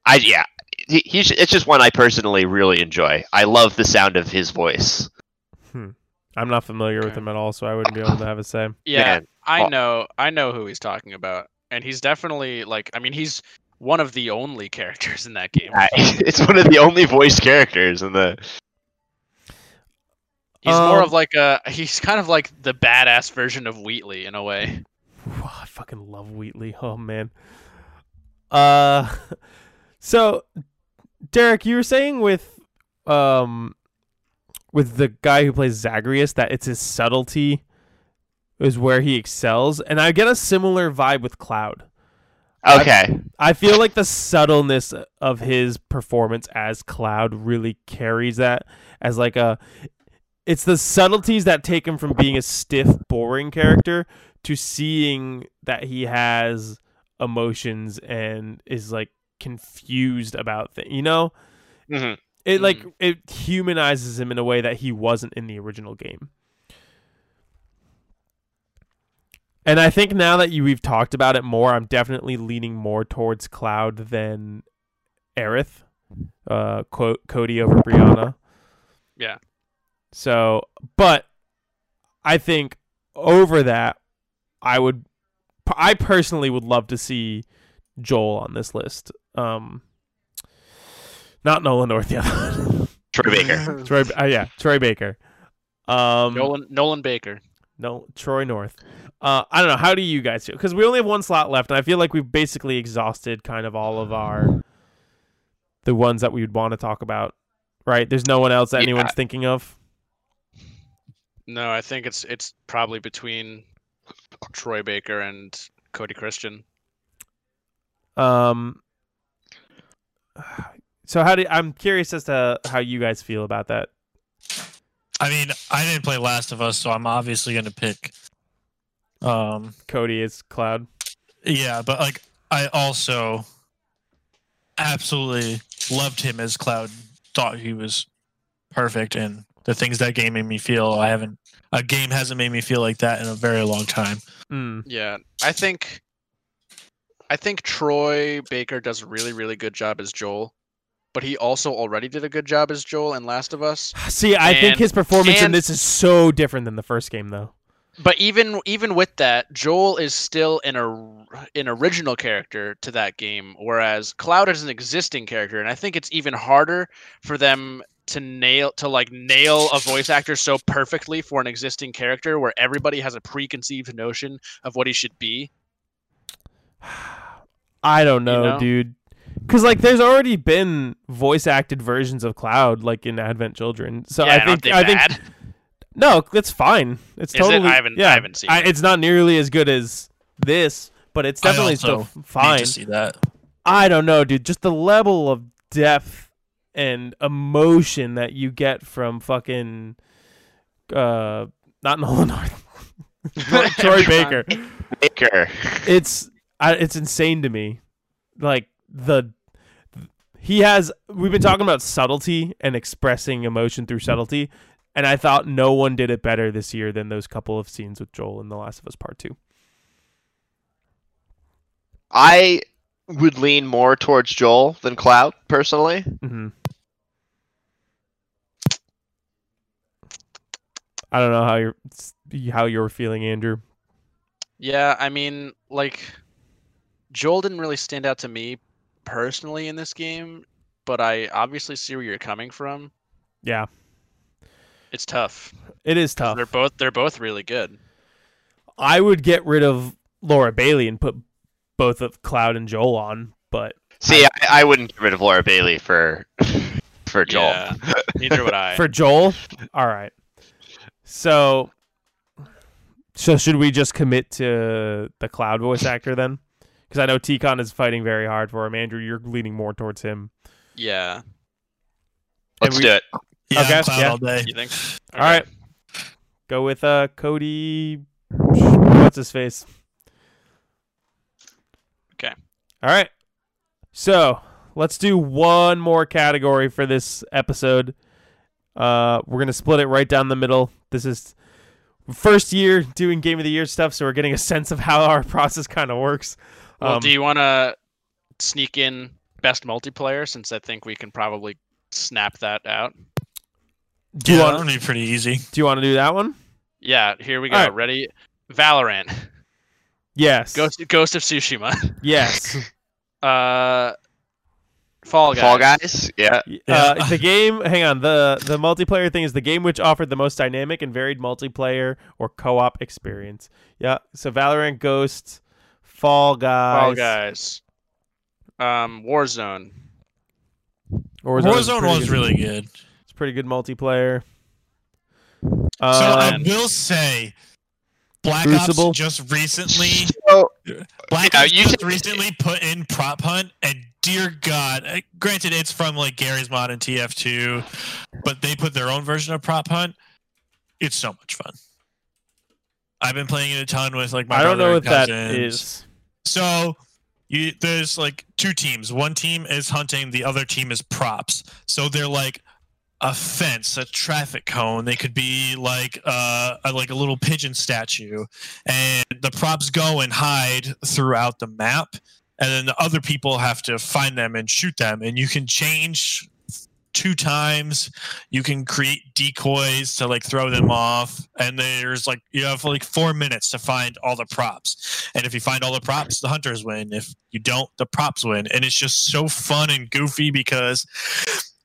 i yeah he, he's it's just one i personally really enjoy i love the sound of his voice I'm not familiar with him at all, so I wouldn't be able to have a say. Yeah, Man, I know, I know who he's talking about, and he's definitely like, I mean, he's one of the only characters in that game. I- it's one of the only voice characters in the. He's more Um, of like a, he's kind of like the badass version of Wheatley in a way. Whew, I fucking love Wheatley. Oh man. Uh, so Derek, you were saying with um with the guy who plays Zagreus that it's his subtlety is where he excels, and I get a similar vibe with Cloud. Okay. I feel like the subtleness of his performance as Cloud really carries that as like a it's the subtleties that take him from being a stiff, boring character to seeing that he has emotions and is like confused about things. You know, Mhm. it like it humanizes him in a way that he wasn't in the original game. And I think now that you we've talked about it more, I'm definitely leaning more towards Cloud than Aerith. Uh, quote Cody over Briana. Yeah. So, but I think over that, I would, I personally would love to see Joel on this list. Um, not Nolan North, the other one. Troy Baker. Troy, uh, yeah, Troy Baker. Um, Nolan Nolan Baker. no, Troy North. Uh, I don't know. How do you guys feel? Because we only have one slot left, and I feel like we've basically exhausted kind of all of our the ones that we would want to talk about. Right? There's no one else that Yeah. anyone's thinking of. No, I think it's it's probably between Troy Baker and Cody Christian. Um. So how do I'm curious as to how you guys feel about that. I mean, I didn't play Last of Us, so I'm obviously going to pick. Um, Cody is Cloud. yeah, but like I also absolutely loved him as Cloud. Thought he was perfect, and the things that game made me feel, I haven't. A game hasn't made me feel like that in a very long time. Mm. Yeah, I think I think Troy Baker does a really really good job as Joel, but he also already did a good job as Joel in Last of Us. See, I think his performance in and- this is so different than the first game, though. But even even with that, Joel is still an or, an original character to that game, whereas Cloud is an existing character, and I think it's even harder for them to nail to like nail a voice actor so perfectly for an existing character where everybody has a preconceived notion of what he should be. I don't know, know? dude. Because like, there's already been voice acted versions of Cloud, like in Advent Children. So yeah, I and aren't think they I think bad? no, it's fine. It's Is it? totally. I haven't- I haven't seen I, it. it's not nearly as good as this, but it's I definitely also still Need fine. to see that. I don't know, dude. Just the level of depth and emotion that you get from fucking uh not Nolan North. Troy Baker. Baker. It's I, it's insane to me. Like the he has we've been talking about subtlety and expressing emotion through subtlety and I thought no one did it better this year than those couple of scenes with Joel in The Last of Us Part 2. I would lean more towards Joel than Cloud personally. hmm I don't know how you're how you're feeling, Andrew. Yeah, I mean, like Joel didn't really stand out to me personally in this game, but I obviously see where you're coming from. Yeah, It's tough. It is tough. They're both they're both really good. I would get rid of Laura Bailey and put both of Cloud and Joel on, but See, I, I wouldn't get rid of Laura Bailey for for Joel. Yeah, neither would I. for Joel, all right. So, so should we just commit to the Cloud voice actor then? Because I know T-Con is fighting very hard for him. Andrew, you're leaning more towards him. yeah, Let's we- do it. Yeah, Okay, Cloud yeah. all day. you think? All right, go with uh Cody. What's his face? Okay. All right. So let's do one more category for this episode. Uh, we're gonna split it right down the middle. This is first year doing game of the year stuff, so we're getting a sense of how our process kind of works. Well, Um, do you want to sneak in best multiplayer since I think we can probably snap that out? Do you yeah, want that'll be pretty easy. do you want to do that one? Yeah, here we go. Alright. Ready? Valorant. Yes. Ghost Ghost of Tsushima. Yes. Uh Fall Guys. Fall Guys. Yeah. Uh, the game. Hang on. the The multiplayer thing is the game which offered the most dynamic and varied multiplayer or co-op experience. Yeah. So Valorant, Ghost, Fall Guys. Fall Guys. Um Warzone. Warzone, Warzone was good. really good. It's pretty good multiplayer. so I Um, will say, Black Crucible. Ops just recently, So, Black Yeah, Ops you just said- recently put in Prop Hunt, and dear God, uh, granted it's from like Garry's Mod and TF2, but they put their own version of Prop Hunt. It's so much fun. I've been playing it a ton with like my I don't know brother what and cousins. is. So you there's like two teams. One team is hunting, the other team is props. So they're like a fence, a traffic cone. They could be like uh a, like a little pigeon statue, and the props go and hide throughout the map, and then the other people have to find them and shoot them. And you can change two times. You can create decoys to like throw them off, and there's like you have like four minutes to find all the props. And if you find all the props, the hunters win. If you don't, the props win. And it's just so fun and goofy because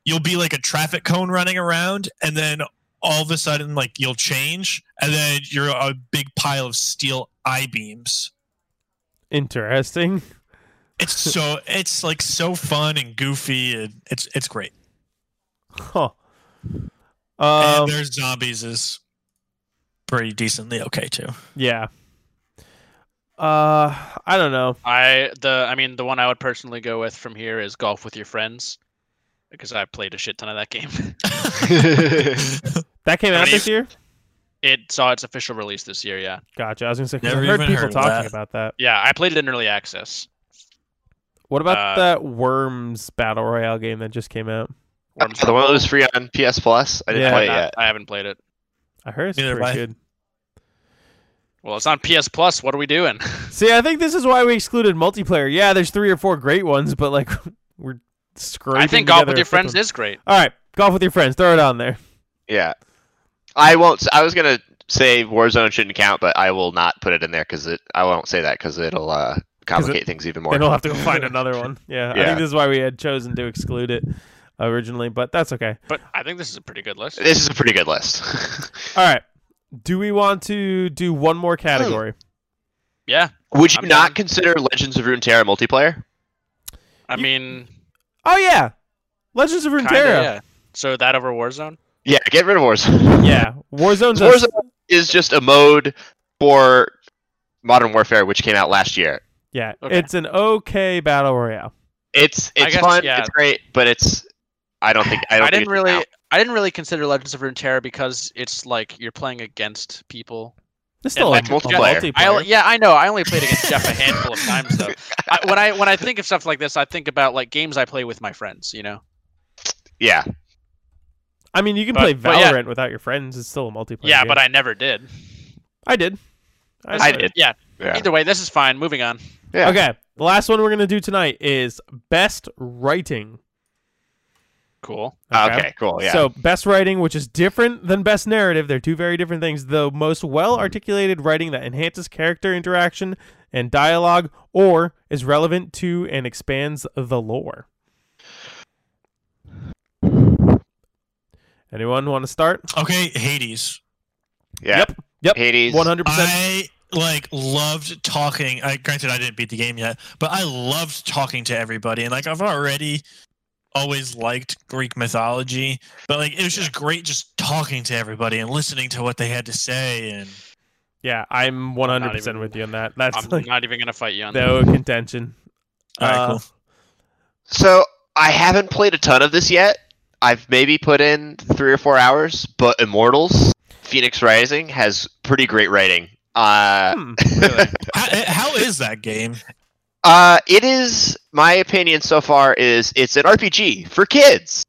you'll be like a traffic cone running around, and then all of a sudden, like you'll change, and then you're a big pile of steel I beams. Interesting. It's so it's like so fun and goofy, and it's it's great. Huh. and Um. there's zombies is pretty decently okay too. Yeah. Uh, I don't know. I the I mean the one I would personally go with from here is Golf with Your Friends. Because I played a shit ton of that game. That came How out many- this year. It saw its official release this year, yeah. Gotcha. I was gonna say 'cause Never I've heard people heard talking that. about that. Yeah, I played it in early access. What about Uh, that Worms battle royale game that just came out? Worms the one that was free on PS Plus. I didn't Yeah. play it Not- yet. I haven't played it. I heard it's Neither pretty good. Well, it's on PS Plus. What are we doing? See, I think this is why we excluded multiplayer. Yeah, there's three or four great ones, but like we're scraping. I think Golf with Your Friends is great. All right, golf with your friends. Throw it on there. Yeah. I won't. I was gonna say Warzone shouldn't count, but I will not put it in there because it. I won't say that because it'll uh, complicate things even more. Then we'll have to go find another one. Yeah, I think this is why we had chosen to exclude it originally, but that's okay. But I think this is a pretty good list. This is a pretty good list. All right. Do we want to do one more category? Hmm. Yeah. Would you I'm not down. consider Legends of Runeterra multiplayer? I You- mean, Oh yeah, Legends of kinda, Runeterra. yeah. So that over Warzone? Yeah, get rid of Warzone. Yeah, Warzone's a- Warzone is just a mode for Modern Warfare, which came out last year. yeah, Okay. it's an okay battle royale. It's it's guess, fun. yeah. It's great, but it's. I don't think. I, don't I think didn't really count. I didn't really consider Legends of Runeterra because it's like you're playing against people. It's still like like multiplayer. I yeah, I know. I only played against Jeff a handful of times though. I, when I when I think of stuff like this, I think about like games I play with my friends. You know? Yeah, I mean, you can But- play but yeah. Valorant without your friends. It's still a multiplayer. Yeah, game. but I never did. I did. I did. did. Yeah. yeah, Either way, this is fine. Moving on. yeah. Okay, the last one we're gonna do tonight is best writing. Cool. Ah, okay. cool. Yeah. So best writing, which is different than best narrative, they're two very different things. The most well articulated writing that enhances character interaction and dialogue, or is relevant to and expands the lore. Anyone want to start? Okay, Hades. yeah. Yep. Yep. Hades. One hundred percent. I like loved talking. I granted I didn't beat the game yet, but I loved talking to everybody, and like I've already always liked Greek mythology, but like it was just great just talking to everybody and listening to what they had to say. And Yeah, I'm one hundred percent with you on that. That's I'm like not even gonna fight you on that. no contention. all right, Uh, cool. So I haven't played a ton of this yet. I've maybe put in three or four hours, but Immortals, Phoenix Rising has pretty great writing. Uh, hmm. Really? How, how is that game? Uh, it is my opinion so far is it's an RPG for kids.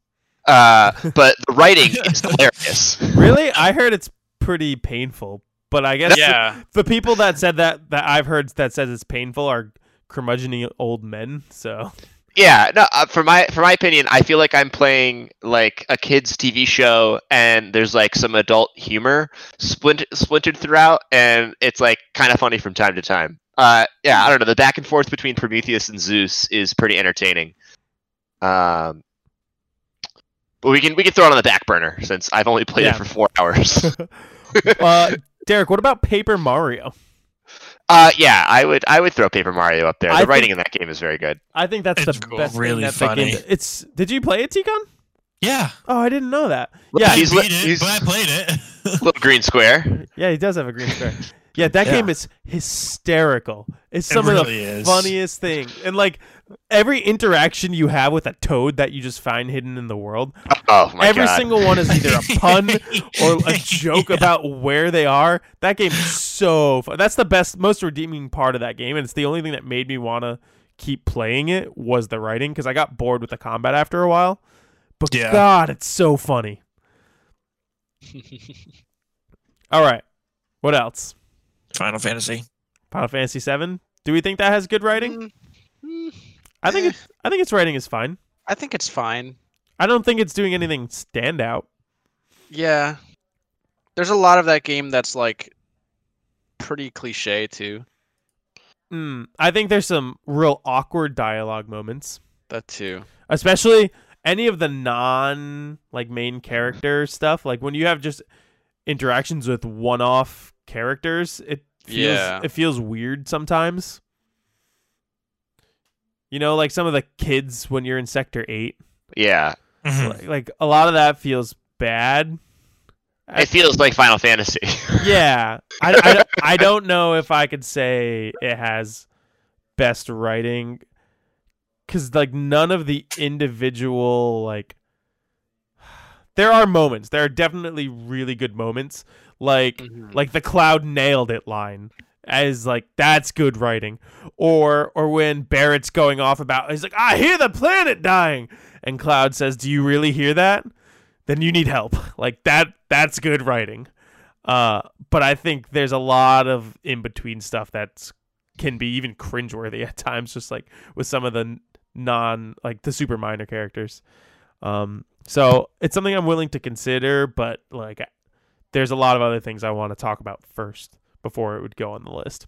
Uh, but the writing is hilarious. Really, I heard it's pretty painful, but I guess yeah. the people that said that that I've heard that says it's painful are curmudgeony old men. So Yeah, no. Uh, for my for my opinion, I feel like I'm playing like a kids TV show, and there's like some adult humor splintered splintered throughout, and it's like kind of funny from time to time. Uh, yeah, I don't know. The back and forth between Prometheus and Zeus is pretty entertaining. Um, but we can we can throw it on the back burner since I've only played Yeah. it for four hours. uh, Derek, what about Paper Mario? uh, yeah, I would I would throw Paper Mario up there. The I writing think- in that game is very good. I think that's It's the cool. best Really thing that funny. game. It's. Did you play it, Tikon? Yeah. Oh, I didn't know that. Look, Yeah, I he's beat li- it, he's- but I played it. Little green square. Yeah, he does have a green square. Yeah, that Yeah. game is hysterical. It's It some of the is. funniest thing. And like every interaction you have with a toad that you just find hidden in the world, Oh my every god! single one is either a pun or a joke Yeah. about where they are. That game is so fun. That's the best, most redeeming part of that game, and it's the only thing that made me want to keep playing it was the writing because I got bored with the combat after a while. But Yeah. God, it's so funny. All right, what else? Final Fantasy. Final Fantasy VII. Do we think that has good writing? Mm, I think eh. it, I think its writing is fine. I think it's fine. I don't think it's doing anything standout. Yeah. There's a lot of that game that's like pretty cliche too. Mm, I think there's some real awkward dialogue moments, That too. especially any of the non like main character stuff. Like when you have just interactions with one-off characters, it feels Yeah. it feels weird sometimes. You know, like some of the kids when you're in Sector Eight, Yeah, Mhm. like, like a lot of that feels bad. I- it feels like Final Fantasy. yeah I, I, I don't know if i could say it has best writing because like none of the individual like there are moments there are definitely really good moments like Mhm. like the cloud nailed it line as like that's good writing. Or or when barrett's going off about he's like i hear the planet dying. And cloud says do you really hear that? Then you need help. Like that that's good writing. Uh but i think there's a lot of in between stuff that's can be even cringeworthy at times just like with some of the non like the super minor characters. Um so it's something i'm willing to consider but like there's a lot of other things i want to talk about first before it would go on the list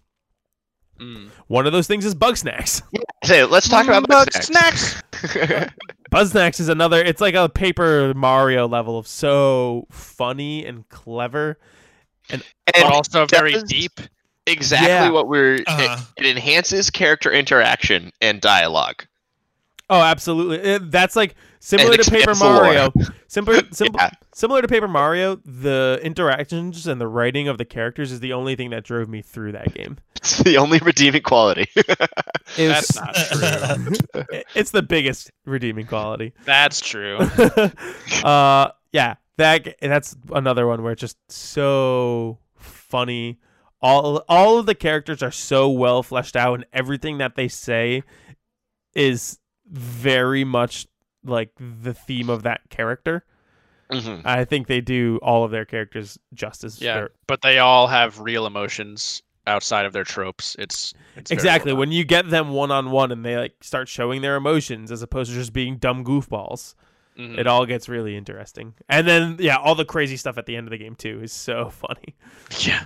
Mm. one of those things is Bugsnax so let's talk about Bug Bugsnax. Bugsnax is another. It's like a Paper Mario level of so funny and clever. and But also very deep. exactly Yeah. what we're. Uh-huh. It, it enhances character interaction and dialogue. Oh, absolutely. It- that's like similar to Paper expands the lore. Mario. Similar, sim- Yeah. similar to Paper Mario. The interactions and the writing of the characters is the only thing that drove me through that game. It's the only redeeming quality. It That's not true. it- it's the biggest redeeming quality. That's true. uh, yeah, that that's another one where it's just so funny. All all of the characters are so well fleshed out, and everything that they say is very much like the theme of that character. Mhm. I think they do all of their characters justice. Yeah, They're- but they all have real emotions outside of their tropes. It's, it's exactly. well When you get them one on one and they like start showing their emotions as opposed to just being dumb goofballs. done. Mhm. it all gets really interesting. And then yeah, all the crazy stuff at the end of the game too is so funny. yeah.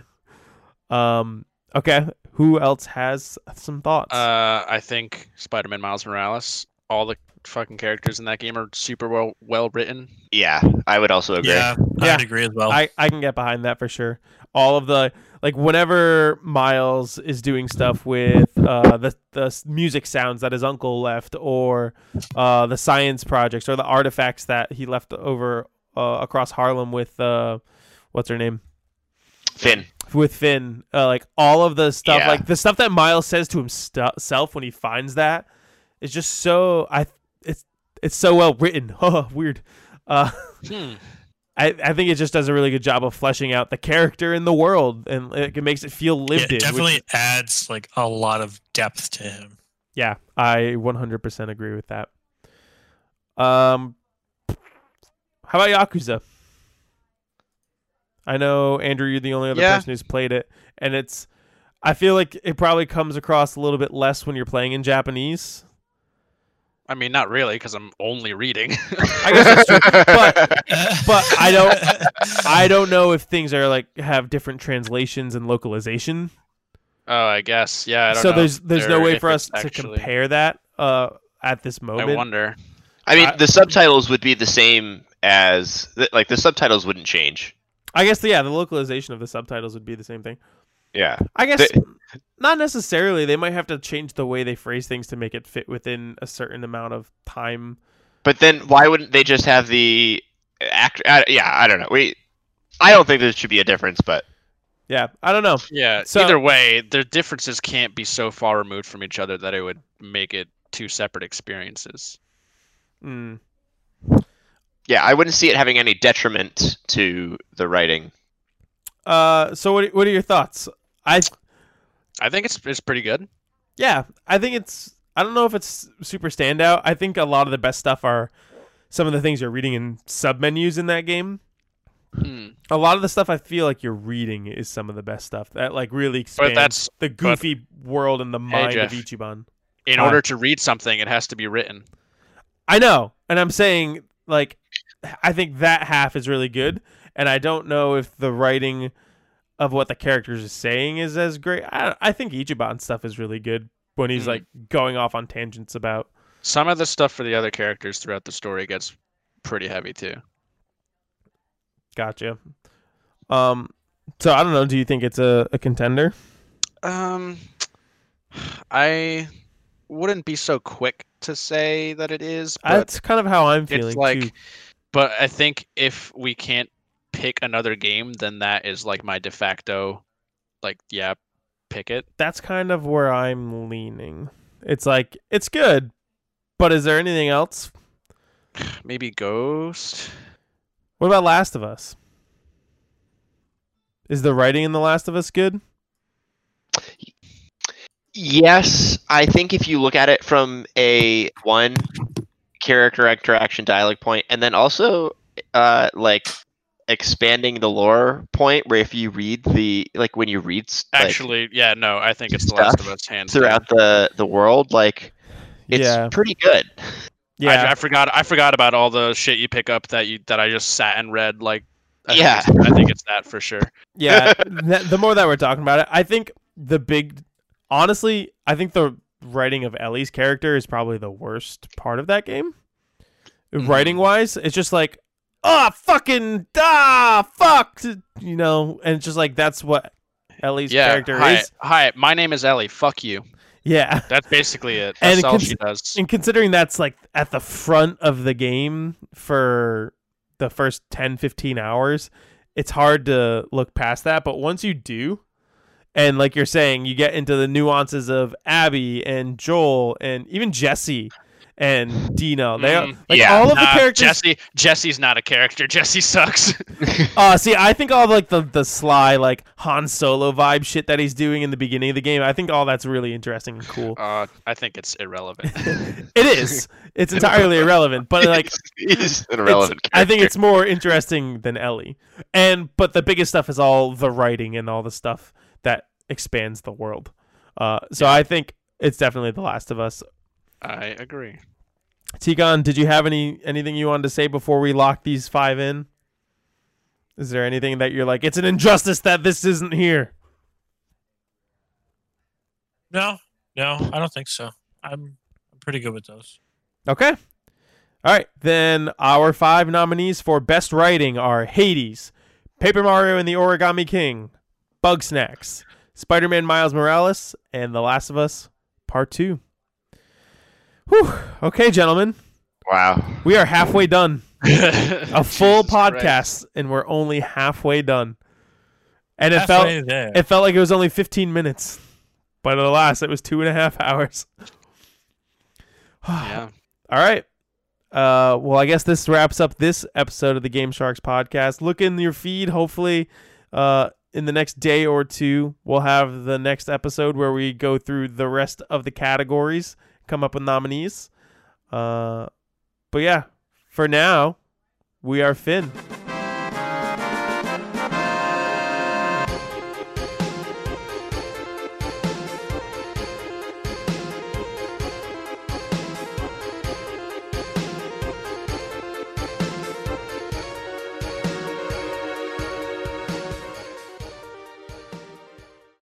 Um okay, who else has some thoughts? Uh, I think Spider-Man Miles Morales. All the fucking characters in that game are super well well written. Yeah, I would also agree. Yeah, Yeah. I'd agree as well. I I can get behind that for sure. All of the like whenever Miles is doing stuff with uh the the music sounds that his uncle left or uh the science projects or the artifacts that he left over uh, across Harlem with uh what's her name? Phin. with Phin, uh, like all of the stuff, Yeah. like the stuff that Miles says to himself when he finds that, is just so I. It's it's so well written. Oh, weird. Uh, Hmm. I I think it just does a really good job of fleshing out the character in the world, and it, it makes it feel yeah, lived it in. which- definitely adds like a lot of depth to him. yeah, I 100% agree with that. Um, how about Yakuza? I know Andrew, you're the only other Yeah. person who's played it, and it's. I feel like it probably comes across a little bit less when you're playing in Japanese. I mean, not really, because I'm only reading. I guess that's true. But but I don't I don't know if things are like have different translations and localization. oh, I guess. Yeah. I don't So know there's if there's no way for it's us to actually- compare that uh at this moment. I wonder. I mean, I- the subtitles would be the same as like the subtitles wouldn't change. I guess yeah, the localization of the subtitles would be the same thing. Yeah. I guess They- not necessarily. They might have to change the way they phrase things to make it fit within a certain amount of time. But then why wouldn't they just have the act? I, yeah, I don't know. We, I don't think there should be a difference, but Yeah, I don't know. Yeah. So- either way, the differences can't be so far removed from each other that it would make it two separate experiences. Mm. yeah, I wouldn't see it having any detriment to the writing. Uh, so what what are your thoughts? I I think it's it's pretty good. yeah, I think it's. I don't know if it's super standout. I think a lot of the best stuff are some of the things you're reading in sub menus in that game. Hmm. A lot of the stuff I feel like you're reading is some of the best stuff that like really expands that's- the goofy world and the mind of Jeff. Ichiban. In Hi. order to read something, it has to be written. I know, and I'm saying like I think that half is really good, and I don't know if the writing of what the characters are saying is as great. I, I think Ichiban stuff is really good when he's Hmm. like going off on tangents about. Some of the stuff for the other characters throughout the story gets pretty heavy too. Gotcha. Um, so I don't know. Do you think it's a, a contender? Um, I wouldn't be so quick to say that it is, but That's kind of how I'm feeling it's like, too. but I think if we can't pick another game, then that is like my de facto, like yeah, pick it. That's kind of where I'm leaning. It's like it's good, but is there anything else? Maybe Ghost. What about Last of Us? Is the writing in The Last of Us good? Yes, I think if you look at it from a one character interaction dialogue point, and then also uh, like expanding the lore point, where if you read the like when you read like, Actually, yeah, no, I think it's The Last of Us hands down. throughout the the world, like it's Yeah. pretty good. Yeah, I, I forgot. I forgot about all the shit you pick up that you that I just sat and read. Like, I Yeah. it's- I think it's that for sure. yeah. th- the more that we're talking about it, I think the big, honestly, I think the writing of Ellie's character is probably the worst part of that game. Mhm. Writing wise, it's just like, ah, fucking, ah, fuck, you know, and just like that's what Ellie's yeah. character hi, is. hi. My name is Ellie. Fuck you. Yeah. That's basically it. And That's all cons- she does. And considering that's like at the front of the game for the first 10, 15 hours, it's hard to look past that. But once you do, and like you're saying, you get into the nuances of Abby and Joel and even Jesse and Dina. They Mm, like yeah. all of the Nah, characters. Jesse. Jesse's not a character. Jesse sucks. Uh, see, I think all like the the sly like Han Solo vibe shit that he's doing in the beginning of the game. I think all that's really interesting and cool. uh, I think it's irrelevant. it is. It's entirely irrelevant, but like he's an irrelevant It's- I think it's more interesting than Ellie. And but the biggest stuff is all the writing and all the stuff that expands the world. Uh, so I think it's definitely The Last of Us. I agree. Tigon, did you have any anything you wanted to say before we lock these five in? Is there anything that you're like, it's an injustice that this isn't here? No, no, I don't think so. I'm I'm pretty good with those. Okay. All right. Then our five nominees for best writing are Hades, Paper Mario and the Origami King, Bugsnax, Spider Man Miles Morales, and The Last of Us Part 2. Whew. Okay, gentlemen. wow. We are halfway done. A full Jesus Christ. podcast, and we're only halfway done. And it felt there. it felt like it was only 15 minutes. But alas, it was two and a half hours. Yeah. All right. Uh, well, I guess this wraps up this episode of the Game Sharks podcast. Look in your feed. Hopefully, uh, in the next day or two, we'll have the next episode where we go through the rest of the categories, come up with nominees. Uh, but yeah, for now, we are Finn.